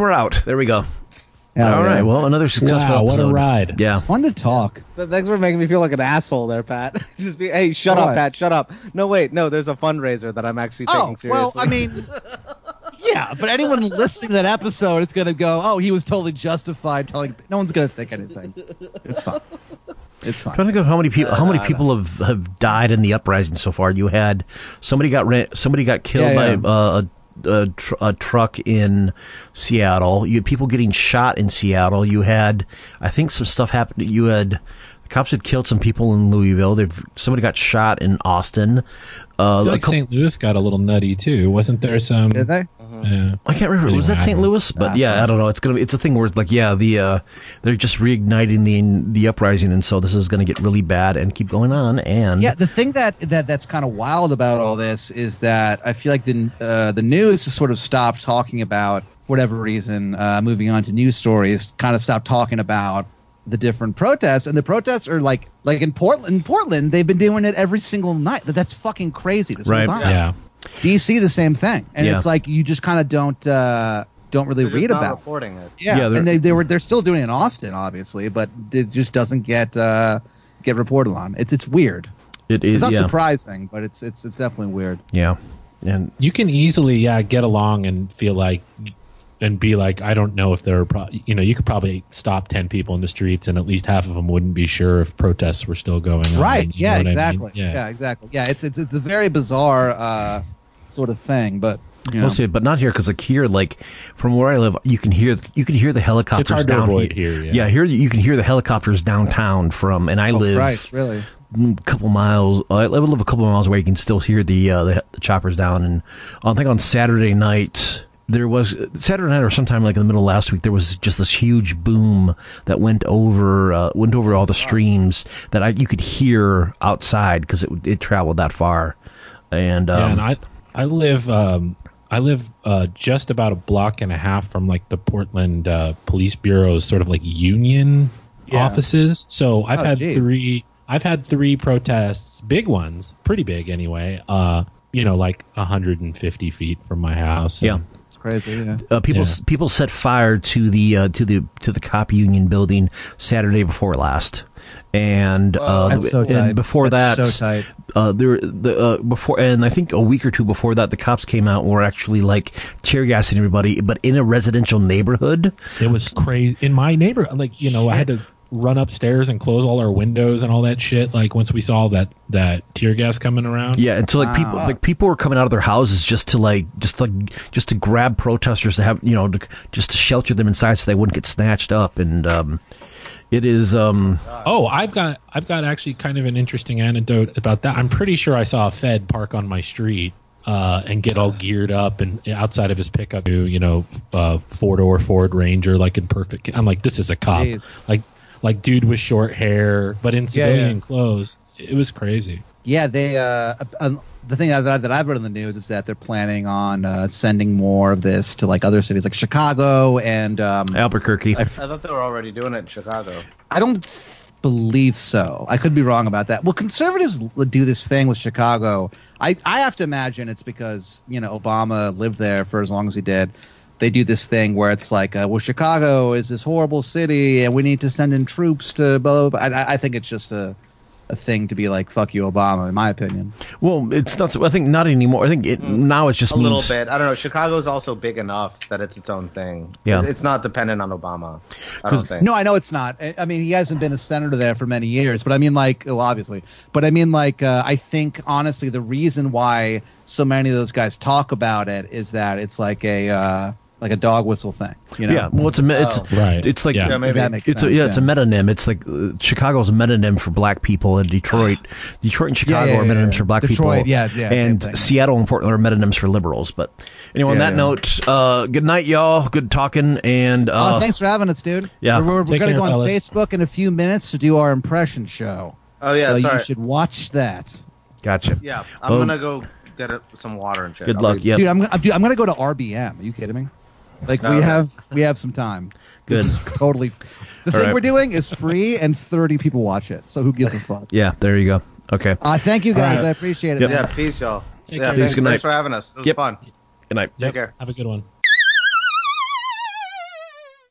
we're out. There we go. Yeah, All yeah. right. Well, another successful Wow, what a ride. Yeah. It's fun to talk. Thanks for making me feel like an asshole there, Pat. Just be, hey, shut What? up, Pat, shut up. No, wait, no, there's a fundraiser that I'm actually taking Oh, seriously. well, I mean, yeah, but anyone listening to that episode is going to go, oh, he was totally justified telling. No one's going to think anything. It's fine. It's fine. trying to think of how many people how many people have, have died in the uprising so far. You had somebody got ran, somebody got killed Yeah, yeah. by uh, a, a, tr- a truck in Seattle. You had people getting shot in Seattle. You had I think some stuff happened. You had the cops had killed some people in Louisville. They've somebody got shot in Austin. Uh, I feel like couple- St. Louis got a little nutty too. Wasn't there some? Did they? Yeah. I can't remember. Really was that St. Louis? But Ah, yeah. I don't know. It's gonna. Be, it's a thing where like yeah, the uh, they're just reigniting the the uprising, and so this is gonna get really bad and keep going on. And Yeah, the thing that, that that's kind of wild about all this is that I feel like the uh, the news has sort of stopped talking about, for whatever reason, uh, moving on to news stories, kind of stopped talking about the different protests, and the protests are like like in Portland. In Portland, they've been doing it every single night. That that's fucking crazy. This Right. whole time. Yeah. DC the same thing, and Yeah. it's like you just kind of don't uh, don't really They're just read not about. reporting it. Yeah, Yeah, and they, they were they're still doing it in Austin, obviously, but it just doesn't get uh, get reported on. It's it's weird. it It's not yeah, surprising, but it's it's it's definitely weird. yeah, and You can easily, yeah, get along and feel like, and be like, I don't know if there are, pro- you know, you could probably stop ten people in the streets, and at least half of them wouldn't be sure if protests were still going on. Right? you Yeah, know what I mean? exactly. Yeah. Yeah. exactly. Yeah, it's it's it's a very bizarre uh, sort of thing, but you know. We'll see, but not here because like here, like from where I live, you can hear you can hear the helicopters It's hard to down avoid here, yeah. yeah, here you can hear the helicopters downtown from, and I oh, live Christ, really? a couple miles. I live a couple miles away. You can still hear the uh, the, the choppers down, and I think on Saturday night there was Saturday night or sometime like in the middle of last week there was just this huge boom that went over uh, went over all the streams that I you could hear outside because it it traveled that far, and um, yeah, and I I live um I live uh, just about a block and a half from like the Portland uh, Police Bureau's sort of like union Yeah. offices. So I've Oh, had geez. three I've had three protests, big ones, pretty big anyway. Uh, you know, like 150 feet from my house. Yeah. And It's crazy. Yeah. uh, people Yeah. people set fire to the uh, to the to the cop union building Saturday before last, and uh, That's so tight. and before That's that, so tight. uh, there the uh, before and I think a week or two before that, the cops came out and were actually like tear gassing everybody, but in a residential neighborhood. It was crazy in my neighborhood. Like you know, I had to run upstairs and close all our windows and all that shit. Like once we saw that that tear gas coming around. Yeah, and so like people Wow. like people were coming out of their houses just to like just like just to grab protesters to have you know to, just to shelter them inside so they wouldn't get snatched up and um, it is um Oh, I've got I've got actually kind of an interesting anecdote about that. I'm pretty sure I saw a Fed park on my street uh, and get all geared up and outside of his pickup, you know, uh, four door Ford Ranger, like in perfect. I'm like, this is a cop, Jeez. like like dude with short hair, but in civilian yeah. clothes. It was crazy. Yeah, they. Uh, um, the thing that, that I've read in the news is that they're planning on uh, sending more of this to like other cities, like Chicago and um, Albuquerque. I thought they were already doing it in Chicago. I don't believe so. I could be wrong about that. Well, conservatives do this thing with Chicago. I, I have to imagine it's because, you know, Obama lived there for as long as he did. They do this thing where it's like, uh, well, Chicago is this horrible city and we need to send in troops to blah, blah, blah. I, I think it's just a, a thing to be like, fuck you, Obama, in my opinion. Well, it's not. I think not anymore. I think it, now it's just A means, little bit. I don't know. Chicago's also big enough that it's its own thing. Yeah. It's not dependent on Obama. I don't think. No, I know it's not. I I mean, he hasn't been a senator there for many years, but I mean, like, well, obviously, but I mean, like, uh, I think honestly, the reason why so many of those guys talk about it is that it's like a uh, like a dog whistle thing, you know? Yeah, well, it's a me- it's Oh. Right. It's like Yeah. Yeah, maybe. that makes it's sense, a, yeah, it's a metonym. It's like uh, Chicago's a metonym for black people, and Detroit, Detroit and Chicago yeah, are yeah, metonyms yeah. for black Detroit, people. yeah, yeah, and thing. Seattle and Portland are metonyms for liberals. But anyway, on that yeah. note, uh, good night, y'all. Good talking, and uh, oh, thanks for having us, dude. Yeah. we're, we're, we're gonna go on fellas. Facebook in a few minutes to do our impression show. Oh yeah, so sorry. you should watch that, gotcha. Yeah, I'm Boom. gonna go get some water and shit. Good I'll luck. Yeah, dude. I'm, I'm, dude, I'm gonna go to RBM. Are you kidding me? Like we Okay. have we have some time. Good. Totally. The All thing right. we're doing is free, and 30 people watch it. So who gives a fuck? Yeah, there you go. Okay. Uh, thank you guys. All right. I appreciate it. Yep. Yeah, peace, y'all. Take yeah, care. thanks, Good night. thanks for having us. It was Yep. fun. Good night. Take care. Have a good one.